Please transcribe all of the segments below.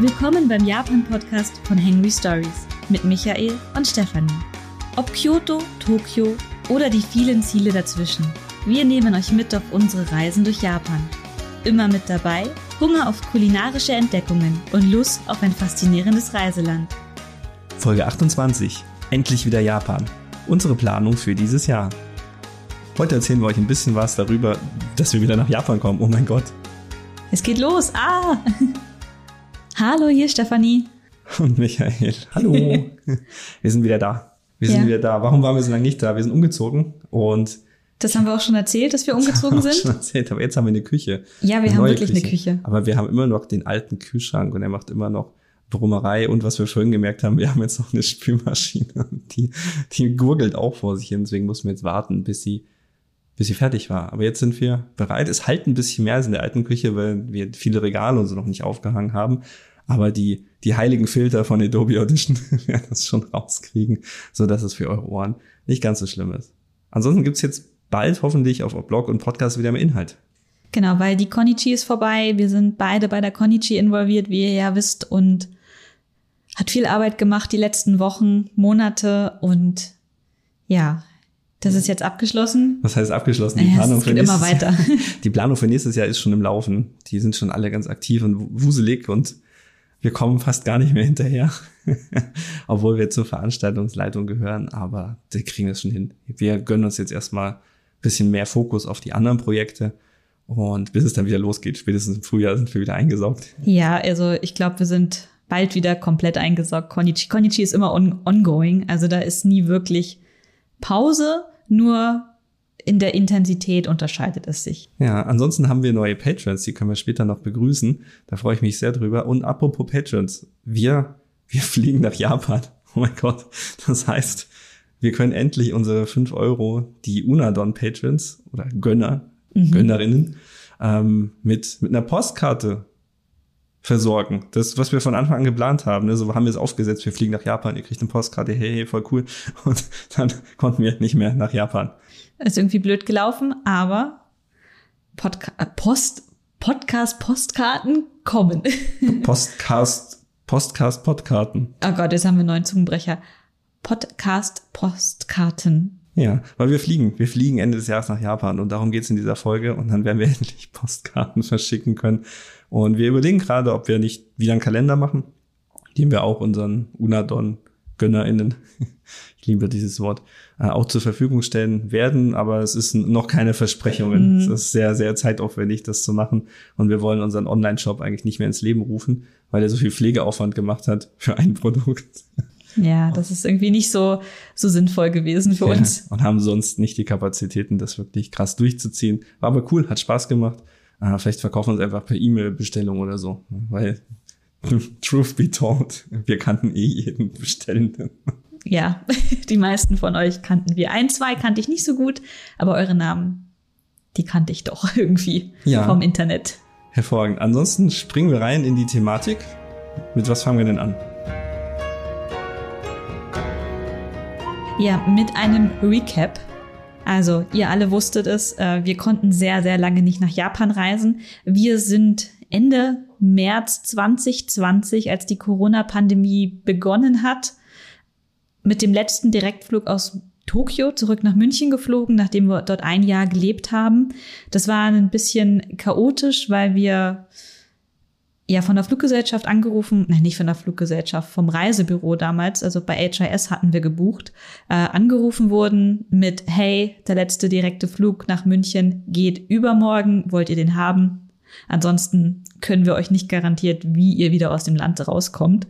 Willkommen beim Japan-Podcast von Henry Stories mit Michael und Stefanie. Ob Kyoto, Tokio oder die vielen Ziele dazwischen, wir nehmen euch mit auf unsere Reisen durch Japan. Immer mit dabei Hunger auf kulinarische Entdeckungen und Lust auf ein faszinierendes Reiseland. Folge 28. Endlich wieder Japan. Unsere Planung für dieses Jahr. Heute erzählen wir euch ein bisschen was darüber, dass wir wieder nach Japan kommen. Oh mein Gott. Es geht los. Ah! Hallo, hier ist Stefanie. Und Michael. Hallo. wir sind wieder da. Wir sind Ja. wieder da. Warum waren wir so lange nicht da? Wir sind umgezogen und Das haben wir auch schon erzählt, dass wir umgezogen Haben wir sind. schon erzählt, aber jetzt haben wir eine Küche. Ja, wir haben wirklich eine Küche. Aber wir haben immer noch den alten Kühlschrank und er macht immer noch Brummerei. Und was wir vorhin gemerkt haben, wir haben jetzt noch eine Spülmaschine. Die, die gurgelt auch vor sich hin. Deswegen mussten wir jetzt warten, bis sie, bis sie fertig war. Aber jetzt sind wir bereit. Es halt ein bisschen mehr als in der alten Küche, weil wir viele Regale und so noch nicht aufgehangen haben. Aber die, die heiligen Filter von Adobe Audition werden das schon rauskriegen, so dass es für eure Ohren nicht ganz so schlimm ist. Ansonsten gibt's jetzt bald hoffentlich auf Blog und Podcast wieder mehr Inhalt. Genau, weil die Konichi ist vorbei. Wir sind beide bei der Konichi involviert, wie ihr ja wisst, und hat viel Arbeit gemacht die letzten Wochen, Monate und ja, das ist jetzt abgeschlossen. Was heißt abgeschlossen? Die Ja, Planung, für geht immer nächstes weiter. die Planung für nächstes Jahr ist schon im Laufen. Die sind schon alle ganz aktiv und wuselig und wir kommen fast gar nicht mehr hinterher. Obwohl wir zur Veranstaltungsleitung gehören, aber die kriegen das schon hin. Wir gönnen uns jetzt erstmal ein bisschen mehr Fokus auf die anderen Projekte und bis es dann wieder losgeht, spätestens im Frühjahr sind wir wieder eingesaugt. Ja, also ich glaube, wir sind bald wieder komplett eingesaugt. Konichi. Konichi ist immer on ongoing, also da ist nie wirklich Pause, nur in der Intensität unterscheidet es sich. Ja, ansonsten haben wir neue Patrons, die können wir später noch begrüßen. Da freue ich mich sehr drüber. Und apropos Patrons, wir, wir fliegen nach Japan. Oh mein Gott. Das heißt, wir können endlich unsere 5 Euro, die Unadon-Patrons oder Gönner, Gönnerinnen, ähm, mit, mit einer Postkarte versorgen. Das, was wir von Anfang an geplant haben. Ne? So haben wir es aufgesetzt, wir fliegen nach Japan, ihr kriegt eine Postkarte, hey, hey, voll cool. Und dann konnten wir nicht mehr nach Japan. Ist irgendwie blöd gelaufen, aber Podca äh, Post, Podcast, Postkarten kommen. Postcast, Postcast, Podkarten. oh Gott, jetzt haben wir einen neuen Zungenbrecher. Podcast, Postkarten. Ja, weil wir fliegen. Wir fliegen Ende des Jahres nach Japan und darum geht's in dieser Folge und dann werden wir endlich Postkarten verschicken können. Und wir überlegen gerade, ob wir nicht wieder einen Kalender machen, den wir auch unseren Unadon-GönnerInnen, ich liebe dieses Wort, äh, auch zur Verfügung stellen werden. Aber es ist noch keine Versprechungen. Es ist sehr, sehr zeitaufwendig, das zu machen. Und wir wollen unseren Online-Shop eigentlich nicht mehr ins Leben rufen, weil er so viel Pflegeaufwand gemacht hat für ein Produkt. Ja, das ist irgendwie nicht so, so sinnvoll gewesen für uns. Ja, und haben sonst nicht die Kapazitäten, das wirklich krass durchzuziehen. War aber cool, hat Spaß gemacht. Äh, vielleicht verkaufen wir uns einfach per E-Mail-Bestellung oder so. Weil, truth be told, wir kannten eh jeden Bestellenden. Ja, die meisten von euch kannten wir. Ein, zwei kannte ich nicht so gut, aber eure Namen, die kannte ich doch irgendwie Ja. vom Internet. Hervorragend. Ansonsten springen wir rein in die Thematik. Mit was fangen wir denn an? Ja, mit einem Recap. Also, ihr alle wusstet es, äh, wir konnten sehr, sehr lange nicht nach Japan reisen. Wir sind Ende März 2020, als die Corona-Pandemie begonnen hat, mit dem letzten Direktflug aus Tokio zurück nach München geflogen, nachdem wir dort ein Jahr gelebt haben. Das war ein bisschen chaotisch, weil wir ja von der Fluggesellschaft angerufen, nein, nicht von der Fluggesellschaft, vom Reisebüro damals, also bei HIS hatten wir gebucht, äh, angerufen wurden mit, hey, der letzte direkte Flug nach München geht übermorgen, wollt ihr den haben? Ansonsten können wir euch nicht garantiert, wie ihr wieder aus dem Land rauskommt.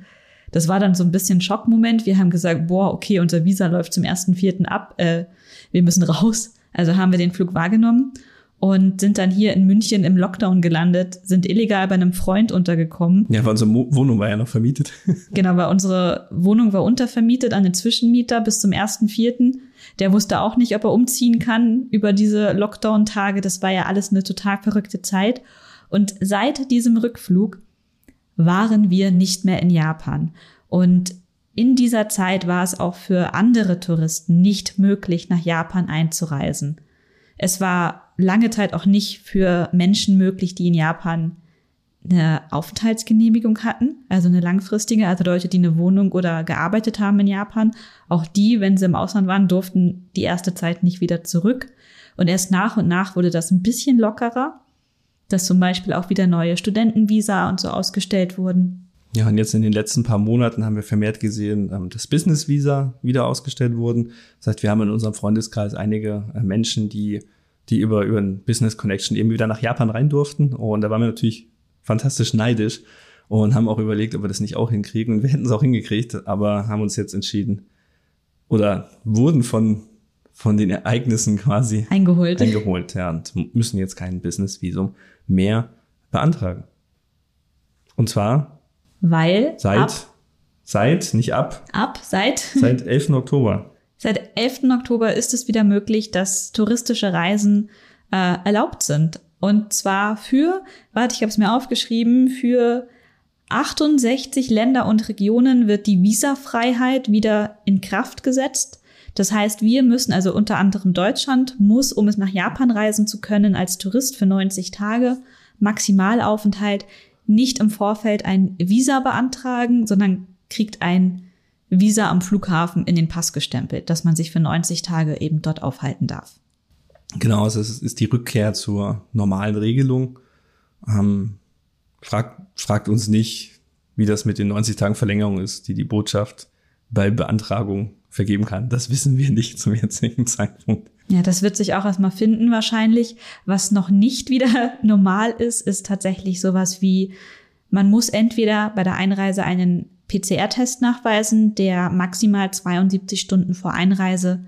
Das war dann so ein bisschen Schockmoment. Wir haben gesagt, boah, okay, unser Visa läuft zum 1.4. ab, äh, wir müssen raus. Also haben wir den Flug wahrgenommen und sind dann hier in München im Lockdown gelandet, sind illegal bei einem Freund untergekommen. Ja, weil unsere Mo Wohnung war ja noch vermietet. Genau, weil unsere Wohnung war untervermietet an den Zwischenmieter bis zum 1.4. Der wusste auch nicht, ob er umziehen kann über diese Lockdown-Tage. Das war ja alles eine total verrückte Zeit. Und seit diesem Rückflug waren wir nicht mehr in Japan. Und in dieser Zeit war es auch für andere Touristen nicht möglich, nach Japan einzureisen. Es war lange Zeit auch nicht für Menschen möglich, die in Japan eine Aufenthaltsgenehmigung hatten, also eine langfristige, also Leute, die eine Wohnung oder gearbeitet haben in Japan, auch die, wenn sie im Ausland waren, durften die erste Zeit nicht wieder zurück. Und erst nach und nach wurde das ein bisschen lockerer, dass zum Beispiel auch wieder neue Studentenvisa und so ausgestellt wurden. Ja, und jetzt in den letzten paar Monaten haben wir vermehrt gesehen, ähm, dass Business Visa wieder ausgestellt wurden. Das heißt, wir haben in unserem Freundeskreis einige äh, Menschen, die, die über, über ein Business Connection eben wieder nach Japan rein durften. Und da waren wir natürlich fantastisch neidisch und haben auch überlegt, ob wir das nicht auch hinkriegen. Und wir hätten es auch hingekriegt, aber haben uns jetzt entschieden oder wurden von, von den Ereignissen quasi eingeholt. eingeholt ja, und müssen jetzt kein Business-Visum mehr beantragen. Und zwar weil seit, ab, seit, nicht ab, ab, seit, seit 11. Oktober. Seit 11. Oktober ist es wieder möglich, dass touristische Reisen äh, erlaubt sind. Und zwar für, warte, ich habe es mir aufgeschrieben, für 68 Länder und Regionen wird die Visafreiheit wieder in Kraft gesetzt. Das heißt, wir müssen, also unter anderem Deutschland, muss, um es nach Japan reisen zu können, als Tourist für 90 Tage Maximalaufenthalt nicht im Vorfeld ein Visa beantragen, sondern kriegt ein Visa am Flughafen in den Pass gestempelt, dass man sich für 90 Tage eben dort aufhalten darf. Genau, es ist, ist die Rückkehr zur normalen Regelung. Ähm, fragt, fragt uns nicht, wie das mit den 90 Tagen Verlängerung ist, die die Botschaft bei Beantragung vergeben kann. Das wissen wir nicht zum jetzigen Zeitpunkt. Ja, das wird sich auch erstmal finden wahrscheinlich. Was noch nicht wieder normal ist, ist tatsächlich sowas wie, man muss entweder bei der Einreise einen PCR-Test nachweisen, der maximal 72 Stunden vor Einreise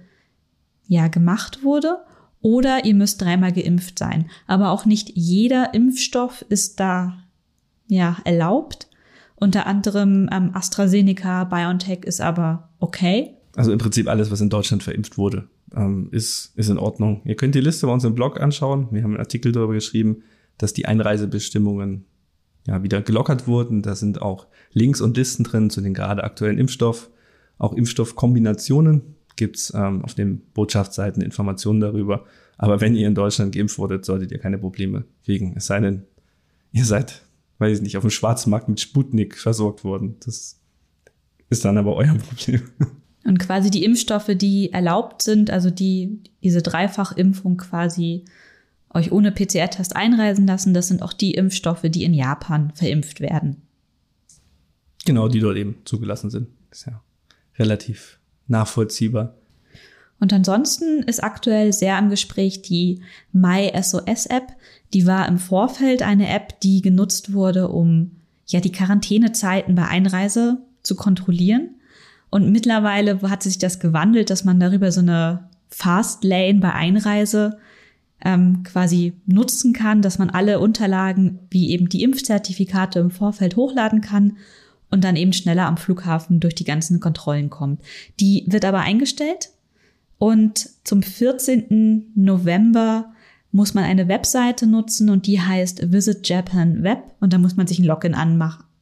ja gemacht wurde, oder ihr müsst dreimal geimpft sein. Aber auch nicht jeder Impfstoff ist da ja erlaubt. Unter anderem ähm, AstraZeneca, BioNTech ist aber okay. Also im Prinzip alles, was in Deutschland verimpft wurde, ähm, ist, ist in Ordnung. Ihr könnt die Liste bei uns im Blog anschauen. Wir haben einen Artikel darüber geschrieben, dass die Einreisebestimmungen ja wieder gelockert wurden. Da sind auch Links und Listen drin zu den gerade aktuellen Impfstoff, auch Impfstoffkombinationen gibt's ähm, auf den Botschaftsseiten Informationen darüber. Aber wenn ihr in Deutschland geimpft wurdet, solltet ihr keine Probleme kriegen. Es sei denn, ihr seid, weiß ich nicht, auf dem Schwarzmarkt mit Sputnik versorgt worden. Das ist dann aber euer Problem. Und quasi die Impfstoffe, die erlaubt sind, also die diese Dreifachimpfung quasi euch ohne PCR-Test einreisen lassen, das sind auch die Impfstoffe, die in Japan verimpft werden. Genau, die dort eben zugelassen sind. Ist ja relativ nachvollziehbar. Und ansonsten ist aktuell sehr im Gespräch die MySOS-App. Die war im Vorfeld eine App, die genutzt wurde, um ja die Quarantänezeiten bei Einreise zu kontrollieren. Und mittlerweile hat sich das gewandelt, dass man darüber so eine Fast Lane bei Einreise ähm, quasi nutzen kann, dass man alle Unterlagen wie eben die Impfzertifikate im Vorfeld hochladen kann und dann eben schneller am Flughafen durch die ganzen Kontrollen kommt. Die wird aber eingestellt und zum 14. November muss man eine Webseite nutzen und die heißt Visit Japan Web und da muss man sich ein Login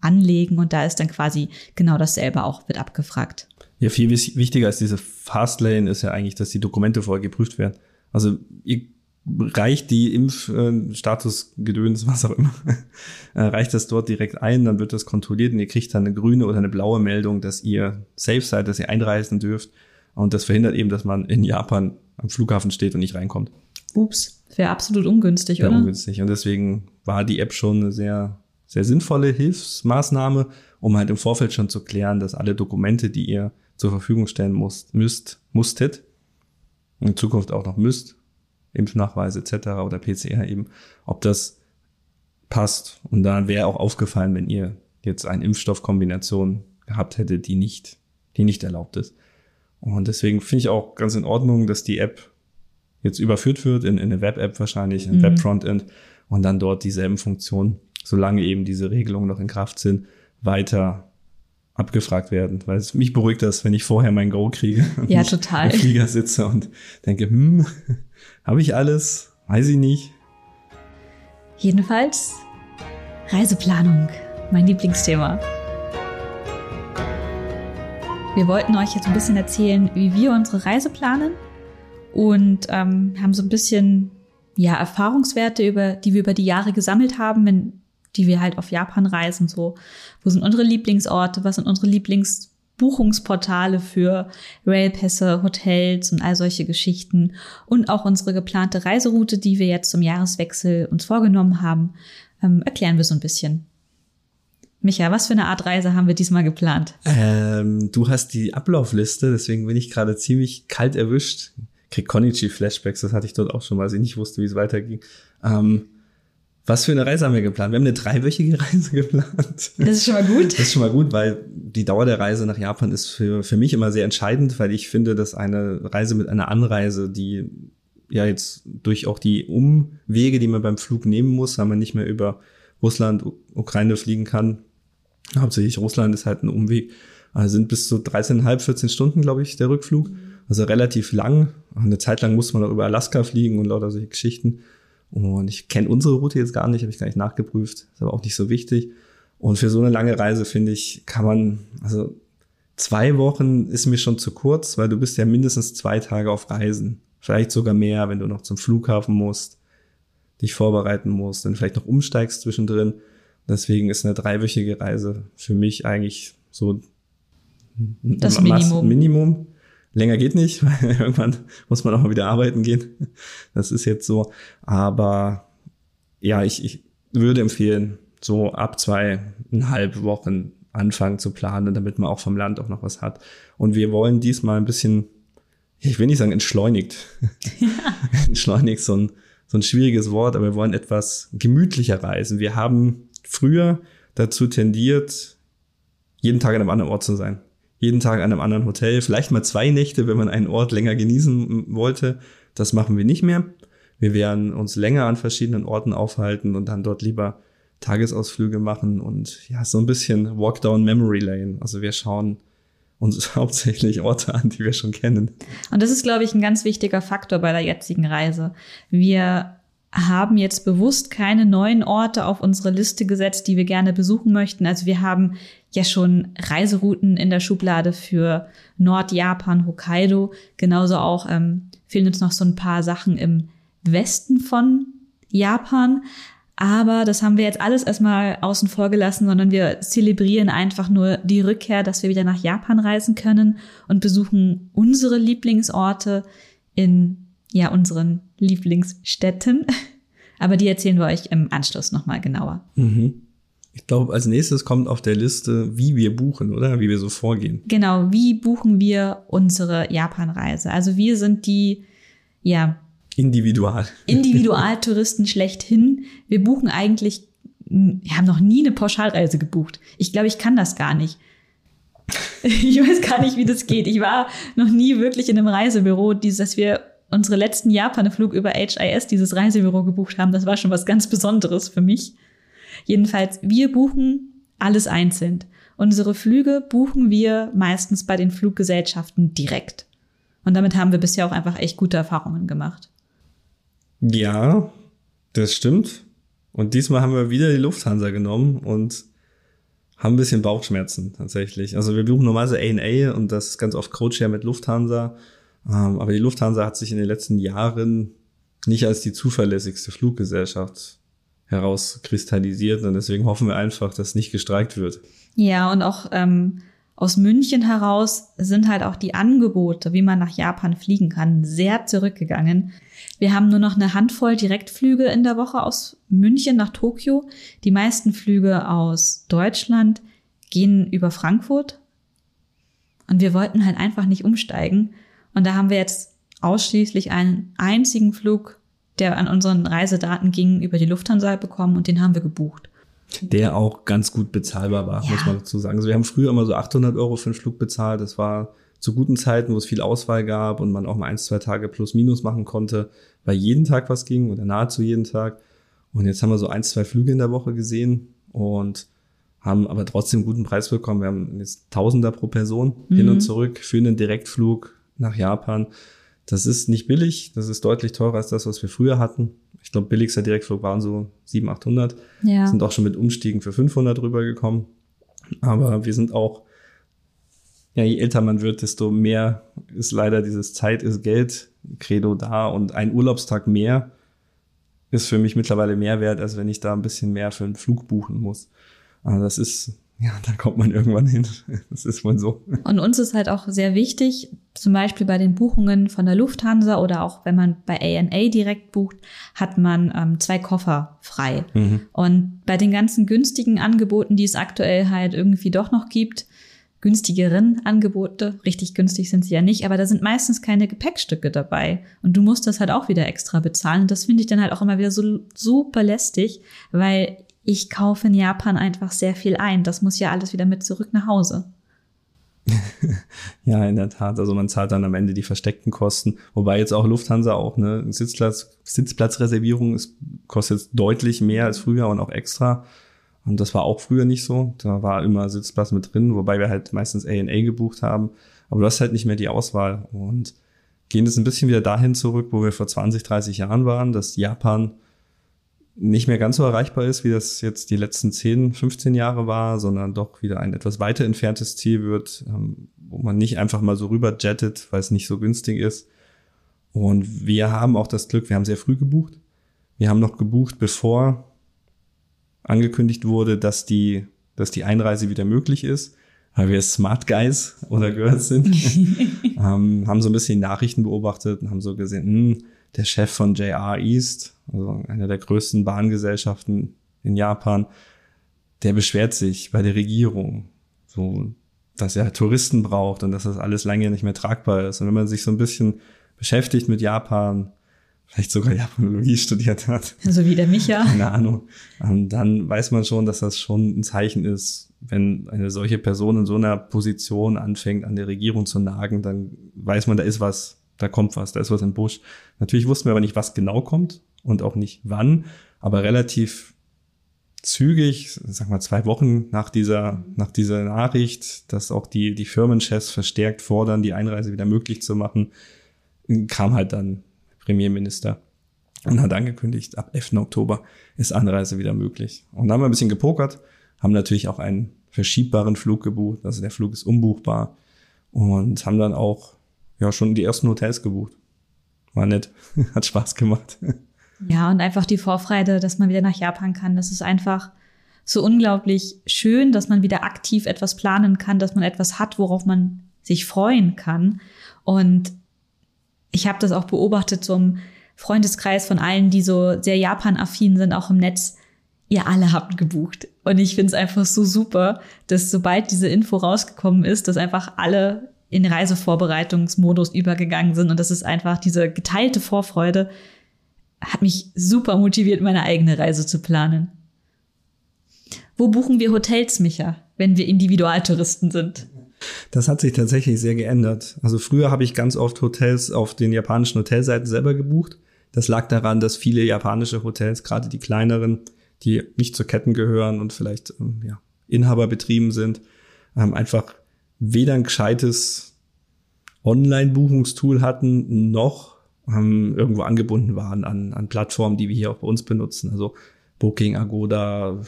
anlegen und da ist dann quasi genau dasselbe auch, wird abgefragt. Ja, viel wichtiger als diese Fastlane ist ja eigentlich, dass die Dokumente vorher geprüft werden. Also ihr reicht die Impfstatus, Gedöns, was auch immer, äh, reicht das dort direkt ein, dann wird das kontrolliert und ihr kriegt dann eine grüne oder eine blaue Meldung, dass ihr safe seid, dass ihr einreisen dürft. Und das verhindert eben, dass man in Japan am Flughafen steht und nicht reinkommt. Ups, wäre absolut ungünstig, Wäre oder? ungünstig. Und deswegen war die App schon eine sehr, sehr sinnvolle Hilfsmaßnahme, um halt im Vorfeld schon zu klären, dass alle Dokumente, die ihr zur Verfügung stellen musst, müsst, musstet, in Zukunft auch noch müsst, Impfnachweise etc. oder PCR eben, ob das passt. Und dann wäre auch aufgefallen, wenn ihr jetzt eine Impfstoffkombination gehabt hättet, die nicht, die nicht erlaubt ist. Und deswegen finde ich auch ganz in Ordnung, dass die App jetzt überführt wird in, in eine Web-App wahrscheinlich, ein mhm. Web-Frontend und dann dort dieselben Funktionen, solange eben diese Regelungen noch in Kraft sind, weiter abgefragt werden, weil es mich beruhigt das, wenn ich vorher mein Go kriege und ja, total. im Flieger sitze und denke, hm, habe ich alles? Weiß ich nicht. Jedenfalls Reiseplanung, mein Lieblingsthema. Wir wollten euch jetzt ein bisschen erzählen, wie wir unsere Reise planen und ähm, haben so ein bisschen ja Erfahrungswerte über, die wir über die Jahre gesammelt haben, wenn die wir halt auf Japan reisen, so, wo sind unsere Lieblingsorte, was sind unsere Lieblingsbuchungsportale für Railpässe, Hotels und all solche Geschichten und auch unsere geplante Reiseroute, die wir jetzt zum Jahreswechsel uns vorgenommen haben, ähm, erklären wir so ein bisschen. Micha, was für eine Art Reise haben wir diesmal geplant? Ähm, du hast die Ablaufliste, deswegen bin ich gerade ziemlich kalt erwischt. Krieg Konichi-Flashbacks, das hatte ich dort auch schon, weil ich nicht wusste, wie es weiterging. Ähm, was für eine Reise haben wir geplant? Wir haben eine dreiwöchige Reise geplant. Das ist schon mal gut. Das ist schon mal gut, weil die Dauer der Reise nach Japan ist für, für mich immer sehr entscheidend, weil ich finde, dass eine Reise mit einer Anreise, die ja jetzt durch auch die Umwege, die man beim Flug nehmen muss, weil man nicht mehr über Russland, Ukraine fliegen kann, Hauptsächlich Russland ist halt ein Umweg. Also sind bis zu 13,5, 14 Stunden, glaube ich, der Rückflug. Also relativ lang. Eine Zeit lang muss man auch über Alaska fliegen und lauter solche Geschichten. Und ich kenne unsere Route jetzt gar nicht, habe ich gar nicht nachgeprüft. Ist aber auch nicht so wichtig. Und für so eine lange Reise, finde ich, kann man, also zwei Wochen ist mir schon zu kurz, weil du bist ja mindestens zwei Tage auf Reisen. Vielleicht sogar mehr, wenn du noch zum Flughafen musst, dich vorbereiten musst, dann vielleicht noch umsteigst zwischendrin. Deswegen ist eine dreiwöchige Reise für mich eigentlich so das Minimum. Minimum. Länger geht nicht, weil irgendwann muss man auch mal wieder arbeiten gehen. Das ist jetzt so. Aber ja, ich, ich würde empfehlen, so ab zweieinhalb Wochen anfangen zu planen, damit man auch vom Land auch noch was hat. Und wir wollen diesmal ein bisschen, ich will nicht sagen entschleunigt, ja. entschleunigt so ein, so ein schwieriges Wort, aber wir wollen etwas gemütlicher reisen. Wir haben früher dazu tendiert, jeden Tag an einem anderen Ort zu sein. Jeden Tag an einem anderen Hotel, vielleicht mal zwei Nächte, wenn man einen Ort länger genießen wollte. Das machen wir nicht mehr. Wir werden uns länger an verschiedenen Orten aufhalten und dann dort lieber Tagesausflüge machen und ja, so ein bisschen Walk down Memory Lane. Also wir schauen uns hauptsächlich Orte an, die wir schon kennen. Und das ist, glaube ich, ein ganz wichtiger Faktor bei der jetzigen Reise. Wir haben jetzt bewusst keine neuen Orte auf unsere Liste gesetzt, die wir gerne besuchen möchten. Also wir haben ja schon Reiserouten in der Schublade für Nordjapan, Hokkaido. Genauso auch ähm, fehlen uns noch so ein paar Sachen im Westen von Japan. Aber das haben wir jetzt alles erstmal außen vor gelassen, sondern wir zelebrieren einfach nur die Rückkehr, dass wir wieder nach Japan reisen können und besuchen unsere Lieblingsorte in ja unseren Lieblingsstädten. Aber die erzählen wir euch im Anschluss nochmal genauer. Mhm. Ich glaube, als nächstes kommt auf der Liste, wie wir buchen, oder? Wie wir so vorgehen. Genau, wie buchen wir unsere Japanreise? Also wir sind die, ja. Individual. Individualtouristen schlechthin. Wir buchen eigentlich, wir haben noch nie eine Pauschalreise gebucht. Ich glaube, ich kann das gar nicht. Ich weiß gar nicht, wie das geht. Ich war noch nie wirklich in einem Reisebüro, dass wir unsere letzten Japan-Flug über HIS, dieses Reisebüro gebucht haben, das war schon was ganz Besonderes für mich. Jedenfalls, wir buchen alles einzeln. Unsere Flüge buchen wir meistens bei den Fluggesellschaften direkt. Und damit haben wir bisher auch einfach echt gute Erfahrungen gemacht. Ja, das stimmt. Und diesmal haben wir wieder die Lufthansa genommen und haben ein bisschen Bauchschmerzen tatsächlich. Also wir buchen normalerweise A&A und das ist ganz oft Codeshare mit Lufthansa. Ähm, aber die Lufthansa hat sich in den letzten Jahren nicht als die zuverlässigste Fluggesellschaft herauskristallisiert und deswegen hoffen wir einfach, dass nicht gestreikt wird. Ja, und auch ähm, aus München heraus sind halt auch die Angebote, wie man nach Japan fliegen kann, sehr zurückgegangen. Wir haben nur noch eine Handvoll Direktflüge in der Woche aus München nach Tokio. Die meisten Flüge aus Deutschland gehen über Frankfurt. Und wir wollten halt einfach nicht umsteigen und da haben wir jetzt ausschließlich einen einzigen Flug, der an unseren Reisedaten ging, über die Lufthansa bekommen und den haben wir gebucht. Der auch ganz gut bezahlbar war, ja. muss man dazu sagen. Also wir haben früher immer so 800 Euro für einen Flug bezahlt. Das war zu guten Zeiten, wo es viel Auswahl gab und man auch mal ein, zwei Tage plus minus machen konnte, weil jeden Tag was ging oder nahezu jeden Tag. Und jetzt haben wir so ein, zwei Flüge in der Woche gesehen und haben aber trotzdem guten Preis bekommen. Wir haben jetzt Tausender pro Person mhm. hin und mhm. zurück für einen Direktflug nach Japan. Das ist nicht billig, das ist deutlich teurer als das, was wir früher hatten. Ich glaube, billigster Direktflug waren so 700, 800. Ja. Sind auch schon mit Umstiegen für 500 rübergekommen. Aber wir sind auch, ja, je älter man wird, desto mehr ist leider dieses Zeit ist Geld Credo da und ein Urlaubstag mehr ist für mich mittlerweile mehr wert, als wenn ich da ein bisschen mehr für einen Flug buchen muss. Also das ist, ja, da kommt man irgendwann hin. Das ist wohl so. Und uns ist halt auch sehr wichtig, zum Beispiel bei den Buchungen von der Lufthansa oder auch wenn man bei ANA direkt bucht, hat man ähm, zwei Koffer frei. Mhm. Und bei den ganzen günstigen Angeboten, die es aktuell halt irgendwie doch noch gibt, günstigeren Angebote. Richtig günstig sind sie ja nicht, aber da sind meistens keine Gepäckstücke dabei. Und du musst das halt auch wieder extra bezahlen. Und das finde ich dann halt auch immer wieder so super lästig, weil ich kaufe in Japan einfach sehr viel ein. Das muss ja alles wieder mit zurück nach Hause. ja, in der Tat. Also man zahlt dann am Ende die versteckten Kosten. Wobei jetzt auch Lufthansa auch eine Sitzplatz, Sitzplatzreservierung ist, kostet deutlich mehr als früher und auch extra. Und das war auch früher nicht so. Da war immer Sitzplatz mit drin, wobei wir halt meistens A&A gebucht haben. Aber du hast halt nicht mehr die Auswahl. Und gehen jetzt ein bisschen wieder dahin zurück, wo wir vor 20, 30 Jahren waren, dass Japan nicht mehr ganz so erreichbar ist, wie das jetzt die letzten 10, 15 Jahre war, sondern doch wieder ein etwas weiter entferntes Ziel wird, ähm, wo man nicht einfach mal so rüber jettet, weil es nicht so günstig ist. Und wir haben auch das Glück, wir haben sehr früh gebucht. Wir haben noch gebucht, bevor angekündigt wurde, dass die, dass die Einreise wieder möglich ist, weil wir Smart Guys oder Girls sind, ähm, haben so ein bisschen Nachrichten beobachtet und haben so gesehen, hm, der Chef von JR East, also einer der größten Bahngesellschaften in Japan, der beschwert sich bei der Regierung, so, dass er Touristen braucht und dass das alles lange nicht mehr tragbar ist. Und wenn man sich so ein bisschen beschäftigt mit Japan, vielleicht sogar Japanologie studiert hat. So wie der Micha. Keine Ahnung. Und dann weiß man schon, dass das schon ein Zeichen ist, wenn eine solche Person in so einer Position anfängt, an der Regierung zu nagen, dann weiß man, da ist was, da kommt was, da ist was im Busch. Natürlich wussten wir aber nicht, was genau kommt und auch nicht wann, aber relativ zügig, sag mal zwei Wochen nach dieser, nach dieser Nachricht, dass auch die, die Firmenchefs verstärkt fordern, die Einreise wieder möglich zu machen, kam halt dann Premierminister und hat angekündigt, ab 11. Oktober ist Anreise wieder möglich. Und dann haben wir ein bisschen gepokert, haben natürlich auch einen verschiebbaren Flug gebucht, also der Flug ist umbuchbar und haben dann auch ja schon die ersten Hotels gebucht. War nett, hat Spaß gemacht. Ja, und einfach die Vorfreude, dass man wieder nach Japan kann, das ist einfach so unglaublich schön, dass man wieder aktiv etwas planen kann, dass man etwas hat, worauf man sich freuen kann. Und ich habe das auch beobachtet, so im Freundeskreis von allen, die so sehr Japan-affin sind, auch im Netz. Ihr alle habt gebucht. Und ich finde es einfach so super, dass sobald diese Info rausgekommen ist, dass einfach alle in Reisevorbereitungsmodus übergegangen sind. Und das ist einfach diese geteilte Vorfreude, hat mich super motiviert, meine eigene Reise zu planen. Wo buchen wir Hotels, Micha, wenn wir Individualtouristen sind? Das hat sich tatsächlich sehr geändert. Also früher habe ich ganz oft Hotels auf den japanischen Hotelseiten selber gebucht. Das lag daran, dass viele japanische Hotels, gerade die kleineren, die nicht zu Ketten gehören und vielleicht ähm, ja, Inhaber betrieben sind, ähm, einfach weder ein gescheites Online-Buchungstool hatten, noch ähm, irgendwo angebunden waren an, an Plattformen, die wir hier auch bei uns benutzen. Also Booking, Agoda.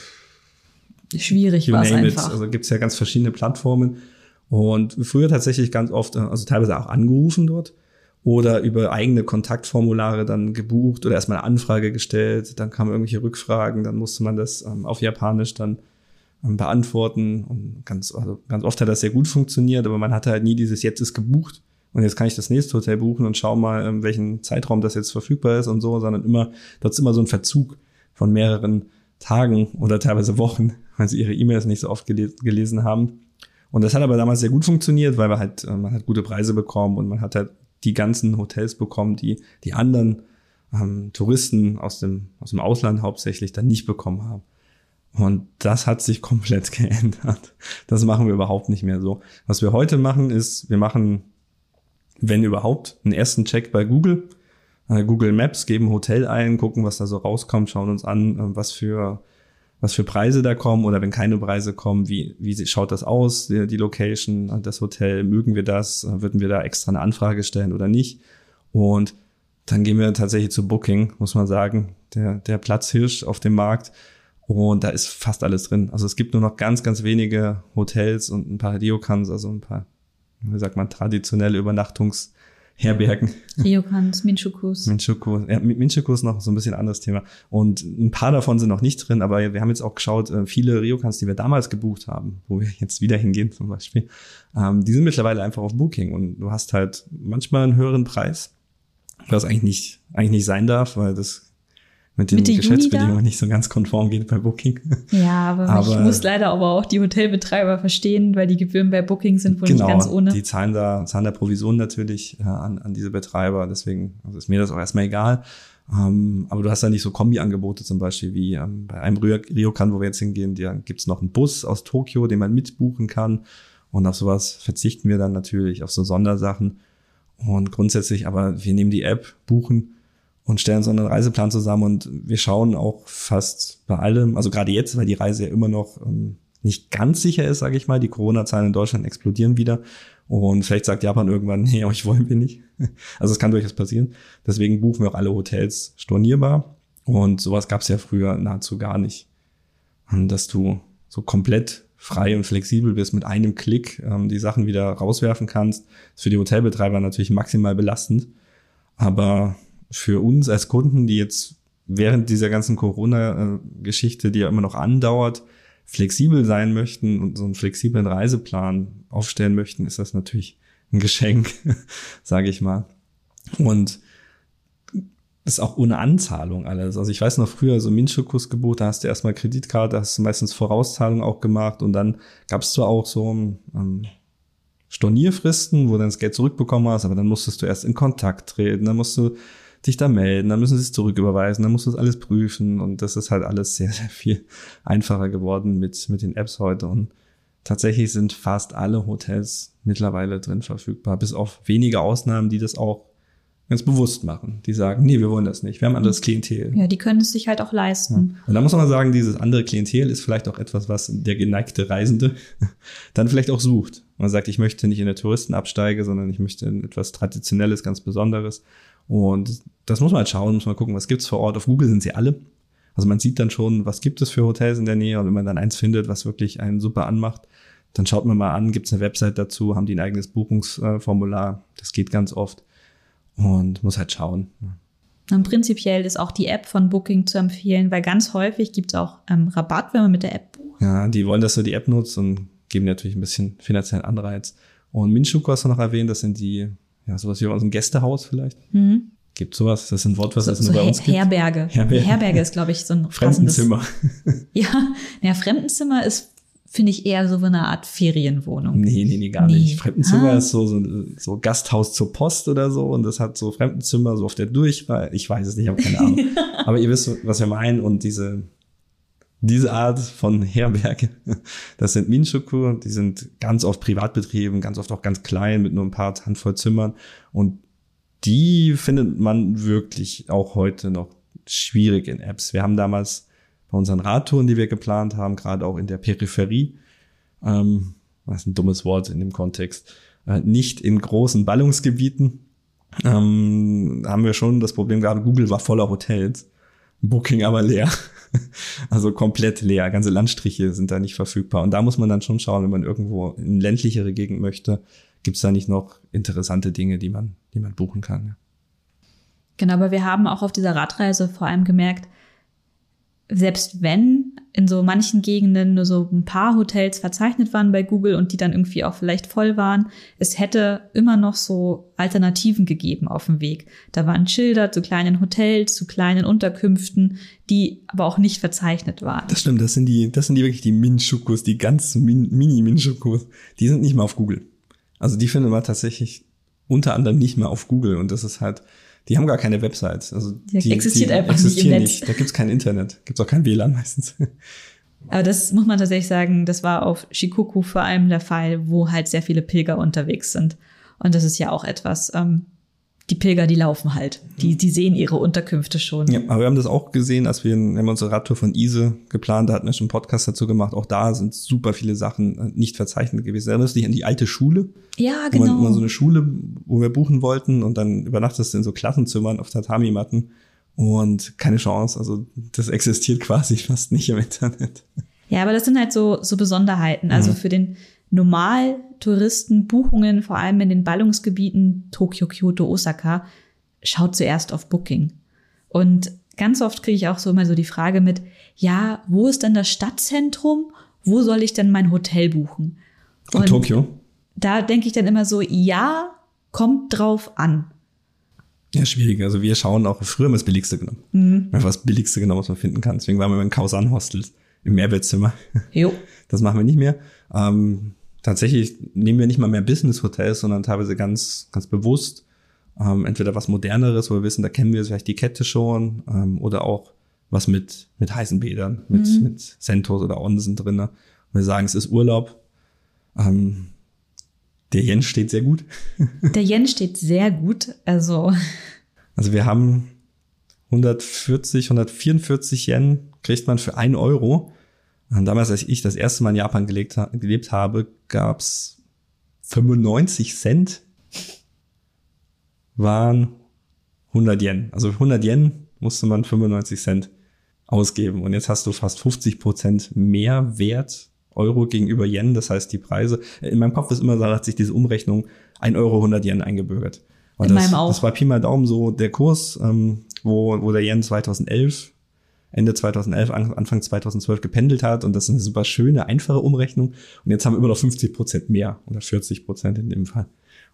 Schwierig war es einfach. Also gibt es ja ganz verschiedene Plattformen. Und früher tatsächlich ganz oft, also teilweise auch angerufen dort oder über eigene Kontaktformulare dann gebucht oder erstmal eine Anfrage gestellt, dann kamen irgendwelche Rückfragen, dann musste man das ähm, auf Japanisch dann beantworten und ganz, also ganz oft hat das sehr gut funktioniert, aber man hatte halt nie dieses jetzt ist gebucht und jetzt kann ich das nächste Hotel buchen und schau mal, in welchen Zeitraum das jetzt verfügbar ist und so, sondern immer, dort ist immer so ein Verzug von mehreren Tagen oder teilweise Wochen, weil sie ihre E-Mails nicht so oft gelesen haben. Und das hat aber damals sehr gut funktioniert, weil wir halt, äh, man hat gute Preise bekommen und man hat halt die ganzen Hotels bekommen, die die anderen ähm, Touristen aus dem, aus dem Ausland hauptsächlich dann nicht bekommen haben. Und das hat sich komplett geändert. Das machen wir überhaupt nicht mehr so. Was wir heute machen, ist, wir machen, wenn überhaupt, einen ersten Check bei Google. Äh, Google Maps geben Hotel ein, gucken, was da so rauskommt, schauen uns an, äh, was für was für Preise da kommen oder wenn keine Preise kommen, wie, wie schaut das aus, die, die Location, das Hotel, mögen wir das, würden wir da extra eine Anfrage stellen oder nicht. Und dann gehen wir tatsächlich zu Booking, muss man sagen, der, der Platzhirsch auf dem Markt. Und da ist fast alles drin. Also es gibt nur noch ganz, ganz wenige Hotels und ein paar Ryokans, also ein paar, wie sagt man, traditionelle Übernachtungsherbergen Herbergen. Ryokans, Minchukus. Minchuku. Ja, Minchuku ist noch so ein bisschen anderes Thema. Und ein paar davon sind noch nicht drin, aber wir haben jetzt auch geschaut, äh, viele Ryokans, die wir damals gebucht haben, wo wir jetzt wieder hingehen zum Beispiel, ähm, die sind mittlerweile einfach auf Booking und du hast halt manchmal einen höheren Preis, was eigentlich nicht, eigentlich nicht sein darf, weil das mit den Mitte Geschäftsbedingungen nicht so ganz konform geht bei Booking. Ja, aber, Aber- ich muss leider aber auch die Hotelbetreiber verstehen, weil die Gebühren bei Booking sind wohl genau, nicht ganz ohne. die zahlen da, zahlen da Provisionen natürlich äh, an, an diese Betreiber, deswegen also ist mir das auch erstmal egal. Ähm, aber du hast da nicht so Kombi-Angebote zum Beispiel wie ähm, bei einem Ryo- Ryokan, wo wir jetzt hingehen, da gibt's noch einen Bus aus Tokio, den man mitbuchen kann. Und auf sowas verzichten wir dann natürlich, auf so Sondersachen. Und grundsätzlich, aber wir nehmen die App, buchen und stellen so einen Reiseplan zusammen und wir schauen auch fast bei allem, also gerade jetzt, weil die Reise ja immer noch ähm, nicht ganz sicher ist, sage ich mal, die Corona-Zahlen in Deutschland explodieren wieder und vielleicht sagt Japan irgendwann, nee, euch wollen wir nicht. Also es kann durchaus passieren. Deswegen buchen wir auch alle Hotels stornierbar und sowas gab es ja früher nahezu gar nicht. Und dass du so komplett frei und flexibel bist, mit einem Klick ähm, die Sachen wieder rauswerfen kannst, ist für die Hotelbetreiber natürlich maximal belastend. Aber für uns als Kunden, die jetzt während dieser ganzen Corona-Geschichte, die ja immer noch andauert, flexibel sein möchten und so einen flexiblen Reiseplan aufstellen möchten, ist das natürlich ein Geschenk, sage ich mal. Und ist auch ohne Anzahlung alles. Also ich weiß noch früher so Minchukus gebucht, da hast du erstmal Kreditkarte, hast du meistens Vorauszahlung auch gemacht und dann gab es zwar auch so ähm, Stornierfristen, wo du dann das Geld zurückbekommen hast, aber dann musstest du erst in Kontakt treten, dann musst du dich da melden, dann müssen sie es zurücküberweisen, dann musst du das alles prüfen und das ist halt alles sehr, sehr viel einfacher geworden mit, mit den Apps heute und tatsächlich sind fast alle Hotels mittlerweile drin verfügbar, bis auf wenige Ausnahmen, die das auch ganz bewusst machen. Die sagen, nee, wir wollen das nicht, wir haben anderes Klientel. Ja, die können es sich halt auch leisten. Und da muss man sagen, dieses andere Klientel ist vielleicht auch etwas, was der geneigte Reisende dann vielleicht auch sucht. Man sagt, ich möchte nicht in der Touristenabsteige, sondern ich möchte in etwas Traditionelles, ganz Besonderes. Und das muss man halt schauen, muss man gucken, was gibt's vor Ort. Auf Google sind sie alle. Also man sieht dann schon, was gibt es für Hotels in der Nähe. Und wenn man dann eins findet, was wirklich einen super anmacht, dann schaut man mal an, gibt's eine Website dazu, haben die ein eigenes Buchungsformular. Das geht ganz oft. Und muss halt schauen. Und prinzipiell ist auch die App von Booking zu empfehlen, weil ganz häufig gibt es auch ähm, Rabatt, wenn man mit der App bucht. Ja, die wollen, dass du die App nutzt und geben dir natürlich ein bisschen finanziellen Anreiz. Und Minshuku hast du noch erwähnt, das sind die, ja, sowas wie bei uns ein Gästehaus vielleicht. Mhm. Gibt sowas? Das ist ein Wort, was So, es so nur bei Her uns gibt. Herberge. Herberge. Herberge ist, glaube ich, so ein. Fremdenzimmer. Ja, ja, Fremdenzimmer ist, finde ich, eher so eine Art Ferienwohnung. Nee, nee, nee, gar Nee. nicht. Fremdenzimmer Ah. ist so, so, so Gasthaus zur Post oder so und das hat so Fremdenzimmer so auf der Durchwahl. Ich weiß es nicht, ich habe keine Ahnung. Aber ihr wisst, was wir meinen und diese, diese Art von Herberge, das sind Minshuku, die sind ganz oft privat betrieben, ganz oft auch ganz klein mit nur ein paar Handvoll Zimmern und die findet man wirklich auch heute noch schwierig in Apps. Wir haben damals bei unseren Radtouren, die wir geplant haben, gerade auch in der Peripherie, ähm, was ein dummes Wort in dem Kontext, äh, nicht in großen Ballungsgebieten, ähm, haben wir schon das Problem gehabt, Google war voller Hotels, Booking aber leer. Also komplett leer. Ganze Landstriche sind da nicht verfügbar. Und da muss man dann schon schauen, wenn man irgendwo in ländlichere Gegend möchte, gibt es da nicht noch interessante Dinge, die man, die man buchen kann. Ja. Genau, aber wir haben auch auf dieser Radreise vor allem gemerkt, selbst wenn in so manchen Gegenden nur so ein paar Hotels verzeichnet waren bei Google und die dann irgendwie auch vielleicht voll waren, es hätte immer noch so Alternativen gegeben auf dem Weg. Da waren Schilder zu kleinen Hotels, zu kleinen Unterkünften, die aber auch nicht verzeichnet waren. Das stimmt, das sind die, das sind die wirklich die Minshukus, die ganz min, Mini-Minshukus. Die sind nicht mal auf Google. Also die findet man tatsächlich unter anderem nicht mehr auf Google und das ist halt, die haben gar keine Websites. Also Die die existiert die einfach nicht im existieren Netz. Da gibt's kein Internet, gibt's auch kein WLAN meistens. Aber das muss man tatsächlich sagen, das war auf Shikoku vor allem der Fall, wo halt sehr viele Pilger unterwegs sind. Und das ist ja auch etwas, ähm, die Pilger, die laufen halt. Die, die sehen ihre Unterkünfte schon. Ja, aber wir haben das auch gesehen, als wir, in, wir haben unsere Radtour von Ise geplant, da hatten wir schon einen Podcast dazu gemacht. Auch da sind super viele Sachen äh, nicht verzeichnet gewesen. Erinnerst du dich an die alte Schule? Ja, Wo man, wo man genau. so eine Schule, wo wir buchen wollten und dann übernachtest du in so Klassenzimmern auf Tatami-Matten und keine Chance. Also das existiert quasi fast nicht im Internet. Ja, aber das sind halt so, so Besonderheiten. Also Mhm. für den normal Touristenbuchungen, vor allem in den Ballungsgebieten Tokio, Kyoto, Osaka, schaut zuerst auf Booking. Und ganz oft kriege ich auch so immer so die Frage mit, ja, wo ist denn das Stadtzentrum? Wo soll ich denn mein Hotel buchen? Und Tokio? Da denke ich dann immer so, ja, kommt drauf an. Ja, schwierig. Also wir schauen auch, früher wir das Billigste genommen. Mhm. Einfach das Billigste genommen, was man finden kann. Deswegen waren wir in Kausan Hostels im Mehrbettzimmer. Jo. Das machen wir nicht mehr. Ähm, tatsächlich nehmen wir nicht mal mehr Business-Hotels, sondern teilweise ganz, ganz bewusst ähm, entweder was moderneres, wo wir wissen, da kennen wir vielleicht die Kette schon, ähm, oder auch was mit, mit heißen Bädern, mit, mhm. mit Sentos oder Onsen drin. Und wir sagen, es ist Urlaub. Ähm, der Yen steht sehr gut. Der Yen steht sehr gut. Also. Also wir haben 140, 144 Yen kriegt man für ein Euro. Damals, als ich das erste Mal in Japan gelebt, gelebt habe, gab's 95 Cent waren 100 Yen. Also 100 Yen musste man 95 Cent ausgeben. Und jetzt hast du fast 50 Prozent mehr Wert Euro gegenüber Yen. Das heißt, die Preise, in meinem Kopf ist immer so, hat sich diese Umrechnung 1 Euro 100 Yen eingebürgert. Und in das, meinem auch. das war Pi mal Daumen so der Kurs, ähm, wo, wo der Yen 2011 Ende 2011, Anfang 2012 gependelt hat und das ist eine super schöne, einfache Umrechnung und jetzt haben wir immer noch 50 Prozent mehr oder 40 Prozent in dem Fall.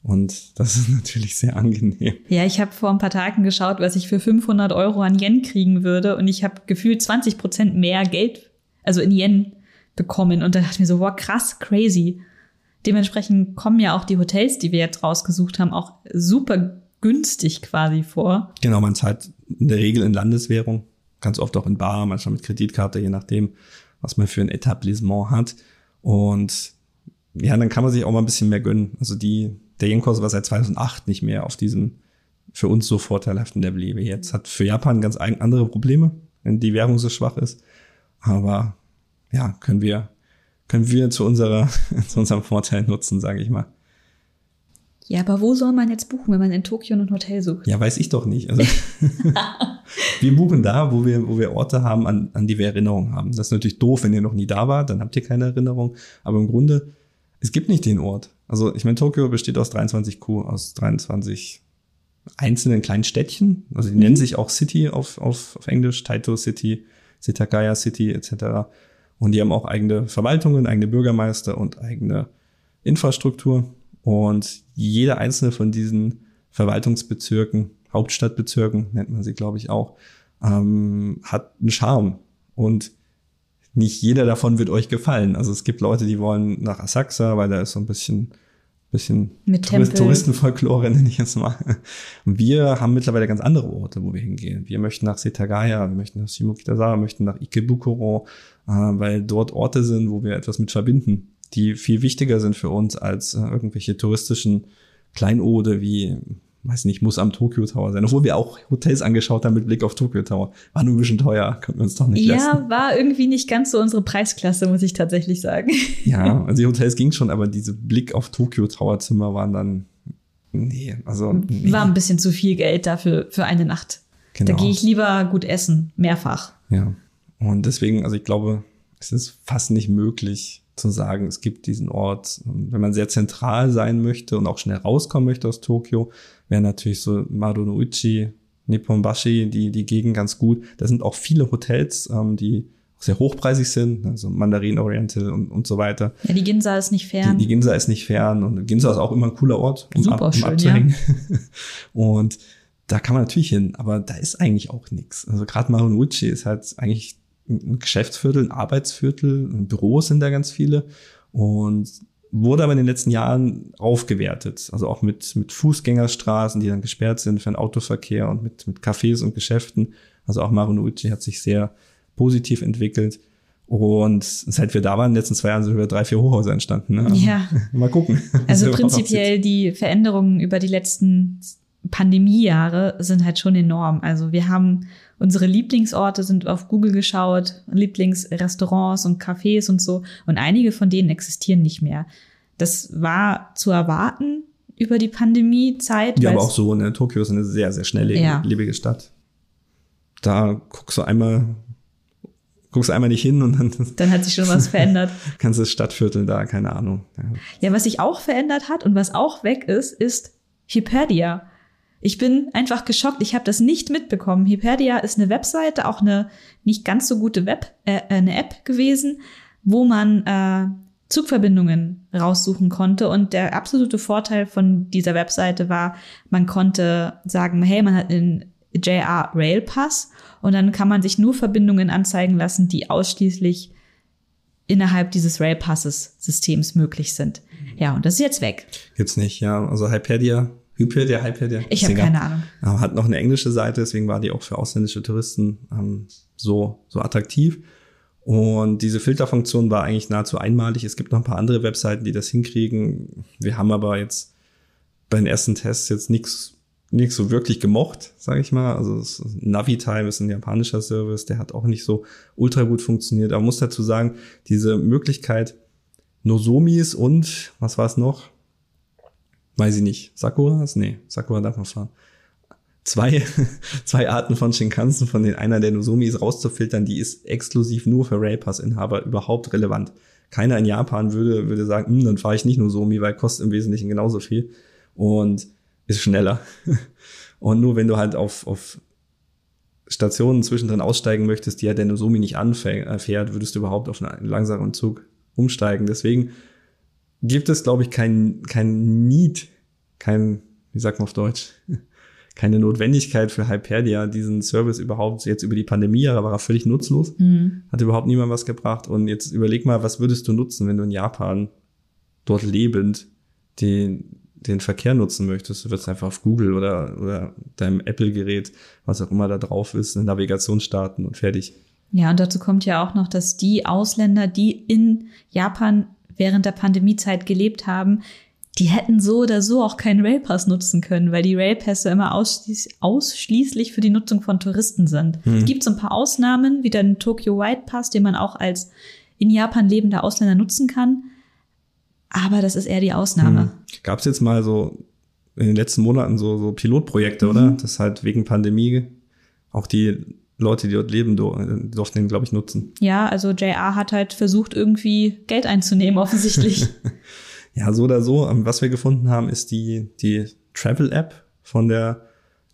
Und das ist natürlich sehr angenehm. Ja, ich habe vor ein paar Tagen geschaut, was ich für 500 Euro an Yen kriegen würde und ich habe gefühlt 20 Prozent mehr Geld, also in Yen bekommen. Und da dachte ich mir so, wow, krass, crazy. Dementsprechend kommen ja auch die Hotels, die wir jetzt rausgesucht haben, auch super günstig quasi vor. Genau, man zahlt in der Regel in Landeswährung, ganz oft auch in Bar, manchmal mit Kreditkarte, je nachdem, was man für ein Etablissement hat. Und ja, dann kann man sich auch mal ein bisschen mehr gönnen. Also die, der Yen-Kurs war seit 2008 nicht mehr auf diesem für uns so vorteilhaften Level wie jetzt. Hat für Japan ganz andere Probleme, wenn die Währung so schwach ist. Aber ja, können wir, können wir zu unserer, zu unserem Vorteil nutzen, sage ich mal. Ja, aber wo soll man jetzt buchen, wenn man in Tokio ein Hotel sucht? Ja, weiß ich doch nicht. Also, wir buchen da, wo wir, wo wir Orte haben, an, an die wir Erinnerungen haben. Das ist natürlich doof, wenn ihr noch nie da wart, dann habt ihr keine Erinnerung. Aber im Grunde, es gibt nicht den Ort. Also, ich meine, Tokio besteht aus 23 Q, aus 23 einzelnen kleinen Städtchen. Also, die mhm. nennen sich auch City auf, auf, auf Englisch, Taito City, Sitakaya City etc. Und die haben auch eigene Verwaltungen, eigene Bürgermeister und eigene Infrastruktur. Und jeder einzelne von diesen Verwaltungsbezirken, Hauptstadtbezirken nennt man sie, glaube ich, auch, ähm, hat einen Charme. Und nicht jeder davon wird euch gefallen. Also es gibt Leute, die wollen nach Asakusa, weil da ist so ein bisschen bisschen Mit Tourist, Touristenfolklore, nenne ich jetzt mal. Wir haben mittlerweile ganz andere Orte, wo wir hingehen. Wir möchten nach Setagaya, wir möchten nach Shimokitazawa, wir möchten nach Ikebukuro, äh, weil dort Orte sind, wo wir etwas mit verbinden, die viel wichtiger sind für uns als äh, irgendwelche touristischen Kleinode wie weiß nicht, muss am Tokyo Tower sein. Obwohl wir auch Hotels angeschaut haben mit Blick auf Tokyo Tower. War nur ein bisschen teuer, konnten wir uns doch nicht ja, leisten. Ja, war irgendwie nicht ganz so unsere Preisklasse, muss ich tatsächlich sagen. Ja, also die Hotels ging schon, aber diese Blick auf Tokyo Tower Zimmer waren dann, nee, also. Nee. War ein bisschen zu viel Geld dafür, für eine Nacht. Genau. Da gehe ich lieber gut essen, mehrfach. Ja. Und deswegen, also ich glaube, es ist fast nicht möglich, zu sagen, es gibt diesen Ort. Wenn man sehr zentral sein möchte und auch schnell rauskommen möchte aus Tokio, wäre natürlich so Marunouchi, Nipponbashi, die, die Gegend ganz gut. Da sind auch viele Hotels, ähm, die sehr hochpreisig sind, also Mandarin Oriental und, und so weiter. Ja, die Ginza ist nicht fern. Die, die Ginza ist nicht fern und Ginza ist auch immer ein cooler Ort, um, Super ab, um schön, abzuhängen. Ja. und da kann man natürlich hin, aber da ist eigentlich auch nichts. Also gerade Marunouchi ist halt eigentlich ein Geschäftsviertel, ein Arbeitsviertel, Büros sind da ganz viele und wurde aber in den letzten Jahren aufgewertet. Also auch mit, mit Fußgängerstraßen, die dann gesperrt sind für den Autoverkehr und mit, mit Cafés und Geschäften. Also auch Marunouchi hat sich sehr positiv entwickelt. Und seit wir da waren, in den letzten zwei Jahren sind über drei, vier Hochhäuser entstanden. Ne? Ja. Mal gucken. Also prinzipiell die Veränderungen über die letzten Pandemiejahre sind halt schon enorm. Also wir haben unsere Lieblingsorte sind auf Google geschaut, Lieblingsrestaurants und Cafés und so. Und einige von denen existieren nicht mehr. Das war zu erwarten über die Pandemiezeit. Ja, aber auch so, ne? Tokio ist eine sehr, sehr schnelllebige ja. Stadt. Da guckst du einmal guckst einmal nicht hin und dann. Dann hat sich schon was verändert. Kannst das Stadtviertel da, keine Ahnung. Ja. ja, was sich auch verändert hat und was auch weg ist, ist Hyperdia. Ich bin einfach geschockt. Ich habe das nicht mitbekommen. Hyperdia ist eine Webseite, auch eine nicht ganz so gute Web, äh, eine App gewesen, wo man äh, Zugverbindungen raussuchen konnte. Und der absolute Vorteil von dieser Webseite war, man konnte sagen, hey, man hat einen JR Rail Pass und dann kann man sich nur Verbindungen anzeigen lassen, die ausschließlich innerhalb dieses Rail Passes Systems möglich sind. Ja, und das ist jetzt weg. Gibt's nicht, ja. Also Hyperia, Hyperia, Hyperia. Ich habe keine Ahnung. Hat noch eine englische Seite, deswegen war die auch für ausländische Touristen ähm, so, so attraktiv. Und diese Filterfunktion war eigentlich nahezu einmalig. Es gibt noch ein paar andere Webseiten, die das hinkriegen. Wir haben aber jetzt bei den ersten Tests jetzt nichts nichts so wirklich gemocht, sage ich mal. Also Navitime ist ein japanischer Service, der hat auch nicht so ultra gut funktioniert. Aber man muss dazu sagen, diese Möglichkeit Nozomis und was war es noch? Weiß ich nicht. Sakuras? Nee, Sakura darf man fahren. Zwei, zwei Arten von Shinkansen, von denen einer der Nozomis rauszufiltern, die ist exklusiv nur für Railpass-Inhaber überhaupt relevant. Keiner in Japan würde, würde sagen, hm, dann fahre ich nicht Nozomi, weil kostet im Wesentlichen genauso viel. Und ist schneller. Und nur wenn du halt auf, auf Stationen zwischendrin aussteigen möchtest, die ja der Nozomi nicht anfährt, würdest du überhaupt auf einen langsamen Zug umsteigen. Deswegen gibt es, glaube ich, kein, kein Need, kein, wie sagt man auf Deutsch, keine Notwendigkeit für Hyperdia, diesen Service überhaupt jetzt über die Pandemie, aber war er völlig nutzlos, mhm. hat überhaupt niemand was gebracht. Und jetzt überleg mal, was würdest du nutzen, wenn du in Japan dort lebend den, den Verkehr nutzen möchtest, du wirst einfach auf Google oder, oder deinem Apple-Gerät, was auch immer da drauf ist, eine Navigation starten und fertig. Ja, und dazu kommt ja auch noch, dass die Ausländer, die in Japan während der Pandemiezeit gelebt haben, die hätten so oder so auch keinen Railpass nutzen können, weil die Railpässe immer ausschließ ausschließlich für die Nutzung von Touristen sind. Hm. Es gibt so ein paar Ausnahmen, wie den Tokyo White Pass, den man auch als in Japan lebender Ausländer nutzen kann. Aber das ist eher die Ausnahme. Hm. Gab es jetzt mal so in den letzten Monaten so, so Pilotprojekte, mhm. oder? Das halt wegen Pandemie auch die Leute, die dort leben, durften den, glaube ich, nutzen. Ja, also JR hat halt versucht, irgendwie Geld einzunehmen, offensichtlich. ja, so oder so. Ähm, was wir gefunden haben, ist die, die Travel-App von der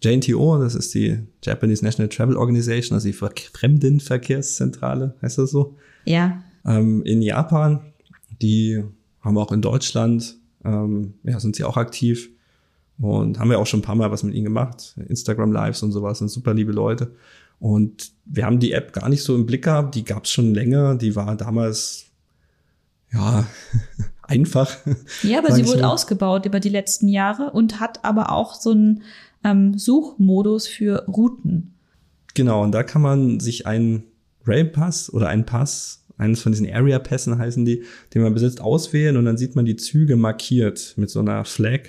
JNTO, das ist die Japanese National Travel Organization, also die Fremdenverkehrszentrale, heißt das so? Ja. Ähm, in Japan, die haben auch in Deutschland, ähm, ja, sind sie auch aktiv und haben wir auch schon ein paar Mal was mit ihnen gemacht. Instagram Lives und sowas sind super liebe Leute. Und wir haben die App gar nicht so im Blick gehabt, die gab es schon länger, die war damals ja einfach. Ja, aber sie wurde mal. ausgebaut über die letzten Jahre und hat aber auch so einen ähm, Suchmodus für Routen. Genau, und da kann man sich einen Railpass oder einen Pass eines von diesen Area-Pässen heißen die, den man besitzt, auswählen und dann sieht man die Züge markiert mit so einer Flag,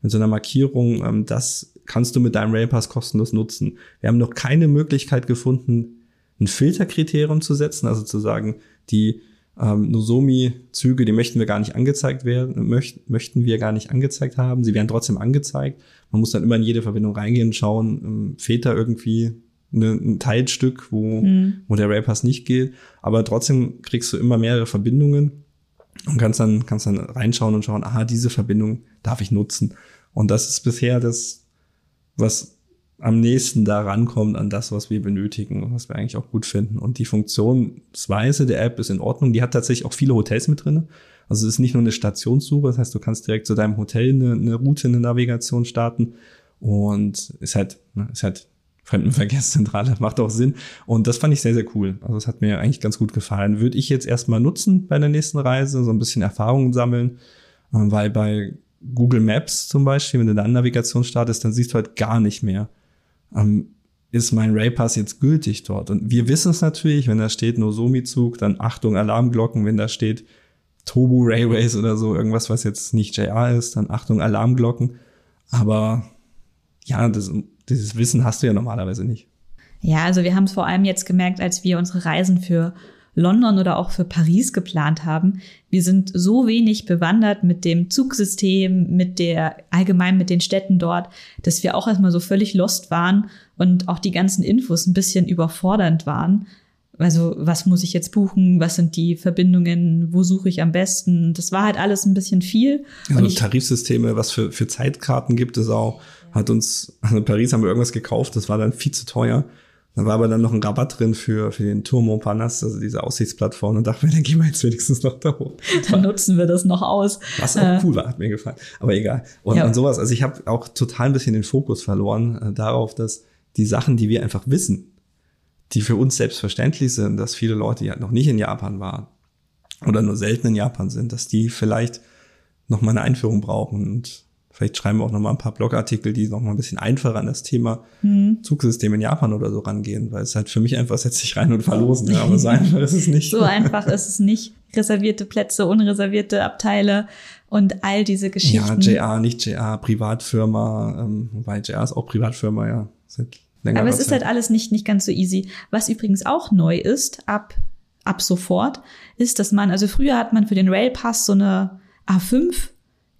mit so einer Markierung. Ähm, das kannst du mit deinem Railpass kostenlos nutzen. Wir haben noch keine Möglichkeit gefunden, ein Filterkriterium zu setzen, also zu sagen, die ähm, Nozomi-Züge, die möchten wir gar nicht angezeigt werden, möcht, möchten wir gar nicht angezeigt haben. Sie werden trotzdem angezeigt. Man muss dann immer in jede Verbindung reingehen und schauen, ähm, fehlt da irgendwie eine, ein Teilstück, wo, mhm. wo der Railpass nicht geht. Aber trotzdem kriegst du immer mehrere Verbindungen und kannst dann, kannst dann reinschauen und schauen, aha, diese Verbindung darf ich nutzen. Und das ist bisher das, was am nächsten da rankommt an das, was wir benötigen und was wir eigentlich auch gut finden. Und die Funktionsweise der App ist in Ordnung. Die hat tatsächlich auch viele Hotels mit drin. Also es ist nicht nur eine Stationssuche, das heißt, du kannst direkt zu deinem Hotel eine, eine Route, eine Navigation starten und ist halt, ne, ist halt Fremdenverkehrszentrale, macht auch Sinn. Und das fand ich sehr, sehr cool. Also es hat mir eigentlich ganz gut gefallen. Würde ich jetzt erstmal nutzen bei der nächsten Reise, so ein bisschen Erfahrungen sammeln, ähm, weil bei Google Maps zum Beispiel, wenn du da Navigation startest, dann siehst du halt gar nicht mehr, ähm, ist mein Raypass jetzt gültig dort. Und wir wissen es natürlich, wenn da steht Nozomi-Zug, dann Achtung, Alarmglocken, wenn da steht Tobu Railways oder so, irgendwas, was jetzt nicht JR ist, dann Achtung, Alarmglocken. Aber ja, das dieses Wissen hast du ja normalerweise nicht. Ja, also wir haben es vor allem jetzt gemerkt, als wir unsere Reisen für London oder auch für Paris geplant haben. Wir sind so wenig bewandert mit dem Zugsystem, mit der allgemein mit den Städten dort, dass wir auch erstmal so völlig lost waren und auch die ganzen Infos ein bisschen überfordernd waren, also was muss ich jetzt buchen, was sind die Verbindungen, wo suche ich am besten. Das war halt alles ein bisschen viel. Also ich, Tarifsysteme, was für, für Zeitkarten gibt es auch. Hat uns, also in Paris haben wir irgendwas gekauft, das war dann viel zu teuer. Da war aber dann noch ein Rabatt drin für, für den Tour Montparnasse, also diese Aussichtsplattform. Und dachte mir, dann gehen wir jetzt wenigstens noch da hoch. Dann nutzen wir das noch aus. Was auch äh, cool war, hat mir gefallen. Aber egal. Und, ja. und sowas, also ich habe auch total ein bisschen den Fokus verloren äh, darauf, dass die Sachen, die wir einfach wissen, die für uns selbstverständlich sind, dass viele Leute, die halt noch nicht in Japan waren oder nur selten in Japan sind, dass die vielleicht noch mal eine Einführung brauchen und vielleicht schreiben wir auch noch mal ein paar Blogartikel, die noch mal ein bisschen einfacher an das Thema mhm. Zugsystem in Japan oder so rangehen, weil es halt für mich einfach setzt sich rein und verlosen, ja, aber so einfach ist es nicht. so einfach ist es nicht. Reservierte Plätze, unreservierte Abteile und all diese Geschichten. Ja, JR, nicht JR, Privatfirma, ähm, wobei JR ist auch Privatfirma, ja. Seit aber es ist halt alles nicht, nicht ganz so easy. Was übrigens auch neu ist, ab, ab sofort, ist, dass man, also früher hat man für den Railpass so eine A5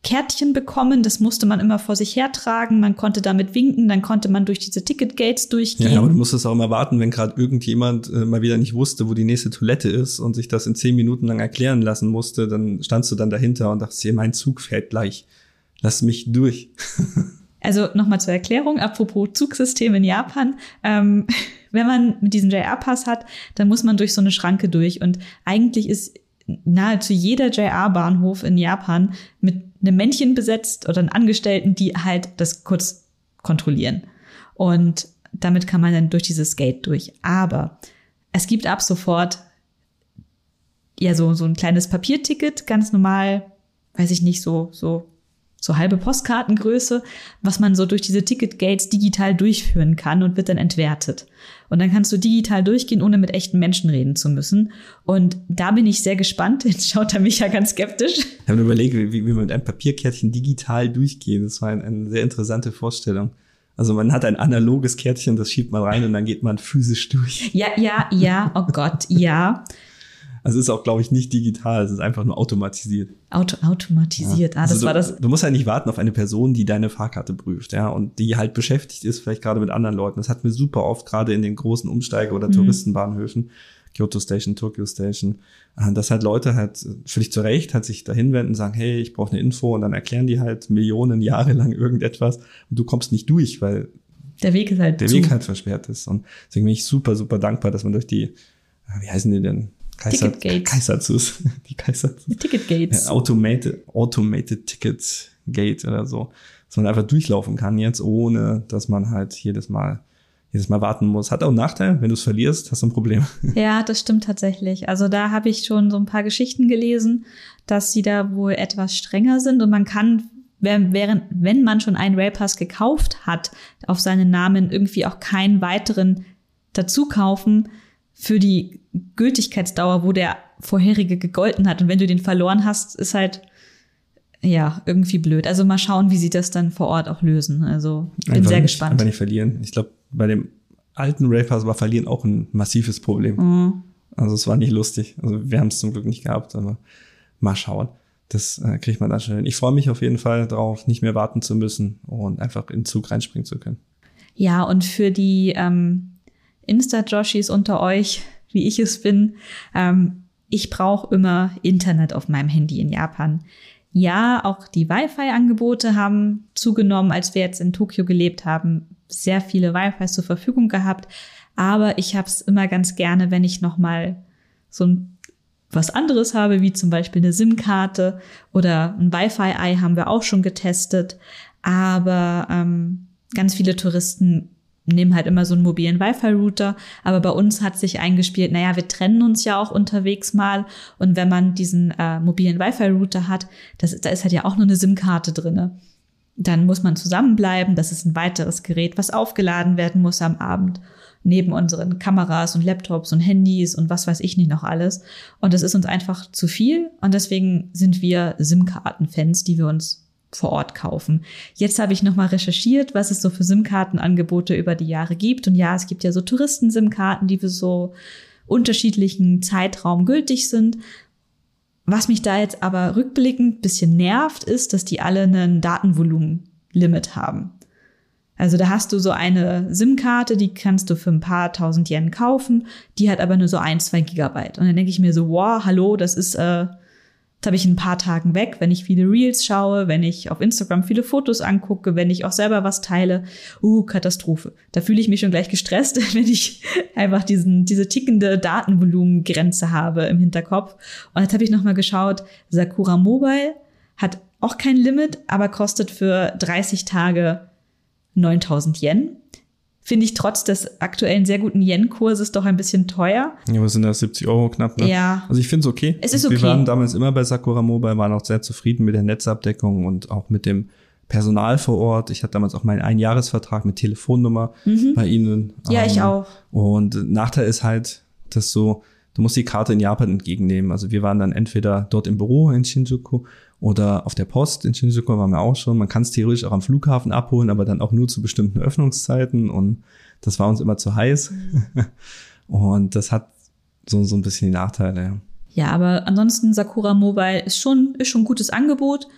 Kärtchen bekommen, das musste man immer vor sich hertragen, man konnte damit winken, dann konnte man durch diese Ticketgates durchgehen. Ja, aber du musstest auch immer warten, wenn gerade irgendjemand äh, mal wieder nicht wusste, wo die nächste Toilette ist und sich das in zehn Minuten lang erklären lassen musste, dann standst du dann dahinter und dachtest, hier, mein Zug fährt gleich. Lass mich durch. Also nochmal zur Erklärung, apropos Zugsystem in Japan. Ähm, wenn man mit diesem JR-Pass hat, dann muss man durch so eine Schranke durch. Und eigentlich ist nahezu jeder JR-Bahnhof in Japan mit einem Männchen besetzt oder einem Angestellten, die halt das kurz kontrollieren. Und damit kann man dann durch dieses Gate durch. Aber es gibt ab sofort ja so, so ein kleines Papierticket, ganz normal, weiß ich nicht, so, so so halbe Postkartengröße, was man so durch diese Ticketgates digital durchführen kann und wird dann entwertet. Und dann kannst du digital durchgehen, ohne mit echten Menschen reden zu müssen. Und da bin ich sehr gespannt. Jetzt schaut er mich ja ganz skeptisch. Ich habe überlegt, wie, wie man mit einem Papierkärtchen digital durchgeht. Das war eine, eine sehr interessante Vorstellung. Also man hat ein analoges Kärtchen, das schiebt man rein und dann geht man physisch durch. Ja, ja, ja, oh Gott, ja. Also es ist auch, glaube ich, nicht digital, es ist einfach nur automatisiert. Auto, automatisiert, ja. ah, das also war du, das. Du musst ja nicht warten auf eine Person, die deine Fahrkarte prüft, ja, und die halt beschäftigt ist, vielleicht gerade mit anderen Leuten. Das hatten wir super oft, gerade in den großen Umsteige- oder mhm. Touristenbahnhöfen. Kyoto Station, Tokyo Station, äh, dass halt Leute halt völlig zu Recht halt sich dahin wenden und sagen, hey, ich brauche eine Info und dann erklären die halt Millionen Jahre lang irgendetwas und du kommst nicht durch, weil der Weg ist halt der zu. Weg halt versperrt ist und deswegen bin ich super super dankbar, dass man durch die wie heißen die denn Kaiser, Kaiserzus, die Kaiserzus. Die Ticketgates. Automated, Automated Ticket Gate oder so. Dass man einfach durchlaufen kann jetzt, ohne dass man halt jedes Mal jedes Mal warten muss. Hat auch einen Nachteil, wenn du es verlierst, hast du ein Problem. Ja, das stimmt tatsächlich. Also da habe ich schon so ein paar Geschichten gelesen, dass sie da wohl etwas strenger sind und man kann, während, wenn man schon einen Railpass gekauft hat, auf seinen Namen irgendwie auch keinen weiteren dazu kaufen für die Gültigkeitsdauer, wo der vorherige gegolten hat. Und wenn du den verloren hast, ist halt ja irgendwie blöd. Also mal schauen, wie sie das dann vor Ort auch lösen. Also bin einfach sehr nicht, gespannt. Einfach nicht verlieren. Ich glaube, bei dem alten Raypass war Verlieren auch ein massives Problem. Mhm. Also es war nicht lustig. Also wir haben es zum Glück nicht gehabt, aber mal schauen. Das äh, kriegt man dann schon hin. Ich freue mich auf jeden Fall darauf, nicht mehr warten zu müssen und einfach in den Zug reinspringen zu können. Ja, und für die ähm, Insta-Joshis unter euch, wie ich es bin, ähm, ich brauche immer Internet auf meinem Handy in Japan. Ja, auch die Wi-Fi-Angebote haben zugenommen, als wir jetzt in Tokio gelebt haben. Sehr viele Wi-Fi zur Verfügung gehabt. Aber ich habe es immer ganz gerne, wenn ich noch mal so ein was anderes habe, wie zum Beispiel eine SIM-Karte oder ein Wi-Fi-Ei haben wir auch schon getestet. Aber ähm, ganz viele Touristen nehmen halt immer so einen mobilen Wi-Fi-Router. Aber bei uns hat sich eingespielt, naja, wir trennen uns ja auch unterwegs mal. Und wenn man diesen äh, mobilen Wi-Fi-Router hat, das, da ist halt ja auch nur eine SIM-Karte drinne. Dann muss man zusammenbleiben. Das ist ein weiteres Gerät, was aufgeladen werden muss am Abend. Neben unseren Kameras und Laptops und Handys und was weiß ich nicht noch alles. Und das ist uns einfach zu viel. Und deswegen sind wir SIM-Karten-Fans, die wir uns vor Ort kaufen. Jetzt habe ich nochmal recherchiert, was es so für SIM-Kartenangebote über die Jahre gibt. Und ja, es gibt ja so Touristen-SIM-Karten, die für so unterschiedlichen Zeitraum gültig sind. Was mich da jetzt aber rückblickend bisschen nervt, ist, dass die alle einen Datenvolumen-Limit haben. Also da hast du so eine SIM-Karte, die kannst du für ein paar tausend Yen kaufen, die hat aber nur so ein, zwei Gigabyte. Und dann denke ich mir so, wow, hallo, das ist, äh, das habe ich in ein paar Tagen weg, wenn ich viele Reels schaue, wenn ich auf Instagram viele Fotos angucke, wenn ich auch selber was teile. Uh, Katastrophe. Da fühle ich mich schon gleich gestresst, wenn ich einfach diesen, diese tickende Datenvolumengrenze habe im Hinterkopf. Und jetzt habe ich nochmal geschaut, Sakura Mobile hat auch kein Limit, aber kostet für 30 Tage 9000 Yen. Finde ich trotz des aktuellen sehr guten Yen-Kurses doch ein bisschen teuer. Ja, was sind das? 70 Euro knapp, ne? Ja. Also ich finde es okay. Es ist okay. Wir waren damals immer bei Sakura Mobile, waren auch sehr zufrieden mit der Netzabdeckung und auch mit dem Personal vor Ort. Ich hatte damals auch meinen Einjahresvertrag mit Telefonnummer bei Ihnen. Ja, ich Ähm, auch. Und Nachteil ist halt, dass so, du musst die Karte in Japan entgegennehmen. Also wir waren dann entweder dort im Büro in Shinjuku oder auf der Post in Shinjuku waren wir auch schon. Man kann es theoretisch auch am Flughafen abholen, aber dann auch nur zu bestimmten Öffnungszeiten und das war uns immer zu heiß. und das hat so, so ein bisschen die Nachteile, ja. Ja, aber ansonsten Sakura Mobile ist schon, ist schon ein gutes Angebot.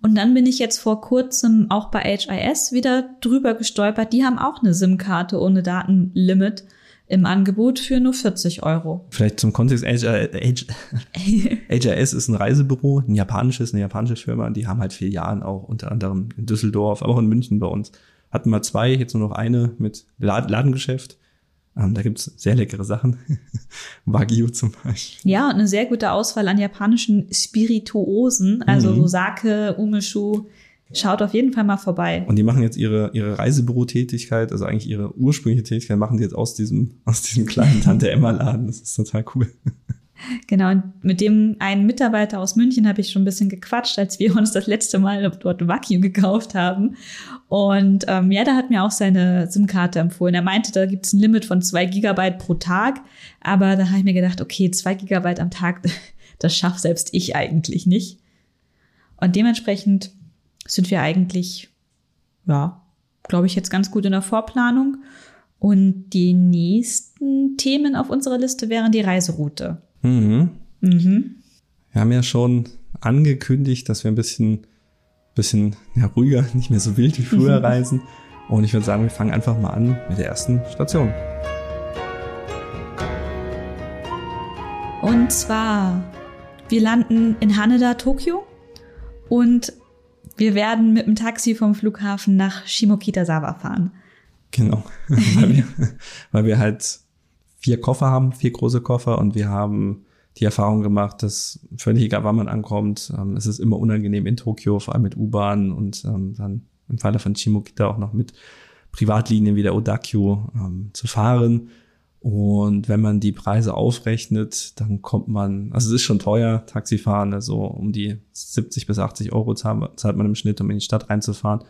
Und dann bin ich jetzt vor kurzem auch bei HIS wieder drüber gestolpert. Die haben auch eine SIM-Karte ohne Datenlimit im Angebot für nur 40 Euro. Vielleicht zum Kontext, HRS ist ein Reisebüro, ein japanisches, eine japanische Firma, die haben halt Filialen auch unter anderem in Düsseldorf, aber auch in München bei uns. Hatten mal zwei, jetzt nur noch eine mit Lad- Ladengeschäft. Ähm, da gibt's sehr leckere Sachen. Wagyu zum Beispiel. Ja, und eine sehr gute Auswahl an japanischen Spirituosen, also so Sake, Umeshu. Schaut auf jeden Fall mal vorbei. Und die machen jetzt ihre, ihre Reisebüro-Tätigkeit, also eigentlich ihre ursprüngliche Tätigkeit, machen die jetzt aus diesem, aus diesem kleinen Tante-Emma-Laden. Das ist total cool. Genau, und mit dem einen Mitarbeiter aus München habe ich schon ein bisschen gequatscht, als wir uns das letzte Mal dort Wagyu gekauft haben. Und ähm, ja, da hat mir auch seine SIM-Karte empfohlen. Er meinte, da gibt es ein Limit von zwei Gigabyte pro Tag. Aber da habe ich mir gedacht, okay, zwei Gigabyte am Tag, das schafft selbst ich eigentlich nicht. Und dementsprechend sind wir eigentlich, ja, glaube ich, jetzt ganz gut in der Vorplanung. Und die nächsten Themen auf unserer Liste wären die Reiseroute. Mhm. Mhm. Wir haben ja schon angekündigt, dass wir ein bisschen, bisschen ja, ruhiger, nicht mehr so wild wie früher reisen. Und ich würde sagen, wir fangen einfach mal an mit der ersten Station. Und zwar, wir landen in Haneda, Tokio und wir werden mit dem Taxi vom Flughafen nach Shimokitazawa fahren. Genau. weil, wir, weil wir halt vier Koffer haben, vier große Koffer und wir haben die Erfahrung gemacht, dass völlig egal, wann man ankommt, ähm, es ist immer unangenehm in Tokio, vor allem mit U-Bahn und ähm, dann im Falle von Shimokita auch noch mit Privatlinien wie der Odakyu ähm, zu fahren. Und wenn man die Preise aufrechnet, dann kommt man, also es ist schon teuer, Taxifahren, also um die 70 bis 80 Euro zahlt man im Schnitt, um in die Stadt reinzufahren.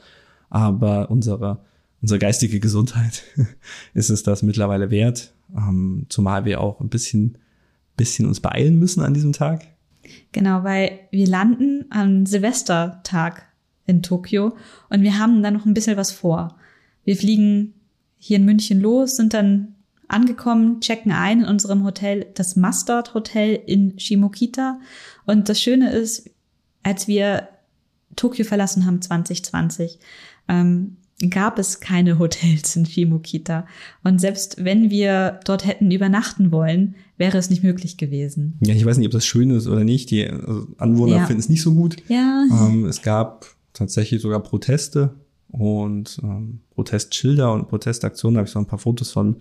Aber unsere, unsere geistige Gesundheit ist es das mittlerweile wert, ähm, zumal wir auch ein bisschen, bisschen uns beeilen müssen an diesem Tag. Genau, weil wir landen am Silvestertag in Tokio und wir haben dann noch ein bisschen was vor. Wir fliegen hier in München los, sind dann angekommen, checken ein in unserem Hotel, das Mustard Hotel in Shimokita. Und das Schöne ist, als wir Tokio verlassen haben 2020, ähm, gab es keine Hotels in Shimokita. Und selbst wenn wir dort hätten übernachten wollen, wäre es nicht möglich gewesen. Ja, ich weiß nicht, ob das schön ist oder nicht. Die also Anwohner Ja. finden es nicht so gut. Ja, Ähm, es gab tatsächlich sogar Proteste und ähm, Protestschilder und Protestaktionen. Da habe ich so ein paar Fotos von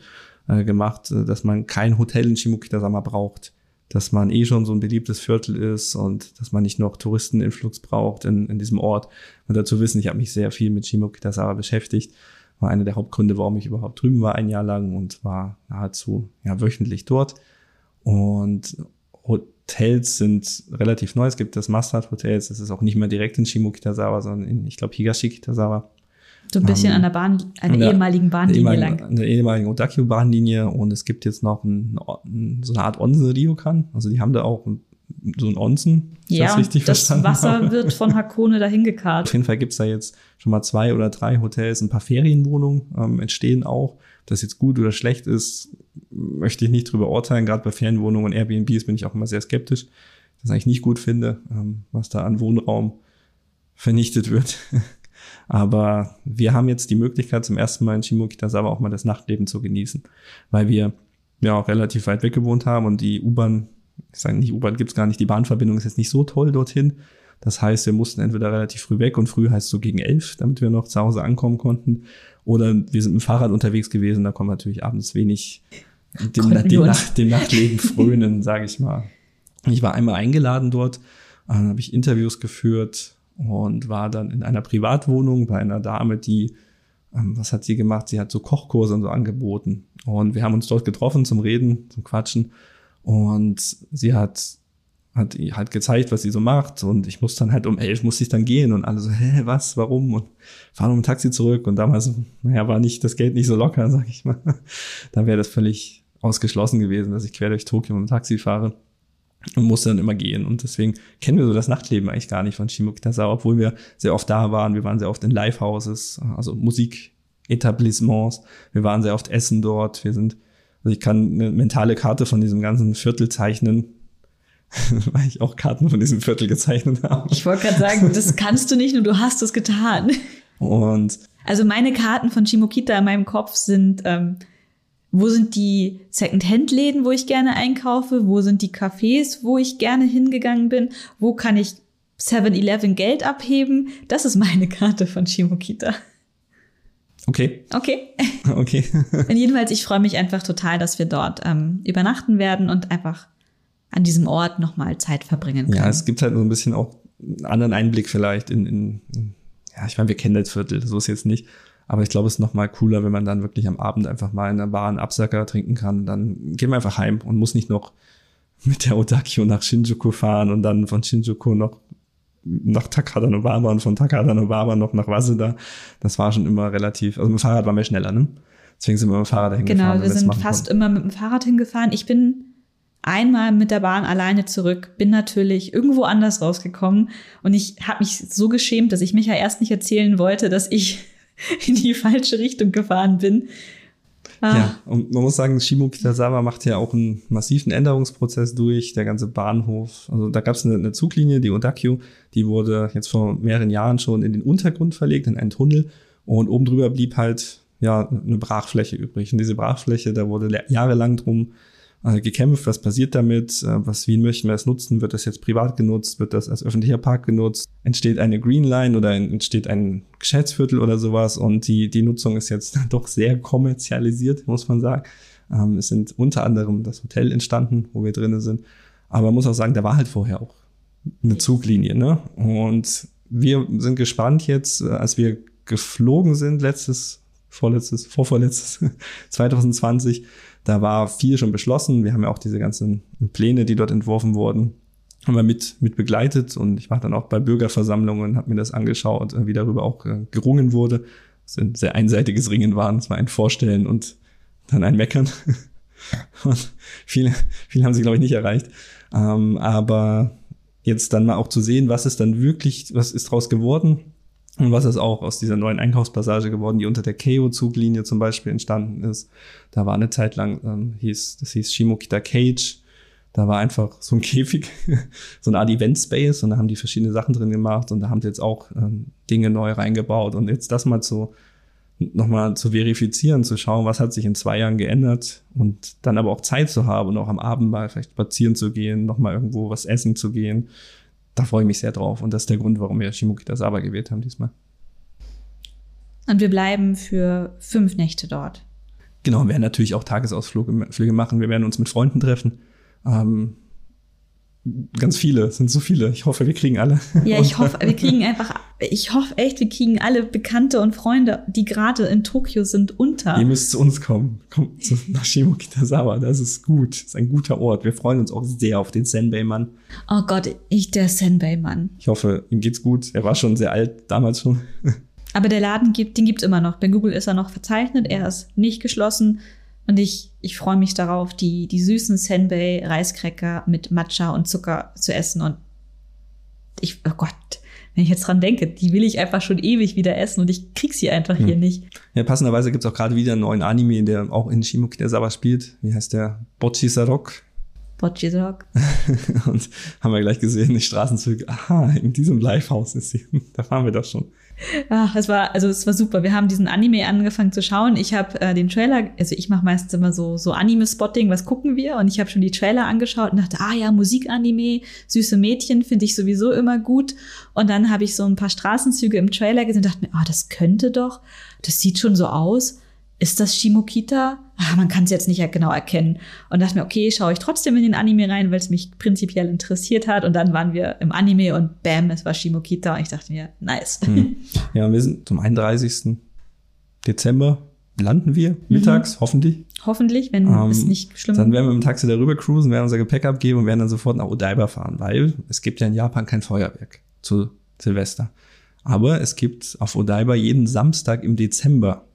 äh, gemacht, äh, dass man kein Hotel in Shimokita-sama braucht. Dass man eh schon so ein beliebtes Viertel ist und dass man nicht noch Touristeninflux braucht in, in diesem Ort. Und dazu wissen, ich habe mich sehr viel mit Shimokita-sama beschäftigt. War einer der Hauptgründe, warum ich überhaupt drüben war, ein Jahr lang und war nahezu ja, wöchentlich dort. Und Hotels sind relativ neu. Es gibt das Mustard Hotels. Das ist auch nicht mehr direkt in Shimokitazawa, sondern in, ich glaube, Higashikitazawa. So ein bisschen Ähm, an der Bahn, an der ja, ehemaligen An der Bahnlinie ehemaligen, lang. an der ehemaligen Odakyu-Bahnlinie. Und es gibt jetzt noch ein, ein, so eine Art Onsen-Ryokan. Also die haben da auch so ein Onsen. Ja, das richtig das Wasser habe. wird von Hakone dahin Auf gekarrt. jeden Fall gibt's da jetzt schon mal zwei oder drei Hotels, ein paar Ferienwohnungen ähm, entstehen auch. Ob das jetzt gut oder schlecht ist, möchte ich nicht drüber urteilen. Gerade bei Ferienwohnungen und Airbnbs bin ich auch immer sehr skeptisch. Das eigentlich nicht gut finde, ähm, was da an Wohnraum vernichtet wird. Aber wir haben jetzt die Möglichkeit, zum ersten Mal in Shimokitazawa auch mal das Nachtleben zu genießen, weil wir ja auch relativ weit weg gewohnt haben und die U-Bahn, ich sage nicht, U-Bahn gibt's gar nicht, die Bahnverbindung ist jetzt nicht so toll dorthin. Das heißt, wir mussten entweder relativ früh weg und früh heißt so gegen elf, damit wir noch zu Hause ankommen konnten. Oder wir sind mit dem Fahrrad unterwegs gewesen, da kommen natürlich abends wenig dem, dem, Nacht, dem Nachtleben frönen, sage ich mal. Ich war einmal eingeladen dort, dann habe ich Interviews geführt und war dann in einer Privatwohnung bei einer Dame, die, ähm, was hat sie gemacht? Sie hat so Kochkurse und so angeboten. Und wir haben uns dort getroffen zum Reden, zum Quatschen. Und sie hat hat halt gezeigt, was sie so macht und ich muss dann halt um elf musste ich dann gehen und alle so, hä, was, warum und fahren um ein Taxi zurück und damals, naja, war nicht das Geld nicht so locker, sag ich mal. Da wäre das völlig ausgeschlossen gewesen, dass ich quer durch Tokio mit dem Taxi fahre und musste dann immer gehen und deswegen kennen wir so das Nachtleben eigentlich gar nicht von Shimokitazawa, obwohl wir sehr oft da waren, wir waren sehr oft in Livehouses, also Musiketablissements, wir waren sehr oft essen dort, wir sind also ich kann eine mentale Karte von diesem ganzen Viertel zeichnen, weil ich auch Karten von diesem Viertel gezeichnet habe. Ich wollte gerade sagen, das kannst du nicht nur du hast es getan. Und also meine Karten von Shimokita in meinem Kopf sind, ähm, wo sind die Second-Hand-Läden, wo ich gerne einkaufe? Wo sind die Cafés, wo ich gerne hingegangen bin? Wo kann ich 7-Eleven Geld abheben? Das ist meine Karte von Shimokita. Okay. Okay. Okay. und jedenfalls, ich freue mich einfach total, dass wir dort ähm, übernachten werden und einfach an diesem Ort nochmal Zeit verbringen können. Ja, es gibt halt so ein bisschen auch einen anderen Einblick vielleicht in, in, in ja, ich meine, wir kennen das Viertel, so ist jetzt nicht. Aber ich glaube, es ist noch mal cooler, wenn man dann wirklich am Abend einfach mal in einer Bar einen Absacker trinken kann. Dann geht man einfach heim und muss nicht noch mit der Odakio nach Shinjuku fahren und dann von Shinjuku noch nach Takada Nobaba und von Takada Nobaba noch nach Waseda. Das war schon immer relativ, also mit dem Fahrrad waren wir schneller, ne? Deswegen sind wir mit dem Fahrrad hingefahren. Genau, wir sind fast konnten. immer mit dem Fahrrad hingefahren. Ich bin einmal mit der Bahn alleine zurück, bin natürlich irgendwo anders rausgekommen und ich habe mich so geschämt, dass ich mich ja erst nicht erzählen wollte, dass ich in die falsche Richtung gefahren bin. Ah. Ja, und man muss sagen, Shimo Kitazawa macht ja auch einen massiven Änderungsprozess durch, der ganze Bahnhof. Also da gab es eine, eine, Zuglinie, die Odakyu, die wurde jetzt vor mehreren Jahren schon in den Untergrund verlegt, in einen Tunnel. Und oben drüber blieb halt ja eine Brachfläche übrig. Und diese Brachfläche, da wurde jahrelang drum äh, gekämpft, was passiert damit, äh, was, wie möchten wir es nutzen, wird das jetzt privat genutzt, wird das als öffentlicher Park genutzt, entsteht eine Green Line oder entsteht ein Geschäftsviertel oder sowas? Und die, die Nutzung ist jetzt doch sehr kommerzialisiert, muss man sagen. Ähm, es sind unter anderem das Hotel entstanden, wo wir drinnen sind, aber man muss auch sagen, da war halt vorher auch eine Zuglinie, ne? Und wir sind gespannt jetzt, äh, als wir geflogen sind letztes, vorletztes, vorvorletztes, 2020, Da war viel schon beschlossen. Wir haben ja auch diese ganzen Pläne, die dort entworfen wurden, haben wir mit, mit begleitet und ich war dann auch bei Bürgerversammlungen, habe mir das angeschaut, wie darüber auch äh, gerungen wurde. Es ein sehr einseitiges Ringen waren. Es war ein Vorstellen und dann ein Meckern. Und viele, viele haben sie, glaube ich, nicht erreicht. Ähm, aber jetzt dann mal auch zu sehen, was ist dann wirklich, was ist draus geworden, und was ist auch aus dieser neuen Einkaufspassage geworden, die unter der Keo-Zuglinie zum Beispiel entstanden ist. Da war eine Zeit lang, ähm, hieß, das hieß Shimokita Cage. Da war einfach so ein Käfig, so eine Art Event-Space und da haben die verschiedene Sachen drin gemacht und da haben die jetzt auch ähm, Dinge neu reingebaut. Und jetzt das mal zu, nochmal zu verifizieren, zu schauen, was hat sich in zwei Jahren geändert und dann aber auch Zeit zu haben und auch am Abend mal vielleicht spazieren zu gehen, nochmal irgendwo was essen zu gehen da freue ich mich sehr drauf. Und das ist der Grund, warum wir Shimokita Saba gewählt haben diesmal. Und wir bleiben für fünf Nächte dort. Genau, wir werden natürlich auch Tagesausflüge machen. Wir werden uns mit Freunden treffen. Ähm, ganz viele, es sind so viele. Ich hoffe, wir kriegen alle. Ja, ich hoffe, wir kriegen einfach, ich hoffe echt, wir kriegen alle Bekannte und Freunde, die gerade in Tokio sind, unter. Ihr müsst zu uns kommen. Kommt zu, nach Shimokitazawa, das ist gut. Das ist ein guter Ort. Wir freuen uns auch sehr auf den Senbei-Mann. Oh Gott, ich der Senbei-Mann. Ich hoffe, ihm geht's gut. Er war schon sehr alt, damals schon. Aber der Laden gibt, den gibt's immer noch. Bei Google ist er noch verzeichnet. Er ist nicht geschlossen. Und ich, ich freue mich darauf, die, die süßen Senbei Reiskräcker mit Matcha und Zucker zu essen. Und ich, oh Gott, wenn ich jetzt dran denke, die will ich einfach schon ewig wieder essen und ich krieg sie einfach hm. hier nicht. Ja, passenderweise gibt's auch gerade wieder einen neuen Anime, der auch in Shimokitazawa spielt. Wie heißt der? Bochi Sarok. Bocci-Dog. und haben wir gleich gesehen, die Straßenzüge, aha, in diesem Livehouse ist sie. Da fahren wir doch schon. Ach, es war, also es war super. Wir haben diesen Anime angefangen zu schauen. Ich habe äh, den Trailer, also ich mache meistens immer so, so Anime-Spotting, was gucken wir? Und ich habe schon die Trailer angeschaut und dachte, ah ja, Musikanime, süße Mädchen finde ich sowieso immer gut. Und dann habe ich so ein paar Straßenzüge im Trailer gesehen und dachte mir, ah, das könnte doch, das sieht schon so aus ist das Shimokita? Ach, man kann es jetzt nicht genau erkennen. Und dachte mir, okay, schaue ich trotzdem in den Anime rein, weil es mich prinzipiell interessiert hat. Und dann waren wir im Anime und bam, es war Shimokita. Und ich dachte mir, nice. Hm. Ja, wir sind zum 31. Dezember landen wir mittags, mhm. hoffentlich. Hoffentlich, wenn ähm, es nicht schlimm ist. Dann werden wir mit dem Taxi darüber cruisen, werden unser Gepäck abgeben und werden dann sofort nach Odaiba fahren, weil es gibt ja in Japan kein Feuerwerk zu Silvester. Aber es gibt auf Odaiba jeden Samstag im Dezember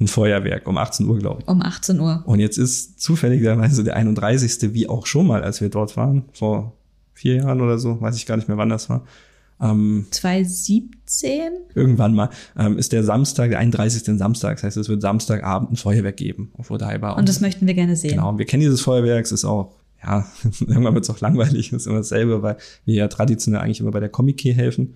ein Feuerwerk um 18 Uhr, glaube ich. Um 18 Uhr. Und jetzt ist zufälligerweise der 31. wie auch schon mal, als wir dort waren, vor vier Jahren oder so, weiß ich gar nicht mehr, wann das war. Ähm, 2017? Irgendwann mal, ähm, ist der Samstag, der 31. Samstag. Das heißt, es wird Samstagabend ein Feuerwerk geben auf Odaiba. Und, und das möchten wir gerne sehen. Genau, wir kennen dieses Feuerwerk, es ist auch, ja, irgendwann wird es auch langweilig, es ist immer dasselbe, weil wir ja traditionell eigentlich immer bei der Comic-Key helfen.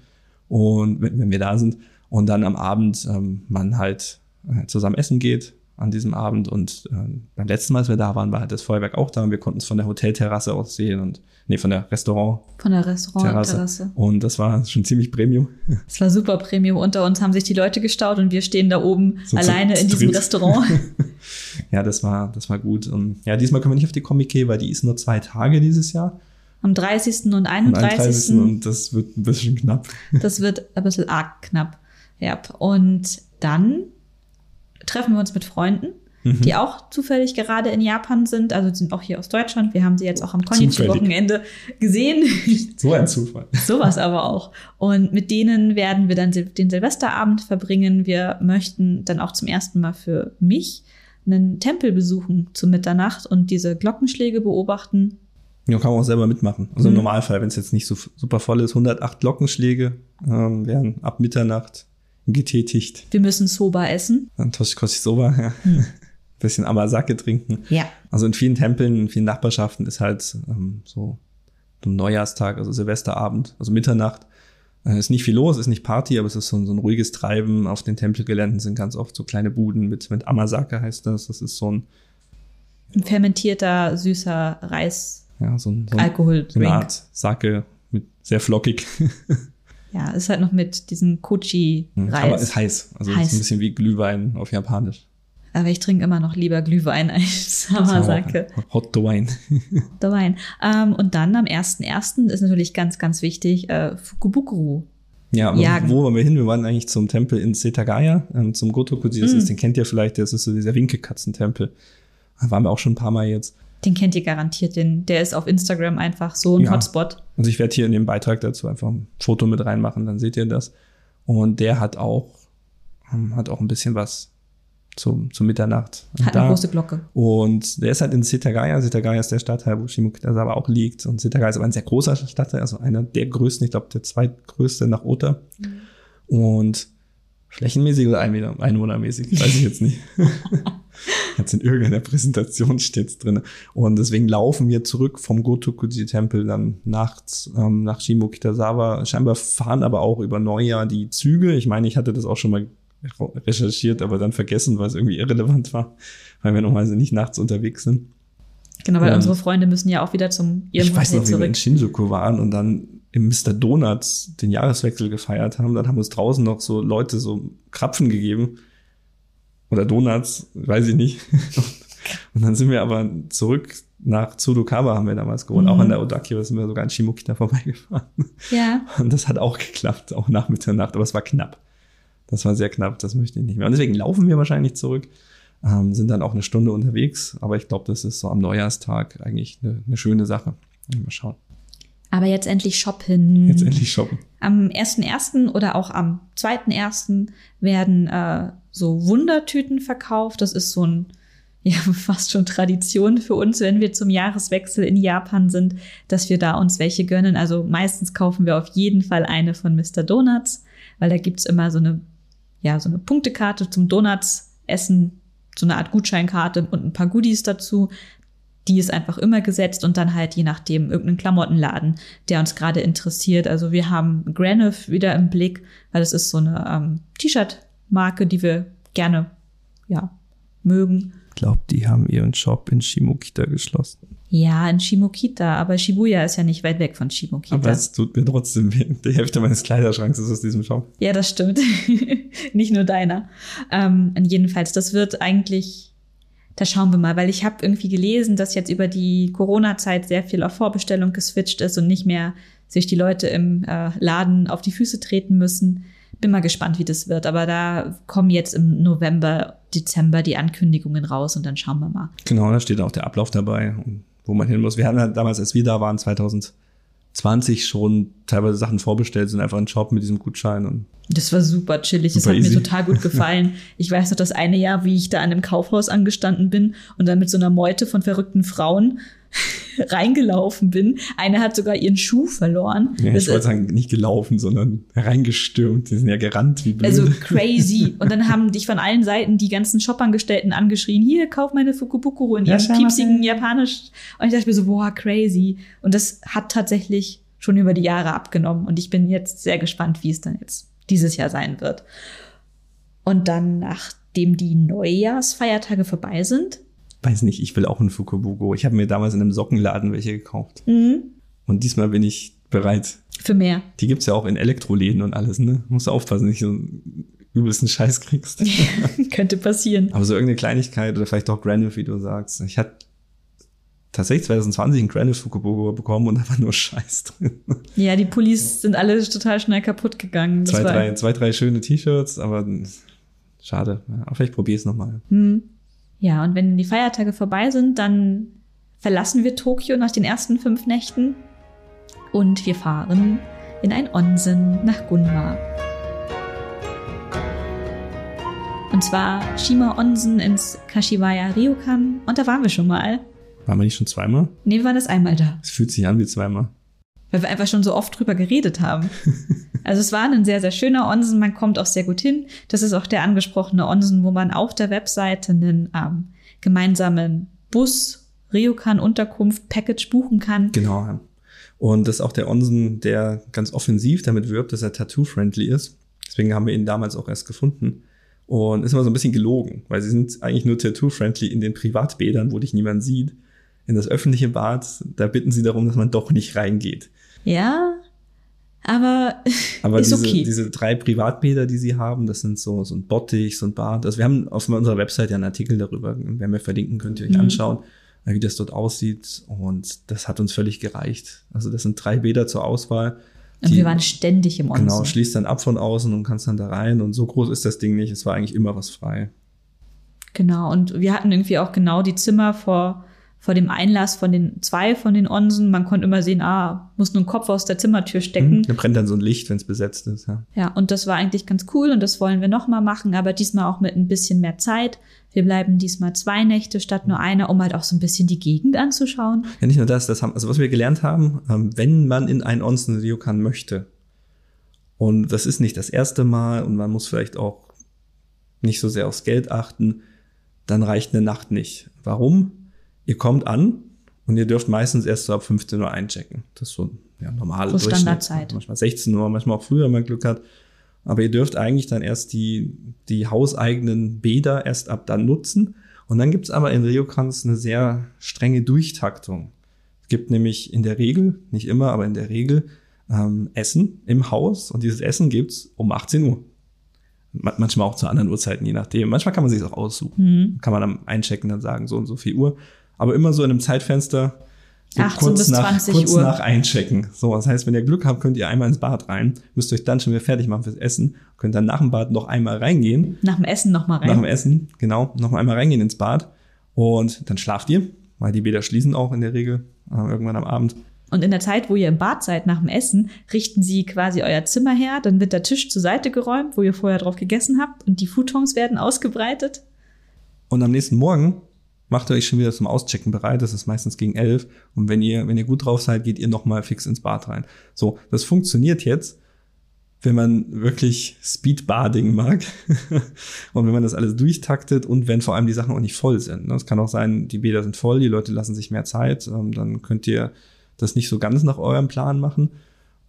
Und wenn, wir da sind und dann am Abend ähm, man halt zusammen essen geht an diesem Abend. Und äh, beim letzten Mal, als wir da waren, war halt das Feuerwerk auch da und wir konnten es von der Hotelterrasse aus sehen und nee, von der Restaurant. Von der Restaurantterrasse. Und das war schon ziemlich Premium. Es war super Premium. Unter uns haben sich die Leute gestaut und wir stehen da oben so alleine in diesem Restaurant. ja, das war, das war gut. Und ja, diesmal können wir nicht auf die Comic weil die ist nur zwei Tage dieses Jahr. Am 30. und 31. Am 31. Und das wird ein bisschen knapp. Das wird ein bisschen arg knapp. Ja. Und dann treffen wir uns mit Freunden, mhm. die auch zufällig gerade in Japan sind. Also sind auch hier aus Deutschland. Wir haben sie jetzt auch am Konnichi-Wochenende gesehen. So ein Zufall. Sowas aber auch. Und mit denen werden wir dann den Silvesterabend verbringen. Wir möchten dann auch zum ersten Mal für mich einen Tempel besuchen zu Mitternacht und diese Glockenschläge beobachten. Ja, kann man auch selber mitmachen. Also im mhm. Normalfall, wenn es jetzt nicht so super voll ist, 108 Glockenschläge ähm, werden ab Mitternacht getätigt. Wir müssen Soba essen. Toshikoshi Soba, ja. Hm. Bisschen Amasake trinken. Ja. Also in vielen Tempeln, in vielen Nachbarschaften ist halt ähm, so ein Neujahrstag, also Silvesterabend, also Mitternacht. Äh, ist nicht viel los, ist nicht Party, aber es ist so, ein, so ein ruhiges Treiben. Auf den Tempelgeländen sind ganz oft so kleine Buden mit, mit Amasake heißt das. Das ist so ein, ein fermentierter, süßer Reis. Ja, so ein, so ein Alkohol. So eine Art Sake mit sehr flockig. Ja, ist halt noch mit diesem Kochi-Reis. Hm, aber ist heiß. Also heiß. ist ein bisschen wie Glühwein auf Japanisch. Aber ich trinke immer noch lieber Glühwein als Hamasake. Hot the Wine. the Wine. Ähm, und dann am 1.1. ist natürlich ganz, ganz wichtig, äh, Fukubukuru. Ja, aber jagen. wo waren wir hin? Wir waren eigentlich zum Tempel in Setagaya, ähm, zum Gotokuji. Das mm. ist, den kennt ihr vielleicht, das ist so dieser Winkelkatzentempel. Da waren wir auch schon ein paar Mal jetzt. Den kennt ihr garantiert, den, der ist auf Instagram einfach so ein ja. Hotspot. Also ich werde hier in dem Beitrag dazu einfach ein Foto mit reinmachen, dann seht ihr das. Und der hat auch, ähm, hat auch ein bisschen was zum, zum Mitternacht. Hat da. eine große Glocke. Und der ist halt in Setagaya. Setagaya ist der Stadtteil, wo Shimokitazawa auch liegt. Und Setagaya ist aber ein sehr großer Stadtteil, also einer der größten, ich glaube der zweitgrößte nach Ota. Mhm. Und flächenmäßig oder einwohnermäßig, weiß ich jetzt nicht. Jetzt in irgendeiner Präsentation steht's drin. Und deswegen laufen wir zurück vom Gotokuji-Tempel dann nachts ähm, nach Shimokitazawa. Scheinbar fahren aber auch über Neujahr die Züge. Ich meine, ich hatte das auch schon mal recherchiert, aber dann vergessen, weil es irgendwie irrelevant war, weil wir normalerweise nicht nachts unterwegs sind. Genau, weil und unsere Freunde müssen ja auch wieder zum ihrem Ich weiß noch, wie wir in Shinjuku waren und dann im Mr. Donuts den Jahreswechsel gefeiert haben. Dann haben uns draußen noch so Leute so Krapfen gegeben oder Donuts, weiß ich nicht. Und dann sind wir aber zurück nach Tsurukawa haben wir damals gewohnt, mhm. auch an der Odaki, da sind wir sogar in Shimokita vorbeigefahren. Ja. Und das hat auch geklappt, auch nach Mitternacht, aber es war knapp. Das war sehr knapp, das möchte ich nicht mehr. Und deswegen laufen wir wahrscheinlich zurück, ähm, sind dann auch eine Stunde unterwegs, aber ich glaube, das ist so am Neujahrstag eigentlich eine, eine schöne Sache. Mal schauen. Aber jetzt endlich shoppen. Jetzt endlich shoppen. Am 1.1. oder auch am 2.1. werden äh, so Wundertüten verkauft. Das ist so ein, ja, fast schon Tradition für uns, wenn wir zum Jahreswechsel in Japan sind, dass wir da uns welche gönnen. Also meistens kaufen wir auf jeden Fall eine von Mr. Donuts, weil da gibt's immer so eine, ja, so eine Punktekarte zum Donuts essen, so eine Art Gutscheinkarte und ein paar Goodies dazu. Die ist einfach immer gesetzt und dann halt je nachdem irgendeinen Klamottenladen, der uns gerade interessiert. Also wir haben Graniff wieder im Blick, weil das ist so eine ähm, T-Shirt-Marke, die wir gerne ja mögen. Ich glaube, die haben ihren Shop in Shimokita geschlossen. Ja, in Shimokita, aber Shibuya ist ja nicht weit weg von Shimokita. Aber es tut mir trotzdem weh. Die Hälfte meines Kleiderschranks ist aus diesem Shop. Ja, das stimmt. nicht nur deiner. Ähm, jedenfalls, das wird eigentlich, da schauen wir mal, weil ich habe irgendwie gelesen, dass jetzt über die Corona-Zeit sehr viel auf Vorbestellung geswitcht ist und nicht mehr sich die Leute im äh, Laden auf die Füße treten müssen. Bin mal gespannt, wie das wird. Aber da kommen jetzt im November, Dezember die Ankündigungen raus und dann schauen wir mal. Genau, da steht auch der Ablauf dabei, wo man hin muss. Wir hatten halt damals, als wir da waren, 2020 schon teilweise Sachen vorbestellt, sind einfach ein Shop mit diesem Gutschein und Das war super chillig. Das Super hat easy. mir total gut gefallen. Ich weiß noch das eine Jahr, wie ich da an einem Kaufhaus angestanden bin und dann mit so einer Meute von verrückten Frauen reingelaufen bin. Eine hat sogar ihren Schuh verloren. ja, ich wollte sagen, nicht gelaufen, sondern hereingestürmt. Die sind ja gerannt wie blöd. Also crazy. Und dann haben dich von allen Seiten die ganzen Shop-Angestellten angeschrien, hier, kauf meine Fukubuku in Ja, ihrem piepsigen Japanisch. Und ich dachte mir so, boah, crazy. Und das hat tatsächlich schon über die Jahre abgenommen. Und ich bin jetzt sehr gespannt, wie es dann jetzt dieses Jahr sein wird. Und dann, nachdem die Neujahrsfeiertage vorbei sind, Weiß nicht, ich will auch einen Fukubugo. Ich habe mir damals in einem Sockenladen welche gekauft. mhm, Und diesmal bin ich bereit. für mehr. Die gibt's ja auch in Elektroläden und alles, ne? Musst du aufpassen, nicht so einen übelsten Scheiß kriegst. Könnte passieren. Aber so irgendeine Kleinigkeit oder vielleicht auch Granite, wie du sagst. Ich hatte tatsächlich 2020 einen Granite Fukubugo bekommen und da war nur Scheiß drin. Ja, die Pullis sind alle total schnell kaputt gegangen. Zwei, drei, zwei, drei schöne T-Shirts, aber schade. Ja, aber vielleicht probier es nochmal. Hm. Ja, und wenn die Feiertage vorbei sind, dann verlassen wir Tokio nach den ersten fünf Nächten und wir fahren in ein Onsen nach Gunma. Und zwar Shima Onsen ins Kashiwaya Ryokan und da waren wir schon mal. Waren wir nicht schon zweimal? Nee, wir waren das einmal da, Es fühlt sich an wie zweimal. Weil wir einfach schon so oft drüber geredet haben. Also es war ein sehr, sehr schöner Onsen, man kommt auch sehr gut hin. Das ist auch der angesprochene Onsen, wo man auf der Webseite einen ähm, gemeinsamen Bus, Ryokan-Unterkunft, Package buchen kann. Genau. Und das ist auch der Onsen, der ganz offensiv damit wirbt, dass er tattoo-friendly ist. Deswegen haben wir ihn damals auch erst gefunden. Und ist immer so ein bisschen gelogen, weil sie sind eigentlich nur tattoo-friendly in den Privatbädern, wo dich niemand sieht. In das öffentliche Bad, da bitten sie darum, dass man doch nicht reingeht. Ja, aber, Aber ist diese, okay. diese drei Privatbäder, die sie haben, das sind so, so ein Bottich, so ein Bad. Also wir haben auf unserer Website ja einen Artikel darüber, werden wir verlinken, könnt ihr euch Mhm. anschauen, wie das dort aussieht. Und das hat uns völlig gereicht. Also das sind drei Bäder zur Auswahl. und die- wir waren ständig im Onsen. Genau, schließt dann ab von außen und kannst dann da rein. Und so groß ist das Ding nicht. Es war eigentlich immer was frei. Genau, und wir hatten irgendwie auch genau die Zimmer vor, vor dem Einlass von den zwei von den Onsen. Man konnte immer sehen, ah, muss nur einen Kopf aus der Zimmertür stecken. Mhm. Da brennt dann so ein Licht, wenn es besetzt ist. Ja. Ja, und das war eigentlich ganz cool und das wollen wir nochmal machen, aber diesmal auch mit ein bisschen mehr Zeit. Wir bleiben diesmal zwei Nächte statt nur einer, um halt auch so ein bisschen die Gegend anzuschauen. Ja, nicht nur das, das haben, also was wir gelernt haben, ähm, wenn man in ein Onsen Ryokan möchte, und das ist nicht das erste Mal und man muss vielleicht auch nicht so sehr aufs Geld achten, dann reicht eine Nacht nicht. Warum? Ihr kommt an und ihr dürft meistens erst so ab 15 Uhr einchecken. Das ist so ja, normale So. Standardzeit. Manchmal 16 Uhr, manchmal auch früher, wenn man Glück hat. Aber ihr dürft eigentlich dann erst die, die hauseigenen Bäder erst ab dann nutzen. Und dann gibt's aber in Ryokans eine sehr strenge Durchtaktung. Es gibt nämlich in der Regel, nicht immer, aber in der Regel ähm, Essen im Haus und dieses Essen gibt's um 18 Uhr. Ma- Manchmal auch zu anderen Uhrzeiten, je nachdem. Manchmal kann man sich auch aussuchen. Kann man am Einchecken dann sagen, so und so viel Uhr. Aber immer so in einem Zeitfenster, so 18 bis 20 kurz Uhr. nach Einchecken. So, das heißt, wenn ihr Glück habt, könnt ihr einmal ins Bad rein, müsst euch dann schon wieder fertig machen fürs Essen, könnt dann nach dem Bad noch einmal reingehen, Nach dem Essen nochmal rein. nach dem Essen, genau, noch mal einmal reingehen ins Bad und dann schlaft ihr, weil die Bäder schließen auch in der Regel äh, irgendwann am Abend. Und in der Zeit, wo ihr im Bad seid nach dem Essen, richten sie quasi euer Zimmer her, dann wird der Tisch zur Seite geräumt, wo ihr vorher drauf gegessen habt und die Futons werden ausgebreitet. Und am nächsten Morgen macht euch schon wieder zum Auschecken bereit. Das ist meistens gegen elf. Und wenn ihr, wenn ihr gut drauf seid, geht ihr nochmal fix ins Bad rein. So, das funktioniert jetzt wenn man wirklich Speedbading mag und wenn man das alles durchtaktet und wenn vor allem die Sachen auch nicht voll sind. Ne? Es kann auch sein, die Bäder sind voll, die Leute lassen sich mehr Zeit, ähm, dann könnt ihr das nicht so ganz nach eurem Plan machen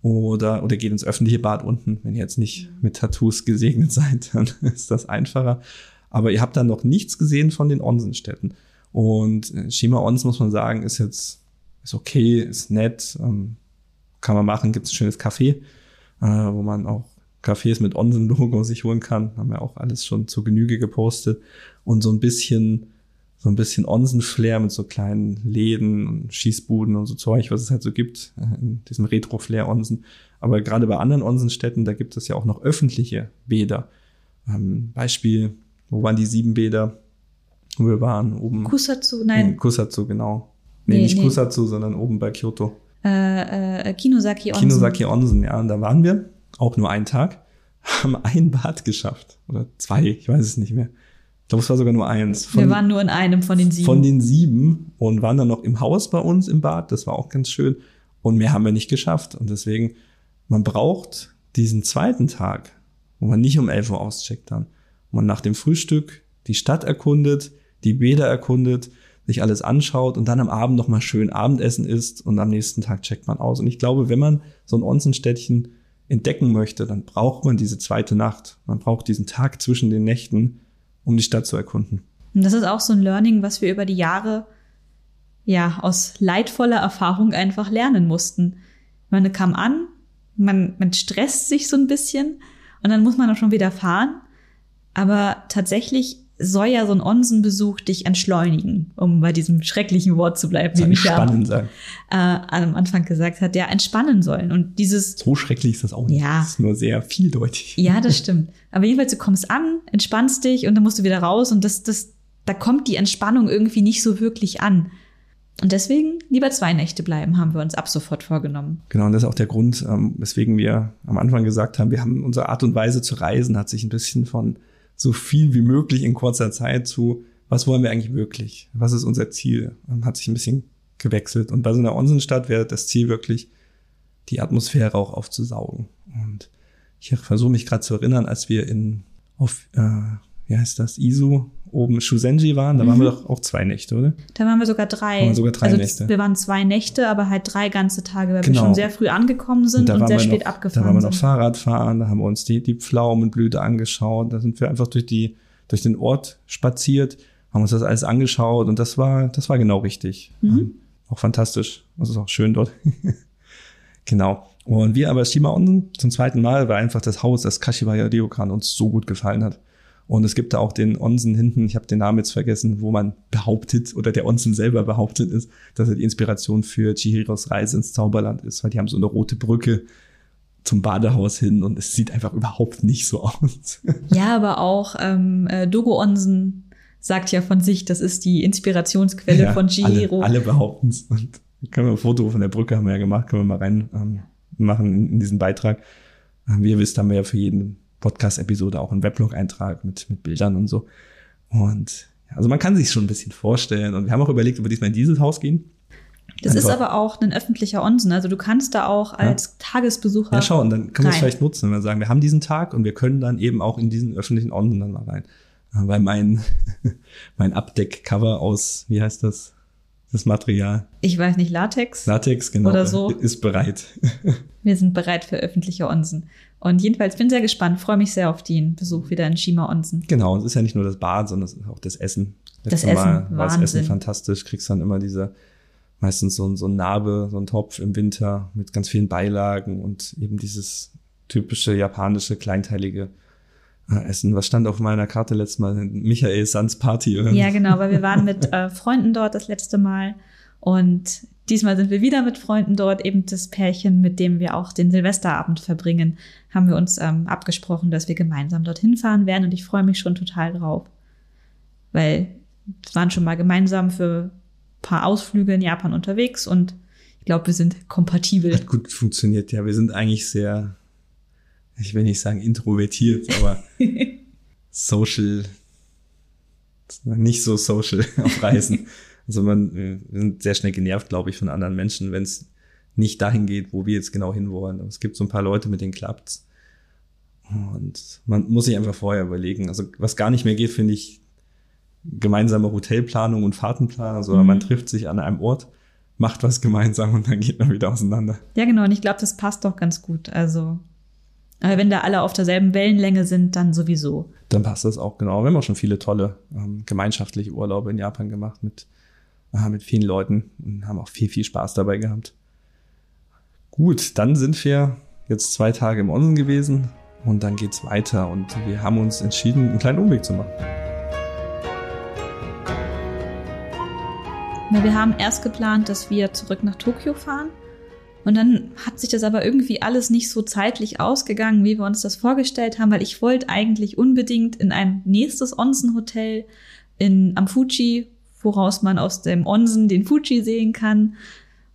oder, oder geht ins öffentliche Bad unten. Wenn ihr jetzt nicht mit Tattoos gesegnet seid, dann ist das einfacher. Aber ihr habt dann noch nichts gesehen von den Onsenstädten. Und äh, Shima Onsen, muss man sagen, ist jetzt ist okay, ist nett, ähm, kann man machen, gibt es ein schönes Café äh, wo man auch Cafés mit Onsen-Logo sich holen kann. Haben wir auch alles schon zur Genüge gepostet. Und so ein bisschen, so ein bisschen Onsen-Flair mit so kleinen Läden und Schießbuden und so Zeug, was es halt so gibt, äh, in diesem Retro-Flair-Onsen. Aber gerade bei anderen Onsenstädten, da gibt es ja auch noch öffentliche Bäder. Ähm, Beispiel, wo waren die sieben Bäder, wo wir waren? Oben. Kusatsu, nein. Kusatsu, genau. Nee, nee nicht nee. Kusatsu, sondern oben bei Kyoto äh, äh, Kinosaki Onsen. Kinosaki Onsen, ja. Und da waren wir, auch nur einen Tag, haben ein Bad geschafft. Oder zwei, ich weiß es nicht mehr. Ich glaube, es war sogar nur eins. Von, wir waren nur in einem von den sieben. Von den sieben und waren dann noch im Haus bei uns im Bad. Das war auch ganz schön. Und mehr haben wir nicht geschafft. Und deswegen, man braucht diesen zweiten Tag, wo man nicht um 11 Uhr auscheckt dann. Wo man nach dem Frühstück die Stadt erkundet, die Bäder erkundet, sich alles anschaut und dann am Abend nochmal schön Abendessen isst und am nächsten Tag checkt man aus. Und ich glaube, wenn man so ein Onsenstädtchen entdecken möchte, dann braucht man diese zweite Nacht. Man braucht diesen Tag zwischen den Nächten, um die Stadt zu erkunden. Und das ist auch so ein Learning, was wir über die Jahre ja aus leidvoller Erfahrung einfach lernen mussten. Man kam an, man, man stresst sich so ein bisschen und dann muss man auch schon wieder fahren. Aber tatsächlich soll ja so ein Onsenbesuch dich entschleunigen, um bei diesem schrecklichen Wort zu bleiben, wie Micha äh, am Anfang gesagt hat, ja, entspannen sollen. Und dieses. So schrecklich ist das auch nicht. Ja. Das ist nur sehr vieldeutig. Ja, das stimmt. Aber jedenfalls, du kommst an, entspannst dich und dann musst du wieder raus und das, das, da kommt die Entspannung irgendwie nicht so wirklich an. Und deswegen lieber zwei Nächte bleiben, haben wir uns ab sofort vorgenommen. Genau, und das ist auch der Grund, ähm, weswegen wir am Anfang gesagt haben, wir haben unsere Art und Weise zu reisen, hat sich ein bisschen von so viel wie möglich in kurzer Zeit zu, was wollen wir eigentlich wirklich? Was ist unser Ziel? Und hat sich ein bisschen gewechselt. Und bei so einer Onsenstadt wäre das Ziel wirklich, die Atmosphäre auch aufzusaugen. Und ich versuche mich gerade zu erinnern, als wir in auf äh, wie heißt das, Isu oben Shusenji waren, da mhm. waren wir mhm. doch auch zwei Nächte, oder? Da waren wir sogar drei. Waren wir sogar drei also Nächte. Wir waren zwei Nächte, aber halt drei ganze Tage, weil genau. wir schon sehr früh angekommen sind und, und sehr spät noch, abgefahren Da waren wir noch Fahrrad fahren, da haben wir uns die, die Pflaumenblüte angeschaut, da sind wir einfach durch die, durch den Ort spaziert, haben uns das alles angeschaut und das war, das war genau richtig. Mhm. Ähm, auch fantastisch. Das ist auch schön dort. genau. Und wir aber Shima Onsen zum zweiten Mal, weil einfach das Haus, das Kashiwaya Ryokan uns so gut gefallen hat. Und es gibt da auch den Onsen hinten, ich habe den Namen jetzt vergessen, wo man behauptet oder der Onsen selber behauptet ist, dass er die Inspiration für Chihiros Reise ins Zauberland ist, weil die haben so eine rote Brücke zum Badehaus hin und es sieht einfach überhaupt nicht so aus. Ja, aber auch ähm, äh, Dogo Onsen sagt ja von sich, das ist die Inspirationsquelle ja, von Chihiro. Alle, alle behaupten es. Und können wir ein Foto von der Brücke haben wir ja gemacht, können wir mal rein ähm, machen in, in diesen Beitrag. Ähm, wie ihr wisst, haben wir ja für jeden Podcast-Episode auch einen Weblog-Eintrag mit, mit Bildern und so. Und also man kann sich schon ein bisschen vorstellen. Und wir haben auch überlegt, ob wir diesmal in dieses Haus gehen. Das Einfach. ist aber auch ein öffentlicher Onsen. Also du kannst da auch als ja. Tagesbesucher. Ja, schau, und dann können wir es vielleicht nutzen, wenn wir sagen, wir haben diesen Tag und wir können dann eben auch in diesen öffentlichen Onsen dann mal rein. Weil mein, mein Abdeckcover aus, wie heißt das? Das Material. Ich weiß nicht, Latex? Latex, genau. Oder so. Ist bereit. wir sind bereit für öffentliche Onsen. Und jedenfalls bin sehr gespannt, freue mich sehr auf den Besuch wieder in Shima Onsen. Genau, es ist ja nicht nur das Bad, sondern es ist auch das Essen. Das Essen, Mal war das Essen fantastisch, kriegst dann immer diese, meistens so, so ein Narbe, so ein Topf im Winter mit ganz vielen Beilagen und eben dieses typische japanische, kleinteilige äh, Essen. Was stand auf meiner Karte letztes Mal? Michael Sans Party. Oder? Ja, genau, weil wir waren mit äh, Freunden dort das letzte Mal und Diesmal sind wir wieder mit Freunden dort, eben das Pärchen, mit dem wir auch den Silvesterabend verbringen, haben wir uns ähm, abgesprochen, dass wir gemeinsam dorthin fahren werden und ich freue mich schon total drauf. Weil wir waren schon mal gemeinsam für ein paar Ausflüge in Japan unterwegs und ich glaube, wir sind kompatibel. Hat gut funktioniert, ja. Wir sind eigentlich sehr, ich will nicht sagen introvertiert, aber social, nicht so social auf Reisen. Also man, wir sind sehr schnell genervt, glaube ich, von anderen Menschen, wenn es nicht dahin geht, wo wir jetzt genau hinwollen. Es gibt so ein paar Leute, mit denen klappt's. Und man muss sich einfach vorher überlegen. Also was gar nicht mehr geht, finde ich, gemeinsame Hotelplanung und Fahrtenplanung, sondern mhm. man trifft sich an einem Ort, macht was gemeinsam und dann geht man wieder auseinander. Ja, genau. Und ich glaube, das passt doch ganz gut. Also, aber wenn da alle auf derselben Wellenlänge sind, dann sowieso. Dann passt das auch genau. Wir haben auch schon viele tolle ähm, gemeinschaftliche Urlaube in Japan gemacht mit, mit vielen Leuten und haben auch viel, viel Spaß dabei gehabt. Gut, dann sind wir jetzt zwei Tage im Onsen gewesen und dann geht's weiter und wir haben uns entschieden, einen kleinen Umweg zu machen. Na, wir haben erst geplant, dass wir zurück nach Tokio fahren. Und dann hat sich das aber irgendwie alles nicht so zeitlich ausgegangen, wie wir uns das vorgestellt haben, weil ich wollte eigentlich unbedingt in ein nächstes Onsen-Hotel in, am Fuji, woraus man aus dem Onsen den Fuji sehen kann.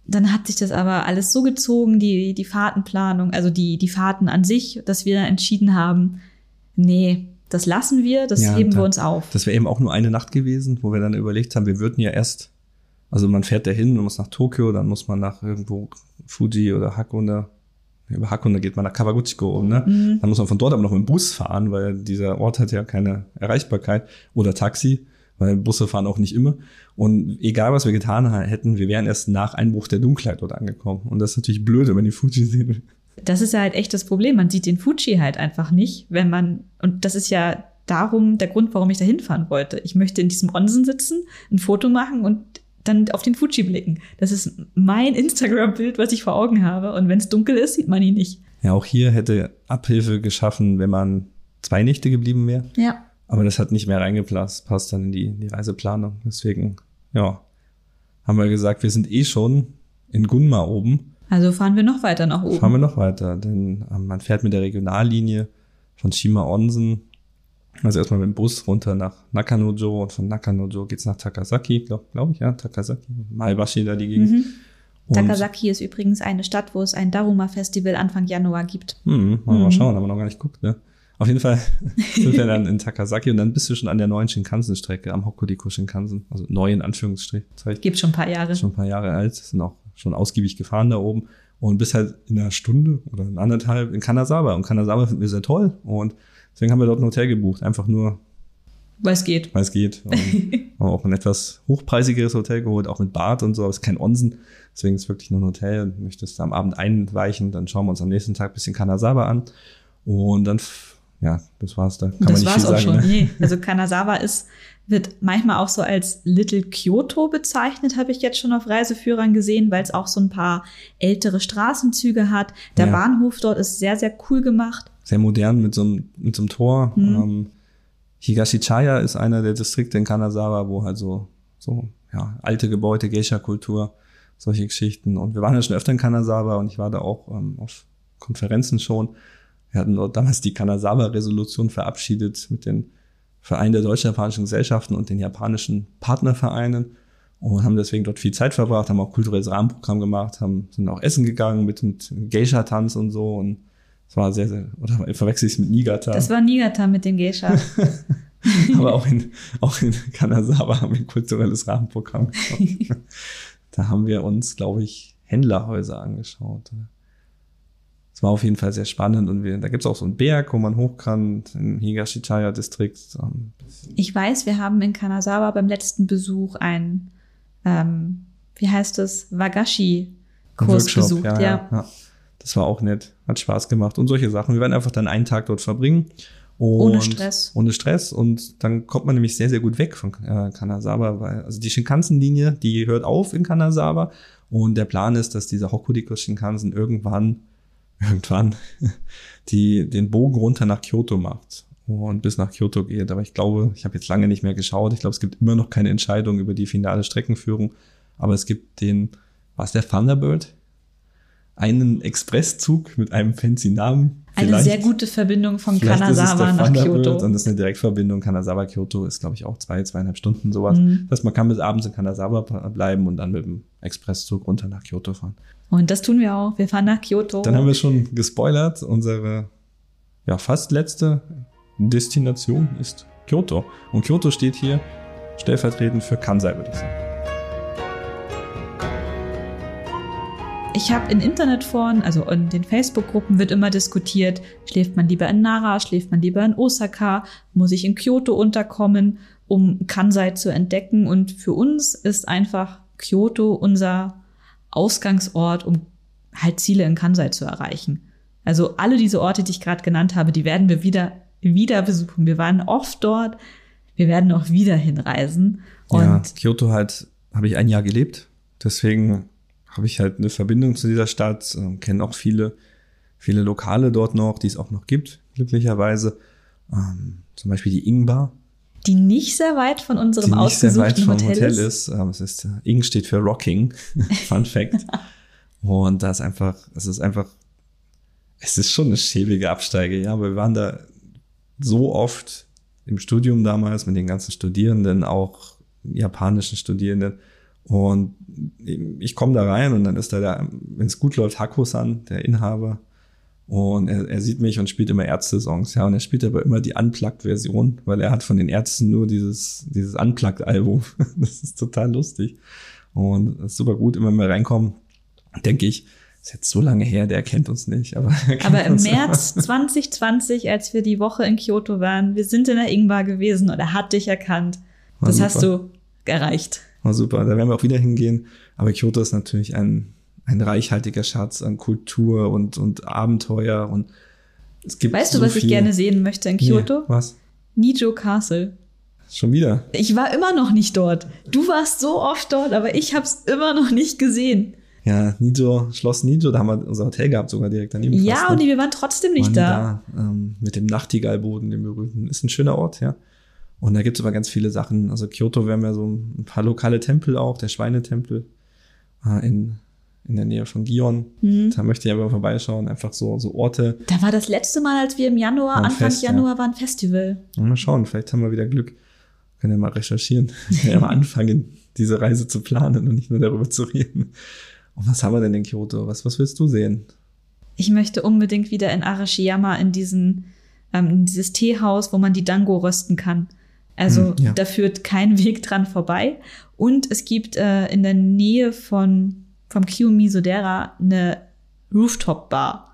Dann hat sich das aber alles so gezogen, die, die Fahrtenplanung, also die, die Fahrten an sich, dass wir entschieden haben, nee, das lassen wir, das ja, heben da, wir uns auf. Das wäre eben auch nur eine Nacht gewesen, wo wir dann überlegt haben, wir würden ja erst also man fährt da hin, man muss nach Tokio, dann muss man nach irgendwo Fuji oder Hakone. Über Hakone geht man nach Kawaguchiko um, ne? Mhm. Dann muss man von dort aber noch mit dem Bus fahren, weil dieser Ort hat ja keine Erreichbarkeit. Oder Taxi, weil Busse fahren auch nicht immer. Und egal, was wir getan hätten, wir wären erst nach Einbruch der Dunkelheit dort angekommen. Und das ist natürlich blöd, wenn die Fuji sehen. Das ist ja halt echt das Problem. Man sieht den Fuji halt einfach nicht, wenn man, und das ist ja darum der Grund, warum ich da hinfahren wollte. Ich möchte in diesem Onsen sitzen, ein Foto machen und dann auf den Fuji blicken. Das ist mein Instagram-Bild, was ich vor Augen habe. Und wenn es dunkel ist, sieht man ihn nicht. Ja, auch hier hätte Abhilfe geschaffen, wenn man zwei Nächte geblieben wäre. Ja. Aber das hat nicht mehr reingepasst, passt dann in die, die Reiseplanung. Deswegen, ja, haben wir gesagt, wir sind eh schon in Gunma oben. Also fahren wir noch weiter nach oben. Fahren wir noch weiter, denn ähm, man fährt mit der Regionallinie von Shima Onsen also erstmal mit dem Bus runter nach Nakanojo und von Nakanojo geht's nach Takasaki, glaube glaub ich, ja, Takasaki, Maebashi da die Gegend. Mhm. Takasaki ist übrigens eine Stadt, wo es ein Daruma-Festival Anfang Januar gibt. Mhm, mal, mhm. mal schauen, haben wir noch gar nicht geguckt, ne? Auf jeden Fall sind wir dann in Takasaki und dann bist du schon an der neuen Shinkansen-Strecke, am Hokkudiko Shinkansen, also neu in Anführungsstrichen. Gibt schon ein paar Jahre. Schon ein paar Jahre alt, sind auch schon ausgiebig gefahren da oben und bist halt in einer Stunde oder in anderthalb in Kanazawa und Kanazawa finden wir sehr toll und Deswegen haben wir dort ein Hotel gebucht, einfach nur. Weil es geht. Weil es geht. Haben auch ein etwas hochpreisigeres Hotel geholt, auch mit Bad und so, aber es ist kein Onsen. Deswegen ist es wirklich nur ein Hotel und möchtest am Abend einweichen. Dann schauen wir uns am nächsten Tag ein bisschen Kanazawa an. Und dann, ja, das war's da. Kann das man nicht war's viel auch sagen, schon. Ne? Nee, also Kanazawa ist, wird manchmal auch so als Little Kyoto bezeichnet, habe ich jetzt schon auf Reiseführern gesehen, weil es auch so ein paar ältere Straßenzüge hat. Der ja. Bahnhof dort ist sehr, sehr cool gemacht sehr modern mit so einem, mit so einem Tor. Mhm. Ähm, Higashichaya ist einer der Distrikte in Kanazawa, wo halt so, so ja, alte Gebäude, Geisha-Kultur, solche Geschichten. Und wir waren ja schon öfter in Kanazawa und ich war da auch ähm, auf Konferenzen schon. Wir hatten dort damals die Kanazawa-Resolution verabschiedet mit den Vereinen der deutsch-japanischen Gesellschaften und den japanischen Partnervereinen und haben deswegen dort viel Zeit verbracht, haben auch kulturelles Rahmenprogramm gemacht, haben, sind auch essen gegangen mit, mit Geisha-Tanz und so und das war sehr, sehr, oder verwechsel ich es mit Niigata? Das war Niigata mit dem Geisha. Aber auch in, auch in Kanazawa haben wir ein kulturelles Rahmenprogramm gemacht. da haben wir uns, glaube ich, Händlerhäuser angeschaut. Es war auf jeden Fall sehr spannend und wir, da gibt es auch so einen Berg, wo man hoch kann, im Higashichaya-Distrikt. Ich weiß, wir haben in Kanazawa beim letzten Besuch ein, ähm, wie heißt es, Wagashi-Kurs besucht. Ja, ja. ja. Das war auch nett, hat Spaß gemacht und solche Sachen. Wir werden einfach dann einen Tag dort verbringen. ohne Stress. Ohne Stress. Und dann kommt man nämlich sehr, sehr gut weg von äh, Kanazawa, weil, also die Shinkansen-Linie, die hört auf in Kanazawa. Und der Plan ist, dass dieser Hokuriku Shinkansen irgendwann, irgendwann, die, den Bogen runter nach Kyoto macht und bis nach Kyoto geht. Aber ich glaube, ich habe jetzt lange nicht mehr geschaut. Ich glaube, es gibt immer noch keine Entscheidung über die finale Streckenführung. Aber es gibt den, was der Thunderbird? einen Expresszug mit einem fancy Namen. Eine sehr gute Verbindung von Kanazawa nach Kyoto. Und das ist eine Direktverbindung. Kanazawa-Kyoto ist, glaube ich, auch zwei, zweieinhalb Stunden sowas. Mhm. Das heißt, man kann bis abends in Kanazawa bleiben und dann mit dem Expresszug runter nach Kyoto fahren. Und das tun wir auch. Wir fahren nach Kyoto. Dann haben wir schon gespoilert. Unsere ja, fast letzte Destination ist Kyoto. Und Kyoto steht hier stellvertretend für Kansai, würde ich sagen. Ich habe in Internetforen, also in den Facebook-Gruppen wird immer diskutiert, schläft man lieber in Nara, schläft man lieber in Osaka, muss ich in Kyoto unterkommen, um Kansai zu entdecken. Und für uns ist einfach Kyoto unser Ausgangsort, um halt Ziele in Kansai zu erreichen. Also alle diese Orte, die ich gerade genannt habe, die werden wir wieder, wieder besuchen. Wir waren oft dort, wir werden auch wieder hinreisen. Und ja, Kyoto halt habe ich ein Jahr gelebt. Deswegen habe ich halt eine Verbindung zu dieser Stadt, äh, kenne auch viele, viele Lokale dort noch, die es auch noch gibt, glücklicherweise. Ähm, zum Beispiel die Ingbar. Die nicht sehr weit von unserem die nicht sehr weit vom Hotel, Hotel ist. ist. Ähm, es ist äh, Ing steht für Rocking. Fun Fact. Und da ist einfach, es ist einfach, es ist schon eine schäbige Absteige, ja, aber wir waren da so oft im Studium damals mit den ganzen Studierenden, auch japanischen Studierenden. Und ich komme da rein und dann ist da der, wenn es gut läuft, Hako-san, der Inhaber. Und er, er sieht mich und spielt immer Ärzte-Songs, ja. Und er spielt aber immer die Unplugged-Version, weil er hat von den Ärzten nur dieses, dieses Unplugged-Album. das ist total lustig. Und ist super gut, immer mehr reinkommen, denke ich. Ist jetzt so lange her, der kennt uns nicht. Aber, aber im März 2020, als wir die Woche in Kyoto waren, wir sind in der Ingbar gewesen und er hat dich erkannt. das super. hast du erreicht. War super. Da werden wir auch wieder hingehen. Aber Kyoto ist natürlich ein, ein reichhaltiger Schatz an Kultur und, und Abenteuer und es gibt Weißt so du, was viel. ich gerne sehen möchte in Kyoto? Nee, was? Nijo Castle. Schon wieder. Ich war immer noch nicht dort. Du warst so oft dort, aber ich habe es immer noch nicht gesehen. Ja, Nijo, Schloss Nijo, da haben wir unser Hotel gehabt, sogar direkt daneben. Ja, fast, ne? und wir waren trotzdem nicht waren da. da ähm, mit dem Nachtigallboden, dem berühmten. Ist ein schöner Ort, ja. Und da gibt's aber ganz viele Sachen. Also Kyoto, wir haben ja so ein paar lokale Tempel auch, der Schweinetempel äh, in, in der Nähe von Gion. Mhm. Da möchte ich aber vorbeischauen, einfach so, so Orte. Da war das letzte Mal, als wir im Januar, Anfang Fest, Januar, ja. war ein Festival. mal schauen, vielleicht haben wir wieder Glück. Können ja mal recherchieren. Können ja mal anfangen, diese Reise zu planen und nicht nur darüber zu reden. Und was haben wir denn in Kyoto? Was, was willst du sehen? Ich möchte unbedingt wieder in Arashiyama in diesen, ähm, in dieses Teehaus, wo man die Dango rösten kann. Also hm, ja. da führt kein Weg dran vorbei. Und es gibt äh, in der Nähe von vom Kiyomiso-dera eine Rooftop-Bar,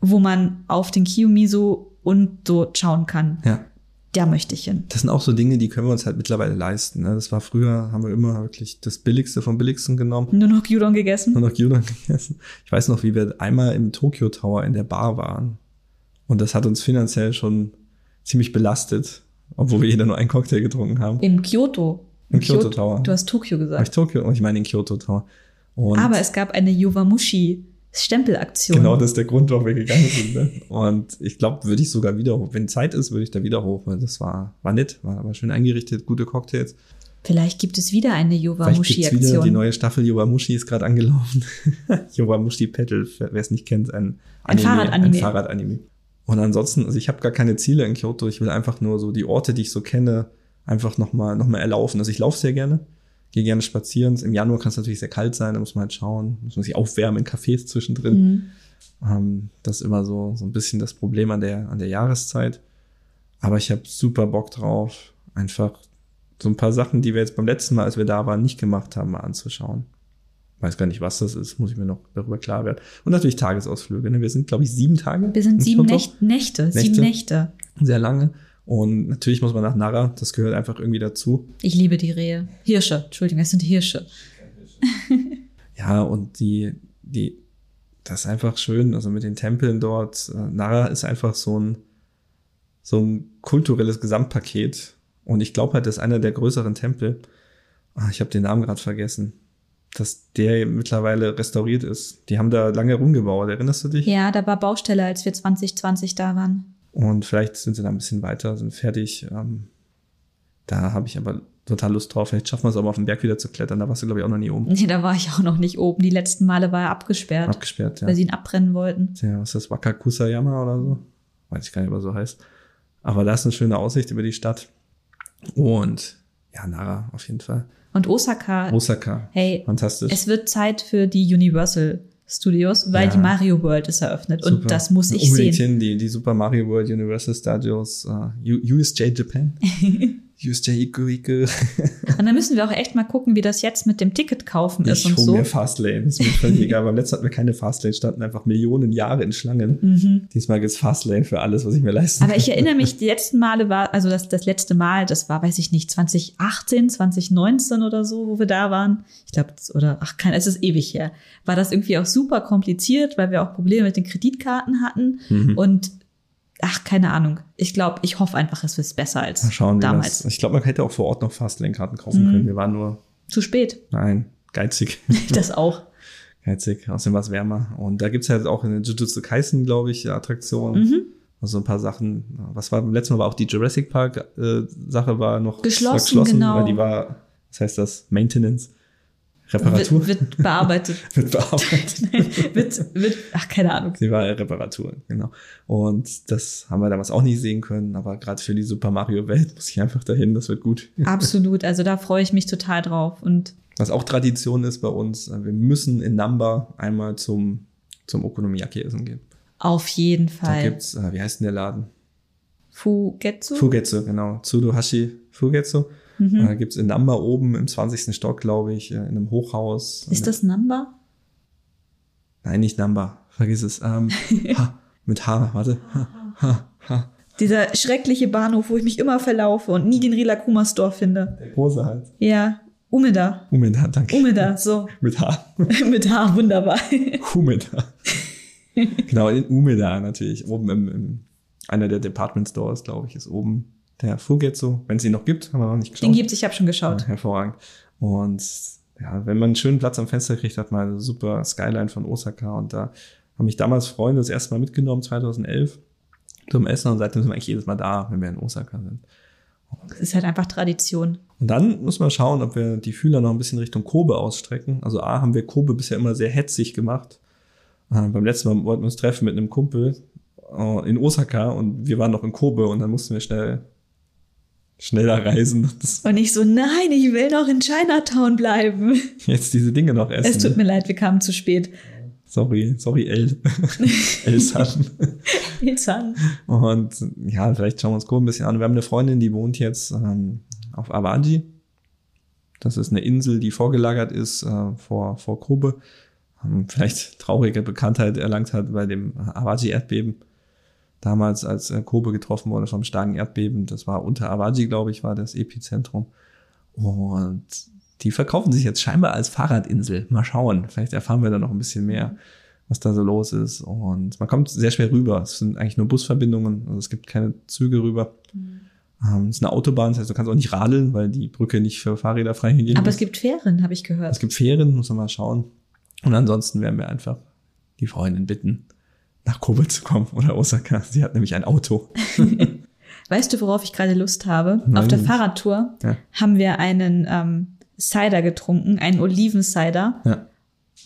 wo man auf den Kiyomiso und so schauen kann. Ja. Da möchte ich hin. Das sind auch so Dinge, die können wir uns halt mittlerweile leisten. Ne? Das war früher, haben wir immer wirklich das Billigste vom Billigsten genommen. Nur noch Gyudon gegessen? Nur noch Gyudon gegessen. Ich weiß noch, wie wir einmal im Tokyo Tower in der Bar waren. Und das hat uns finanziell schon ziemlich belastet obwohl wir jeder nur einen Cocktail getrunken haben. In Kyoto. Im Kyoto, Tower. Du hast Tokio gesagt. Hab ich Tokio? Ich meine in Kyoto Tower. Und Aber es gab eine Yowamushi Stempelaktion. Genau, das ist der Grund, warum wir gegangen sind. Ne? Und ich glaube, würde ich sogar wieder hoch. Wenn Zeit ist, würde ich da wieder hoch, weil das war, war nett, war aber schön eingerichtet, gute Cocktails. Vielleicht gibt es wieder eine Yowamushi-Aktion. wieder die neue Staffel Yowamushi ist gerade angelaufen. Yowamushi Petal, wer es nicht kennt, ein, ein Fahrradanime. Ein Fahrradanime. Und ansonsten, also ich habe gar keine Ziele in Kyoto. Ich will einfach nur so die Orte, die ich so kenne, einfach nochmal noch mal erlaufen. Also ich laufe sehr gerne, gehe gerne spazieren. Im Januar kann es natürlich sehr kalt sein, da muss man halt schauen, muss man sich aufwärmen in Cafés zwischendrin. Mhm. Ähm, das ist immer so, so ein bisschen das Problem an der, an der Jahreszeit. Aber ich habe super Bock drauf, einfach so ein paar Sachen, die wir jetzt beim letzten Mal, als wir da waren, nicht gemacht haben, mal anzuschauen weiß gar nicht, was das ist, muss ich mir noch darüber klar werden. Und natürlich Tagesausflüge. Ne? Wir sind, glaube ich, sieben Tage. Wir sind sieben Nächte, Nächte, sieben Nächte. Sehr lange. Und natürlich muss man nach Nara, das gehört einfach irgendwie dazu. Ich liebe die Rehe. Hirsche, Entschuldigung, es sind Hirsche. ja, und die, die, das ist einfach schön, also mit den Tempeln dort. Nara ist einfach so ein, so ein kulturelles Gesamtpaket. Und ich glaube halt, das ist einer der größeren Tempel. Ah, ich habe den Namen gerade vergessen dass der mittlerweile restauriert ist. Die haben da lange rumgebaut, erinnerst du dich? Ja, da war Baustelle, als wir 2020 da waren. Und vielleicht sind sie da ein bisschen weiter, sind fertig. Ähm, da habe ich aber total Lust drauf. Vielleicht schaffen wir es aber auf den Berg wieder zu klettern. Da warst du, glaube ich, auch noch nie oben. Nee, da war ich auch noch nicht oben. Die letzten Male war er abgesperrt. Abgesperrt, ja. Weil sie ihn abbrennen wollten. Ja, was ist das? Wakakusayama oder so? Weiß ich gar nicht, was so heißt. Aber da ist eine schöne Aussicht über die Stadt. Und ja, Nara auf jeden Fall. Und Osaka. Osaka. Hey, fantastisch. Es wird Zeit für die Universal Studios, weil ja. die Mario World ist eröffnet Super. und das muss ich Unbedingt sehen. Hin, die, die Super Mario World Universal Studios, uh, äh, USJ Japan. Just Ike. Und dann müssen wir auch echt mal gucken, wie das jetzt mit dem Ticket kaufen ist Ich und hole so. mir Fastlane. Ist mir völlig egal. Beim letzten hatten wir keine Fastlane, standen einfach Millionen Jahre in Schlangen. Diesmal gibt's Fastlane für alles, was ich mir leisten Mhm. Aber ich erinnere mich, die letzten Male war, also das, das letzte Mal, das war, weiß ich nicht, 2018, 2019 oder so, wo wir da waren. Ich glaube, oder, ach, kein, es ist ewig her. War das irgendwie auch super kompliziert, weil wir auch Probleme mit den Kreditkarten hatten. Mhm. Und, ach, keine Ahnung. Ich glaube, ich hoffe einfach, es wird besser als Mal schauen, damals. das. Ich glaube, man hätte auch vor Ort noch Fastlane-Karten kaufen Mhm. können. Wir waren nur, Zu spät. nein, geizig. Das auch. geizig. Außerdem war es wärmer. Und da gibt's halt auch in Jujutsu Kaisen, glaube ich, Attraktionen. Mhm. Also ein paar Sachen. Was war beim letzten Mal war auch die Jurassic Park äh, Sache war noch Geschlossen, war genau. weil die war, was heißt das? Maintenance, Reparatur, Wird, wird bearbeitet. wird bearbeitet. wird, wird, ach, keine Ahnung. Sie war Reparatur, genau. Und das haben wir damals auch nicht sehen können, aber gerade für die Super Mario Welt muss ich einfach dahin, das wird gut. Absolut. Also da freue ich mich total drauf. Und Was auch Tradition ist bei uns, äh, wir müssen in Namba einmal zum, zum Okonomiyaki essen gehen. auf jeden Da Fall. gibt's, äh, wie heißt denn der Laden? Fugetsu? Fugetsu, genau. Tsudohashi Fugetsu. Mhm. Da gibt's in Namba oben im 20. Stock, glaube ich, äh, in einem Hochhaus. Ist das Number? Nein, nicht Namba. Vergiss es. Ähm, ha, mit H, warte. Ha, ha, ha. Dieser schreckliche Bahnhof, wo ich mich immer verlaufe und nie den Rilakuma Store finde. Der große halt. Ja, Umeda. Umeda, danke. Umeda, so. Mit H. Mit H, wunderbar. Umeda. genau, in Umeda natürlich. Oben im, im einer der Department Stores, glaube ich, ist oben der Fugetsu. Wenn es ihn noch gibt, haben wir noch nicht geschaut. Den gibt's, ich habe schon geschaut. Ja, hervorragend. Und ja, wenn man einen schönen Platz am Fenster kriegt, hat man eine super Skyline von Osaka. Und da haben mich damals Freunde das erste Mal mitgenommen, 2011, zum Essen. Und seitdem sind wir eigentlich jedes Mal da, wenn wir in Osaka sind. Das ist halt einfach Tradition. Und dann muss man schauen, ob wir die Fühler noch ein bisschen Richtung Kobe ausstrecken. Also A, haben wir Kobe bisher immer sehr hetzig gemacht. Äh, beim letzten Mal wollten wir uns treffen mit einem Kumpel äh, in Osaka und wir waren noch in Kobe und dann mussten wir schnell schneller reisen. Und ich so, nein, ich will noch in Chinatown bleiben. jetzt diese Dinge noch essen. Es tut mir leid, wir kamen zu spät. Sorry, sorry, El. Elsan. Ilzan. Und ja, vielleicht schauen wir uns Kobe ein bisschen an. Wir haben eine Freundin, die wohnt jetzt ähm, auf Awaji. Das ist eine Insel, die vorgelagert ist äh, vor, vor Kobe. Ähm, vielleicht traurige Bekanntheit erlangt hat bei dem Awaji-Erdbeben. Damals, als äh, Kobe getroffen wurde vom starken Erdbeben. Das war unter Awaji, glaube ich, war das Epizentrum. Und die verkaufen sich jetzt scheinbar als Fahrradinsel. Mal schauen. Vielleicht erfahren wir da noch ein bisschen mehr, was da so los ist. Und man kommt sehr schwer rüber. Es sind eigentlich nur Busverbindungen. Also es gibt keine Züge rüber. Ähm, es ist eine Autobahn, das heißt, du kannst auch nicht radeln, weil die Brücke nicht für Fahrräder frei hingehen Aber ist. es gibt Fähren, habe ich gehört. Es gibt Fähren, muss man mal schauen. Und ansonsten werden wir einfach die Freundin bitten, nach Kobe zu kommen oder Osaka. Sie hat nämlich ein Auto. Weißt du, worauf ich gerade Lust habe? Nein, Auf der nicht. Fahrradtour Ja. haben wir einen ähm, Cider getrunken, einen Olivencider. Ja.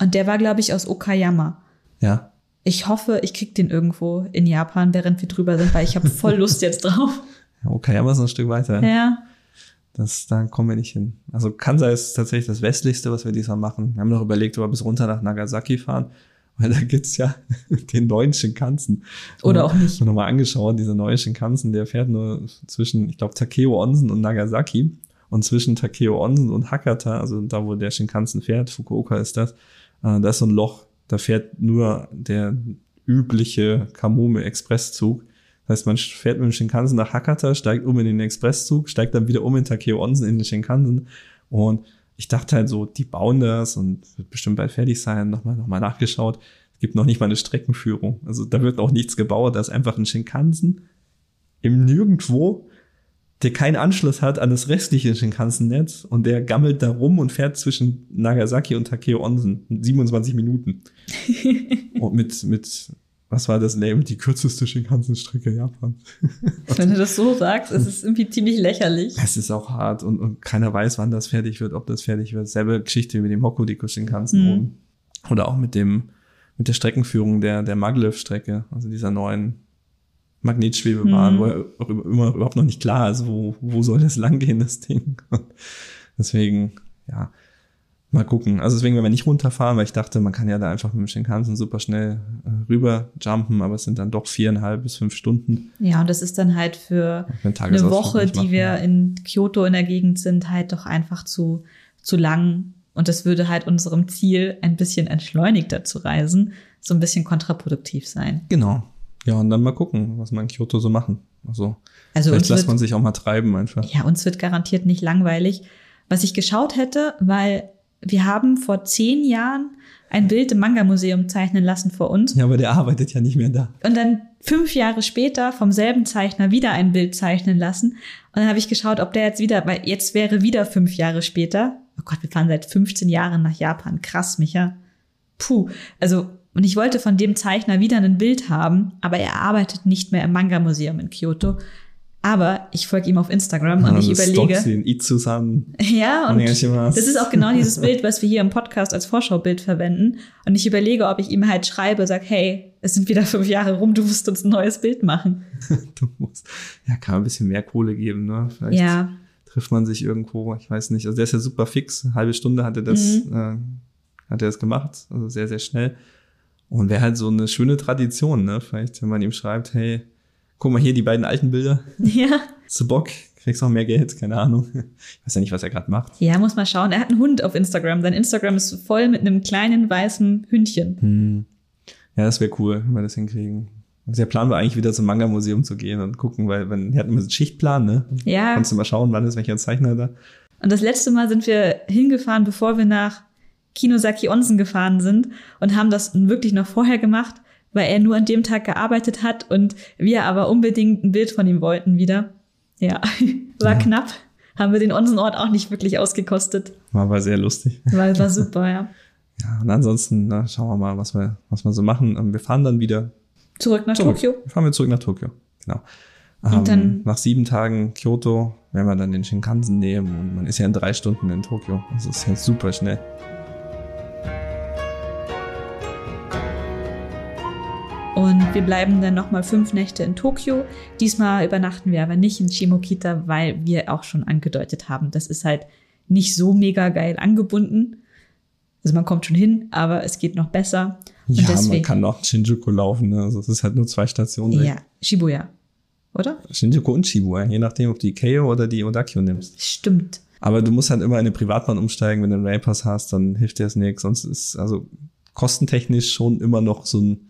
Und der war, glaube ich, aus Okayama. Ja. Ich hoffe, ich krieg den irgendwo in Japan, während wir drüber sind, weil ich habe voll Lust jetzt drauf. ja Okayama ist noch ein Stück weiter. Ja. Das, da kommen wir nicht hin. Also Kansai ist tatsächlich das westlichste, was wir diesmal machen. Wir haben noch überlegt, ob wir bis runter nach Nagasaki fahren, weil da gibt's ja den neuen Shinkansen. Oder auch nicht. Nochmal angeschaut, dieser neue Shinkansen, der fährt nur zwischen, ich glaube, Takeo Onsen und Nagasaki. Und zwischen Takeo Onsen und Hakata, also da, wo der Shinkansen fährt, Fukuoka ist das, äh, da ist so ein Loch. Da fährt nur der übliche Kamome Expresszug. Das heißt, man fährt mit dem Shinkansen nach Hakata, steigt um in den Expresszug, steigt dann wieder um in Takeo Onsen in den Shinkansen. Und ich dachte halt so, die bauen das und wird bestimmt bald fertig sein. Nochmal, nochmal nachgeschaut. Es gibt noch nicht mal eine Streckenführung. Also da wird auch nichts gebaut. Da ist einfach ein Shinkansen im Nirgendwo, der keinen Anschluss hat an das restliche Shinkansen-Netz und der gammelt da rum und fährt zwischen Nagasaki und Takeo Onsen. 27 Minuten. und mit, mit, was war das Label? Die kürzeste Shinkansen-Strecke Japans. Wenn du das so sagst, ist es irgendwie ziemlich lächerlich. Es ist auch hart und, und keiner weiß, wann das fertig wird, ob das fertig wird. Selbe Geschichte wie mit dem Hokuriku Shinkansen Mhm. oben. Oder auch mit dem, mit der Streckenführung der, der Maglev-Strecke, also dieser neuen Magnetschwebebahn, Mhm. wo ja immer überhaupt noch nicht klar ist, wo, wo soll das langgehen, das Ding. Und deswegen, ja. Mal gucken. Also deswegen werden wir nicht runterfahren, weil ich dachte, man kann ja da einfach mit dem Shinkansen super schnell äh, rüber jumpen, aber es sind dann doch viereinhalb bis fünf Stunden. Ja, und das ist dann halt für eine Woche, die machen, wir ja. in Kyoto in der Gegend sind, halt doch einfach zu, zu lang. Und das würde halt unserem Ziel, ein bisschen entschleunigter zu reisen, so ein bisschen kontraproduktiv sein. Genau. Ja, und dann mal gucken, was wir in Kyoto so machen. Also, Also vielleicht lässt wird, man sich auch mal treiben einfach. ja, uns wird garantiert nicht langweilig. Was ich geschaut hätte, weil wir haben vor zehn Jahren ein Bild im Manga-Museum zeichnen lassen vor uns. Ja, aber der arbeitet ja nicht mehr da. Und dann fünf Jahre später vom selben Zeichner wieder ein Bild zeichnen lassen. Und dann habe ich geschaut, ob der jetzt wieder, weil jetzt wäre wieder fünf Jahre später. Oh Gott, wir fahren seit 15 Jahren nach Japan. Krass, Micha. Puh. Also, und ich wollte von dem Zeichner wieder ein Bild haben, aber er arbeitet nicht mehr im Manga-Museum in Kyoto. Aber ich folge ihm auf Instagram und ich überlege. Den Itsu-san. Ja, und das ist auch genau dieses Bild, was wir hier im Podcast als Vorschaubild verwenden. Und ich überlege, ob ich ihm halt schreibe, sag, hey, es sind wieder fünf Jahre rum, du musst uns ein neues Bild machen. Du musst, ja, kann man ein bisschen mehr Kohle geben, ne? Vielleicht Ja, trifft man sich irgendwo, ich weiß nicht. Also der ist ja super fix. Eine halbe Stunde hat er das, Mhm. äh, hat er das gemacht. Also sehr, sehr schnell. Und wäre halt so eine schöne Tradition, ne? Vielleicht, wenn man ihm schreibt, hey, guck mal hier die beiden alten Bilder. ja. Zu Bock, kriegst noch mehr Geld, keine Ahnung. Ich weiß ja nicht, was er gerade macht. Ja, muss mal schauen. Er hat einen Hund auf Instagram. Sein Instagram ist voll mit einem kleinen weißen Hündchen. Hm. Ja, das wäre cool, wenn wir das hinkriegen. Der Plan war eigentlich wieder zum Manga-Museum zu gehen und gucken, weil wenn, die hatten immer so einen Schichtplan, ne? Ja. Kannst du mal schauen, wann ist welcher Zeichner da. Und das letzte Mal sind wir hingefahren, bevor wir nach Kinosaki Onsen gefahren sind und haben das wirklich noch vorher gemacht, weil er nur an dem Tag gearbeitet hat und wir aber unbedingt ein Bild von ihm wollten wieder. Ja, war Ja. knapp. Haben wir den Onsenort auch nicht wirklich ausgekostet. War aber sehr lustig. War, war super, ja. Ja, und ansonsten na, schauen wir mal, was wir, was wir so machen. Ähm, Wir fahren dann wieder Zurück nach zurück. Tokio. Fahren wir zurück nach Tokio. Genau. Und Ähm, dann- nach sieben Tagen Kyoto werden wir dann den Shinkansen nehmen und man ist ja in drei Stunden in Tokio. Also ist ja super schnell. Und wir bleiben dann nochmal fünf Nächte in Tokio. Diesmal übernachten wir aber nicht in Shimokita, weil wir auch schon angedeutet haben, das ist halt nicht so mega geil angebunden. Also man kommt schon hin, aber es geht noch besser. Ja, man deswegen, kann noch Shinjuku laufen. Ne? Also es ist halt nur zwei Stationen. weg. ja, Shibuya, oder? Shinjuku und Shibuya, je nachdem, ob du die Keio oder die Odakyo nimmst. Stimmt. Aber du musst halt immer in eine Privatbahn umsteigen, wenn du einen Raypass hast, dann hilft dir das nichts. Sonst ist also kostentechnisch schon immer noch so ein,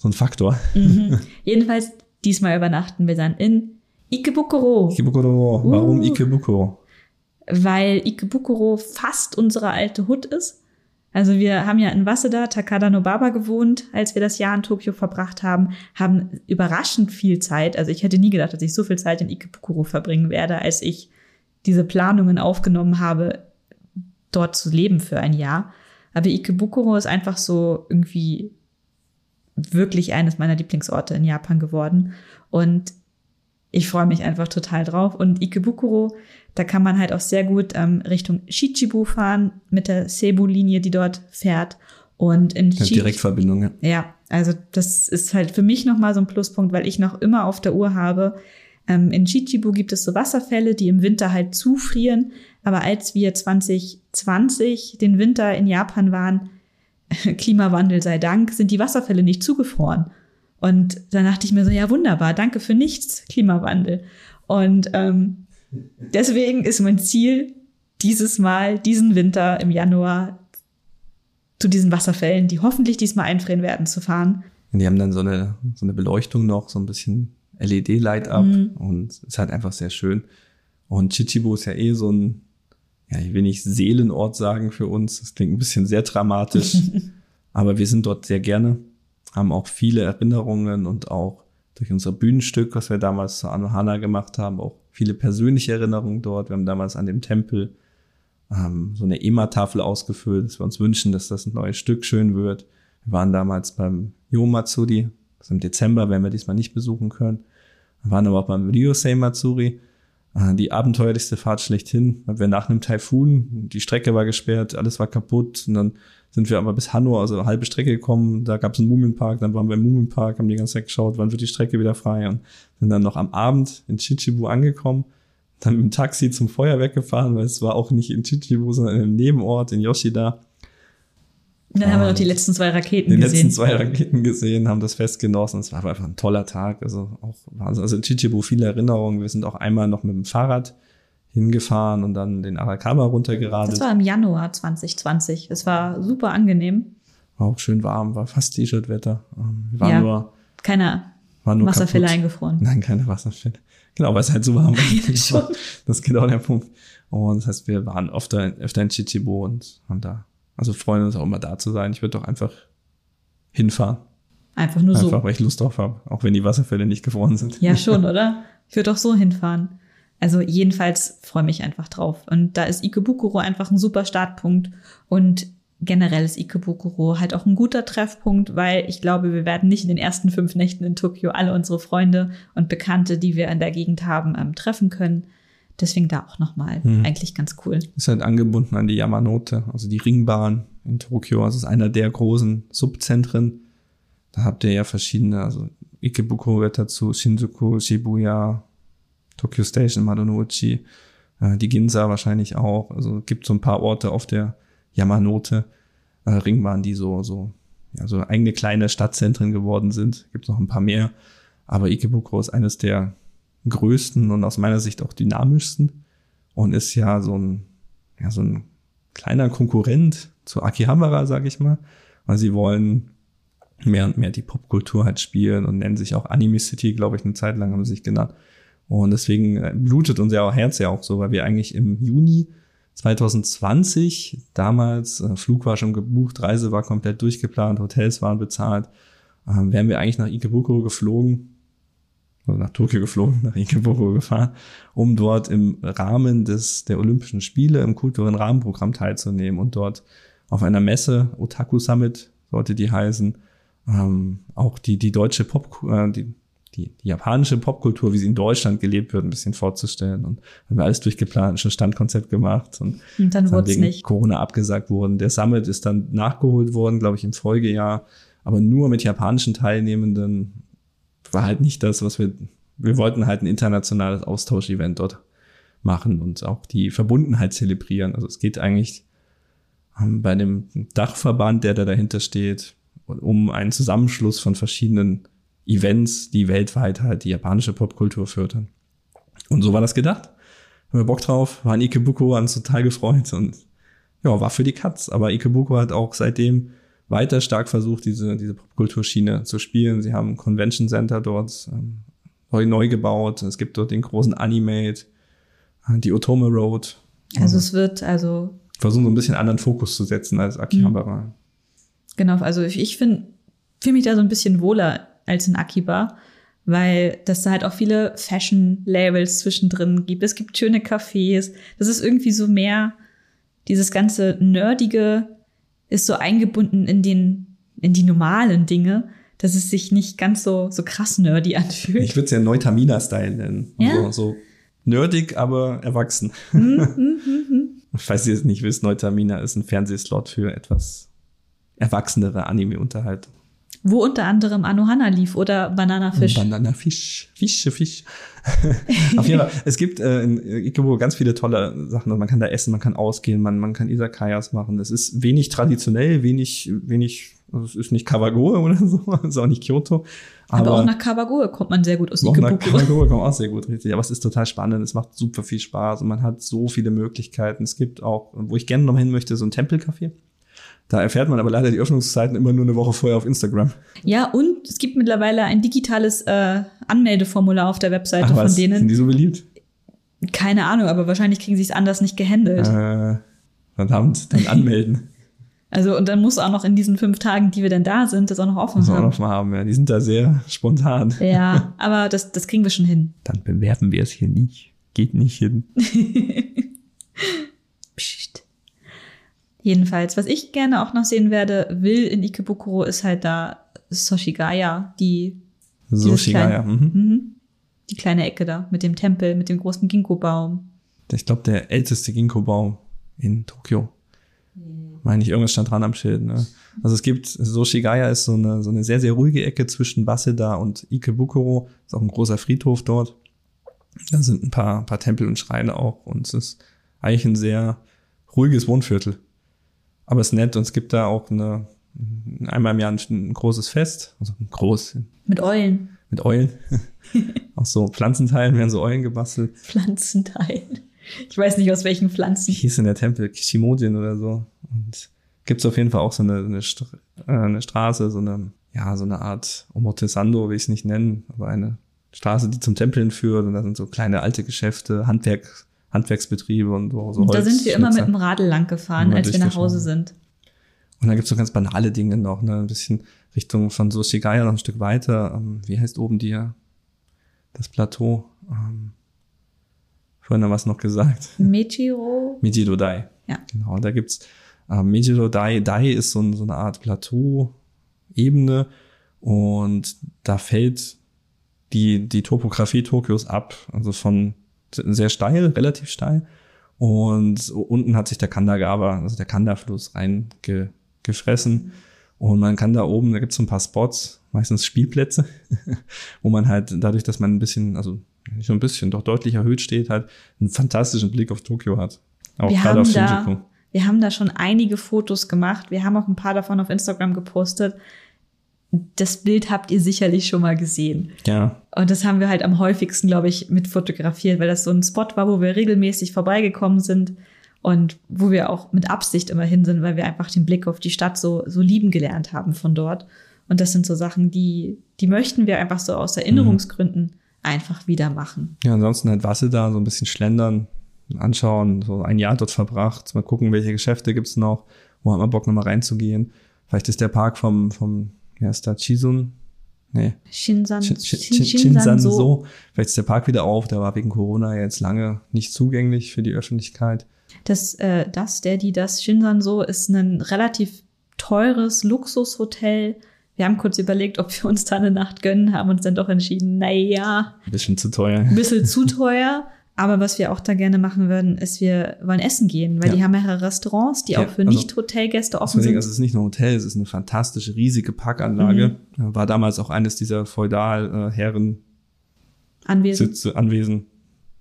so ein Faktor. Mhm. Jedenfalls, diesmal übernachten wir dann in Ikebukuro, Ikebukuro, warum Uh. Ikebukuro? weil Ikebukuro fast unsere alte Hut ist. Also wir haben ja in Waseda, Takada Nobaba gewohnt, als wir das Jahr in Tokio verbracht haben, haben überraschend viel Zeit. Also ich hätte nie gedacht, dass ich so viel Zeit in Ikebukuro verbringen werde, als ich diese Planungen aufgenommen habe, dort zu leben für ein Jahr. Aber Ikebukuro ist einfach so irgendwie wirklich eines meiner Lieblingsorte in Japan geworden. Und ich freue mich einfach total drauf. Und Ikebukuro, da kann man halt auch sehr gut ähm, Richtung Shichibu fahren mit der Seibu-Linie, die dort fährt. Und in Ja, Shi- Direktverbindung, ja. ja, also das ist halt für mich nochmal so ein Pluspunkt, weil ich noch immer auf der Uhr habe. Ähm, in Chichibu gibt es so Wasserfälle, die im Winter halt zufrieren. Aber als wir 2020 den Winter in Japan waren, Klimawandel sei Dank, sind die Wasserfälle nicht zugefroren. Und dann dachte ich mir so, ja wunderbar, danke für nichts, Klimawandel. Und ähm, deswegen ist mein Ziel, dieses Mal, diesen Winter im Januar zu diesen Wasserfällen, die hoffentlich diesmal einfrieren werden, zu fahren. Und die haben dann so eine, so eine Beleuchtung noch, so ein bisschen LED-Light-Up Mhm. und ist halt einfach sehr schön. Und Chichibu ist ja eh so ein, ja, ich will nicht Seelenort sagen für uns, das klingt ein bisschen sehr dramatisch, aber wir sind dort sehr gerne, haben auch viele Erinnerungen und auch durch unser Bühnenstück, was wir damals zu Anohana gemacht haben, auch viele persönliche Erinnerungen dort. Wir haben damals an dem Tempel ähm, so eine EMA-Tafel ausgefüllt, dass wir uns wünschen, dass das ein neues Stück schön wird. Wir waren damals beim Yomatsuri, das ist im Dezember, werden wir diesmal nicht besuchen können. Wir waren aber auch beim Ryosei Matsuri, die abenteuerlichste Fahrt schlechthin, wir nach einem Taifun, die Strecke war gesperrt, alles war kaputt und dann sind wir aber bis Hanno, also eine halbe Strecke gekommen, da gab es einen Mumienpark, dann waren wir im Mumienpark, haben die ganze Zeit geschaut, wann wird die Strecke wieder frei und sind dann noch am Abend in Chichibu angekommen. dann mit dem Taxi zum Feuerwerk gefahren, weil es war auch nicht in Chichibu, sondern in einem Nebenort in Yoshida. Dann haben wir noch die letzten zwei Raketen die gesehen. letzten zwei Raketen gesehen, haben das Fest genossen. Es war einfach ein toller Tag. Also auch Wahnsinn. Also in Chichibu viele Erinnerungen. Wir sind auch einmal noch mit dem Fahrrad hingefahren und dann den Arakawa runtergeradet. Das war im Januar 2020. Es war super angenehm. War auch schön warm, war fast T-Shirt-Wetter. Ähm, War Ja. nur, Keiner war nur Wasserfälle kaputt. eingefroren. Nein, keine Wasserfälle. Genau, weil es halt so warm war. Das ist genau der Punkt. Und das heißt, wir waren öfter, öfter in Chichibu und haben da, also freuen uns auch immer da zu sein. Ich würde doch einfach hinfahren. Einfach nur Einfach, so. weil ich Lust drauf habe. Auch wenn die Wasserfälle nicht gefroren sind. Ja, schon, oder? Ich würde doch so hinfahren. Also jedenfalls freue mich einfach drauf. Und da ist Ikebukuro einfach ein super Startpunkt. Und generell ist Ikebukuro halt auch ein guter Treffpunkt, weil ich glaube, wir werden nicht in den ersten fünf Nächten in Tokio alle unsere Freunde und Bekannte, die wir in der Gegend haben, ähm, treffen können. Deswegen da auch nochmal. Mhm. Eigentlich ganz cool. Ist halt angebunden an die Yamanote, also die Ringbahn in Tokio. Also es ist einer der großen Subzentren. Da habt ihr ja verschiedene, also Ikebukuro gehört dazu, Shinjuku, Shibuya, Tokyo Station, Marunouchi, äh, die Ginza wahrscheinlich auch. Also es gibt so ein paar Orte auf der Yamanote äh, Ringbahn, die so, so, ja, so eigene kleine Stadtzentren geworden sind. Gibt noch ein paar mehr. Aber Ikebukuro ist eines der größten und aus meiner Sicht auch dynamischsten und ist ja so ein, ja, so ein kleiner Konkurrent zu Akihabara, sag ich mal, weil sie wollen mehr und mehr die Popkultur halt spielen und nennen sich auch Anime City, glaube ich, eine Zeit lang haben sie sich genannt. Und deswegen äh, blutet unser Herz ja auch so, weil wir eigentlich im Juni 2020, damals, äh, Flug war schon gebucht, Reise war komplett durchgeplant, Hotels waren bezahlt, ähm, wären wir eigentlich nach Ikebukuro geflogen, nach Tokio geflogen, nach Ikebukuro gefahren, um dort im Rahmen des, der Olympischen Spiele im kulturellen Rahmenprogramm teilzunehmen und dort auf einer Messe, Otaku Summit sollte die heißen, ähm, auch die, die deutsche Pop, äh, die, die, die japanische Popkultur, wie sie in Deutschland gelebt wird, ein bisschen vorzustellen. Und haben wir alles durchgeplant, schon Standkonzept gemacht und Und dann wurde es wegen nicht. Corona abgesagt worden. Der Summit ist dann nachgeholt worden, glaube ich, im Folgejahr, aber nur mit japanischen Teilnehmenden. War halt nicht das, was wir, wir wollten halt ein internationales Austauschevent dort machen und auch die Verbundenheit zelebrieren. Also es geht eigentlich ähm, bei dem Dachverband, der da dahinter steht, um einen Zusammenschluss von verschiedenen Events, die weltweit halt die japanische Popkultur fördern. Und so war das gedacht. Haben wir Bock drauf, waren Ikebukuro, haben uns total gefreut und ja, war für die Katz. Aber Ikebukuro hat auch seitdem weiter stark versucht, diese, diese Popkulturschiene zu spielen. Sie haben ein Convention Center dort ähm, neu, neu gebaut. Es gibt dort den großen Animate, äh, die Otome Road. Also es wird, also Versuchen so ein bisschen anderen Fokus zu setzen als Akihabara. Genau, also ich, ich finde fühle mich da so ein bisschen wohler als in Akiba, weil das da halt auch viele Fashion-Labels zwischendrin gibt. Es gibt schöne Cafés. Das ist irgendwie so mehr, dieses ganze Nerdige ist so eingebunden in den, in die normalen Dinge, dass es sich nicht ganz so, so krass nerdy anfühlt. Ich würde es ja Neutamina-Style nennen. Ja. So, so nerdig, aber erwachsen. Falls ihr es nicht wisst, Neutamina ist ein Fernsehslot für etwas erwachsenere Anime-Unterhaltung. Wo unter anderem Anohana lief oder Banana Fish. Banana Fisch. Fische, Fisch. Auf jeden Fall. Es gibt äh, in Ikebukuro ganz viele tolle Sachen. Man kann da essen, man kann ausgehen, man, man kann Isakayas machen. Es ist wenig traditionell, wenig, wenig, also es ist nicht Kawagoe oder so, es ist auch nicht Kyoto. aber, auch nach Kawagoe kommt man sehr gut aus auch nach. Kawagoe kommt auch sehr gut, richtig. Aber es ist total spannend, es macht super viel Spaß und man hat so viele Möglichkeiten. Es gibt auch, wo ich gerne noch hin möchte, so ein Tempelcafé. Da erfährt man aber leider die Öffnungszeiten immer nur eine Woche vorher auf Instagram. Ja, und es gibt mittlerweile ein digitales äh, Anmeldeformular auf der Webseite Ach von was, denen. sind die so beliebt? Keine Ahnung, aber wahrscheinlich kriegen sie es anders nicht gehandelt. Äh, verdammt, dann anmelden. Also, und dann muss auch noch in diesen fünf Tagen, die wir denn da sind, das auch noch offen Muss man auch haben. noch mal haben, ja. Die sind da sehr spontan. Ja, aber das, das kriegen wir schon hin. Dann bewerben wir es hier nicht. Geht nicht hin. Jedenfalls, was ich gerne auch noch sehen werde, will in Ikebukuro, ist halt da Soshigaya, die, So Dieses Shigaya. kleine- Mhm. mhm, die kleine Ecke da mit dem Tempel, mit dem großen Ginkgo-Baum. Ich glaube, der älteste Ginkgo-Baum in Tokio. Meine ich, irgendwas stand dran am Schild. Ne? Also es gibt, so Shigaya ist so eine, so eine sehr, sehr ruhige Ecke zwischen Waseda und Ikebukuro. Ist auch ein großer Friedhof dort. Da sind ein paar, paar Tempel und Schreine auch und es ist eigentlich ein sehr ruhiges Wohnviertel. Aber es ist nett und es gibt da auch eine, einmal im Jahr ein, ein großes Fest, also groß. Mit Eulen. Mit Eulen. Aus so Pflanzenteilen werden so Eulen gebastelt. Pflanzenteilen. Ich weiß nicht, aus welchen Pflanzen. Wie hieß denn der Tempel? Kishimojin oder so. Und gibt es auf jeden Fall auch so eine, eine, St äh, eine Straße, so eine, ja, so eine Art Omotesando, will ich es nicht nennen, aber eine Straße, die zum Tempel hinführt und da sind so kleine alte Geschäfte, Handwerk, Handwerksbetriebe und so. so da sind wir immer mit dem Radl lang gefahren, als wir nach Hause sind. Und dann gibt's so ganz banale Dinge noch, ne? Ein bisschen Richtung von so Shigaya noch ein Stück weiter. Ähm, wie heißt oben die das Plateau? Ähm, vorhin haben wir es noch gesagt. Mejiro. Mejiro Dai. Ja. Genau, da gibt's ähm, Mejiro Dai. Dai ist so, so eine Art Plateau-Ebene und da fällt die, die Topografie Tokios ab. Also von sehr steil, relativ steil. Und unten hat sich der Kandagawa, also der Kanda-Fluss reingefressen. Und man kann da oben, da gibt's so ein paar Spots, meistens Spielplätze, wo man halt dadurch, dass man ein bisschen, also nicht so ein bisschen, doch deutlich erhöht steht, halt einen fantastischen Blick auf Tokio hat. Auch wir gerade auf Shinjuku. Da, wir haben da schon einige Fotos gemacht. Wir haben auch ein paar davon auf Instagram gepostet das Bild habt ihr sicherlich schon mal gesehen. Ja. Und das haben wir halt am häufigsten, glaube ich, mit fotografiert, weil das so ein Spot war, wo wir regelmäßig vorbeigekommen sind und wo wir auch mit Absicht immer hin sind, weil wir einfach den Blick auf die Stadt so, so lieben gelernt haben von dort. Und das sind so Sachen, die, die möchten wir einfach so aus Erinnerungsgründen mhm. einfach wieder machen. Ja, ansonsten halt Wasser da, so ein bisschen schlendern, anschauen, so ein Jahr dort verbracht, mal gucken, welche Geschäfte gibt's noch, wo hat man Bock nochmal reinzugehen. Vielleicht ist der Park vom, vom wie heißt da, Chizun? Nee. Shinsan, Shin, Shin, Shinsan so. Vielleicht ist der Park wieder auf, der war wegen Corona jetzt lange nicht zugänglich für die Öffentlichkeit. Das, äh, das, der, die, das Shinsan so ist ein relativ teures Luxushotel. Wir haben kurz überlegt, ob wir uns da eine Nacht gönnen, haben uns dann doch entschieden, naja. Ein bisschen zu teuer. Ein bisschen zu teuer. Aber was wir auch da gerne machen würden, ist, wir wollen essen gehen, weil ja. die haben mehrere Restaurants, die ja, auch für also, Nicht-Hotelgäste offen sind. Es ist nicht nur ein Hotel, es ist eine fantastische, riesige Parkanlage. Mhm. War damals auch eines dieser Feudalherren Anwesen. Sitze, Anwesen.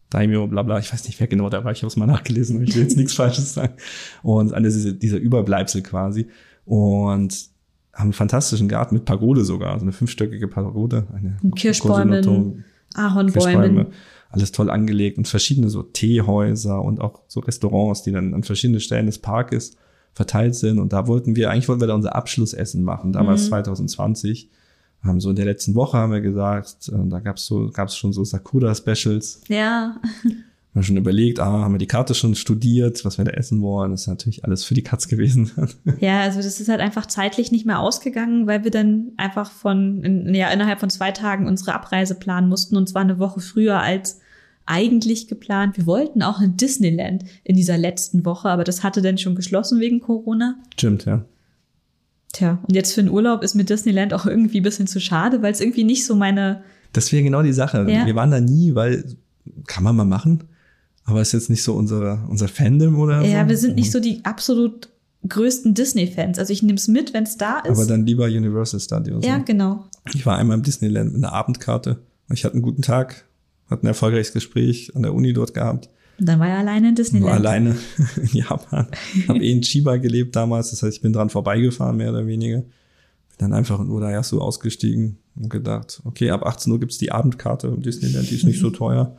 Daimyo, bla bla, ich weiß nicht, wer genau da war, ich habe es mal nachgelesen, ich will jetzt nichts Falsches sagen. Und eines dieser, dieser Überbleibsel quasi. Und haben einen fantastischen Garten mit Pagode sogar, also eine fünfstöckige Pagode. Eine Kirschbäumen, Ahornbäumen alles toll angelegt und verschiedene so Teehäuser und auch so Restaurants, die dann an verschiedenen Stellen des Parkes verteilt sind. Und da wollten wir, eigentlich wollten wir da unser Abschlussessen machen, damals mhm. 2020. Haben so in der letzten Woche haben wir gesagt, äh, da gab's so, gab's schon so Sakura-Specials. Ja. Haben schon überlegt, ah, haben wir die Karte schon studiert, was wir da essen wollen. Das ist natürlich alles für die Katz gewesen. ja, also das ist halt einfach zeitlich nicht mehr ausgegangen, weil wir dann einfach von, in, ja, innerhalb von zwei Tagen unsere Abreise planen mussten und zwar eine Woche früher als eigentlich geplant. Wir wollten auch in Disneyland in dieser letzten Woche, aber das hatte dann schon geschlossen wegen Corona. Stimmt, ja. Tja, und jetzt für einen Urlaub ist mir Disneyland auch irgendwie ein bisschen zu schade, weil es irgendwie nicht so meine. Das wäre genau die Sache. Ja. Wir waren da nie, weil kann man mal machen. Aber ist jetzt nicht so unser, unser Fandom oder ja, so? Ja, wir sind nicht so die absolut größten Disney-Fans. Also ich nehme es mit, wenn es da ist. Aber dann lieber Universal Studios. Ja, genau. Ich war einmal im Disneyland mit einer Abendkarte. Ich hatte einen guten Tag, hatte ein erfolgreiches Gespräch an der Uni dort gehabt. Und dann war er alleine in Disneyland. War alleine in Japan. Habe eh in Chiba gelebt damals. Das heißt, ich bin dran vorbeigefahren, mehr oder weniger. Bin dann einfach in Urayasu ausgestiegen und gedacht, okay, ab 18 Uhr gibt's die Abendkarte im Disneyland, die ist nicht so teuer.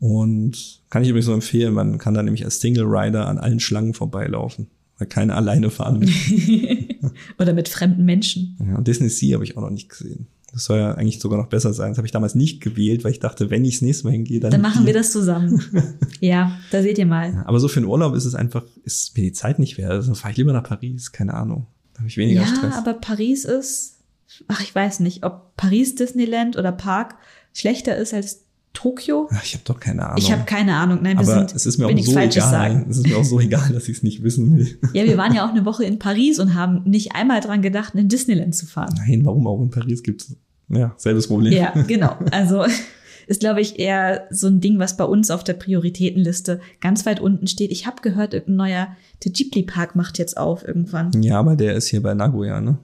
Und kann ich übrigens so empfehlen, man kann da nämlich als Single Rider an allen Schlangen vorbeilaufen, weil keine alleine fahren will. Oder mit fremden Menschen. Ja, und Disney Sea habe ich auch noch nicht gesehen. Das soll ja eigentlich sogar noch besser sein. Das habe ich damals nicht gewählt, weil ich dachte, wenn ich das nächste Mal hingehe, dann. Dann machen wir das zusammen. ja, da seht ihr mal. Ja, aber so für einen Urlaub ist es einfach, ist mir die Zeit nicht wert. Also fahre ich lieber nach Paris, keine Ahnung. Da habe ich weniger ja, Stress. Ja, aber Paris ist, ach, ich weiß nicht, ob Paris Disneyland oder Park schlechter ist als Tokio? Ich habe doch keine Ahnung. Ich habe keine Ahnung. Nein, wir Aber sind, es ist mir auch so egal. Sagen. Es ist mir auch so egal, dass ich es nicht wissen will. Ja, wir waren ja auch eine Woche in Paris und haben nicht einmal dran gedacht, in Disneyland zu fahren. Nein, warum auch in Paris gibt's ja selbes Problem. Ja, genau. Also ist, glaube ich, eher so ein Ding, was bei uns auf der Prioritätenliste ganz weit unten steht. Ich habe gehört, irgendein neuer, der Ghibli Park macht jetzt auf irgendwann. Ja, aber der ist hier bei Nagoya, ne?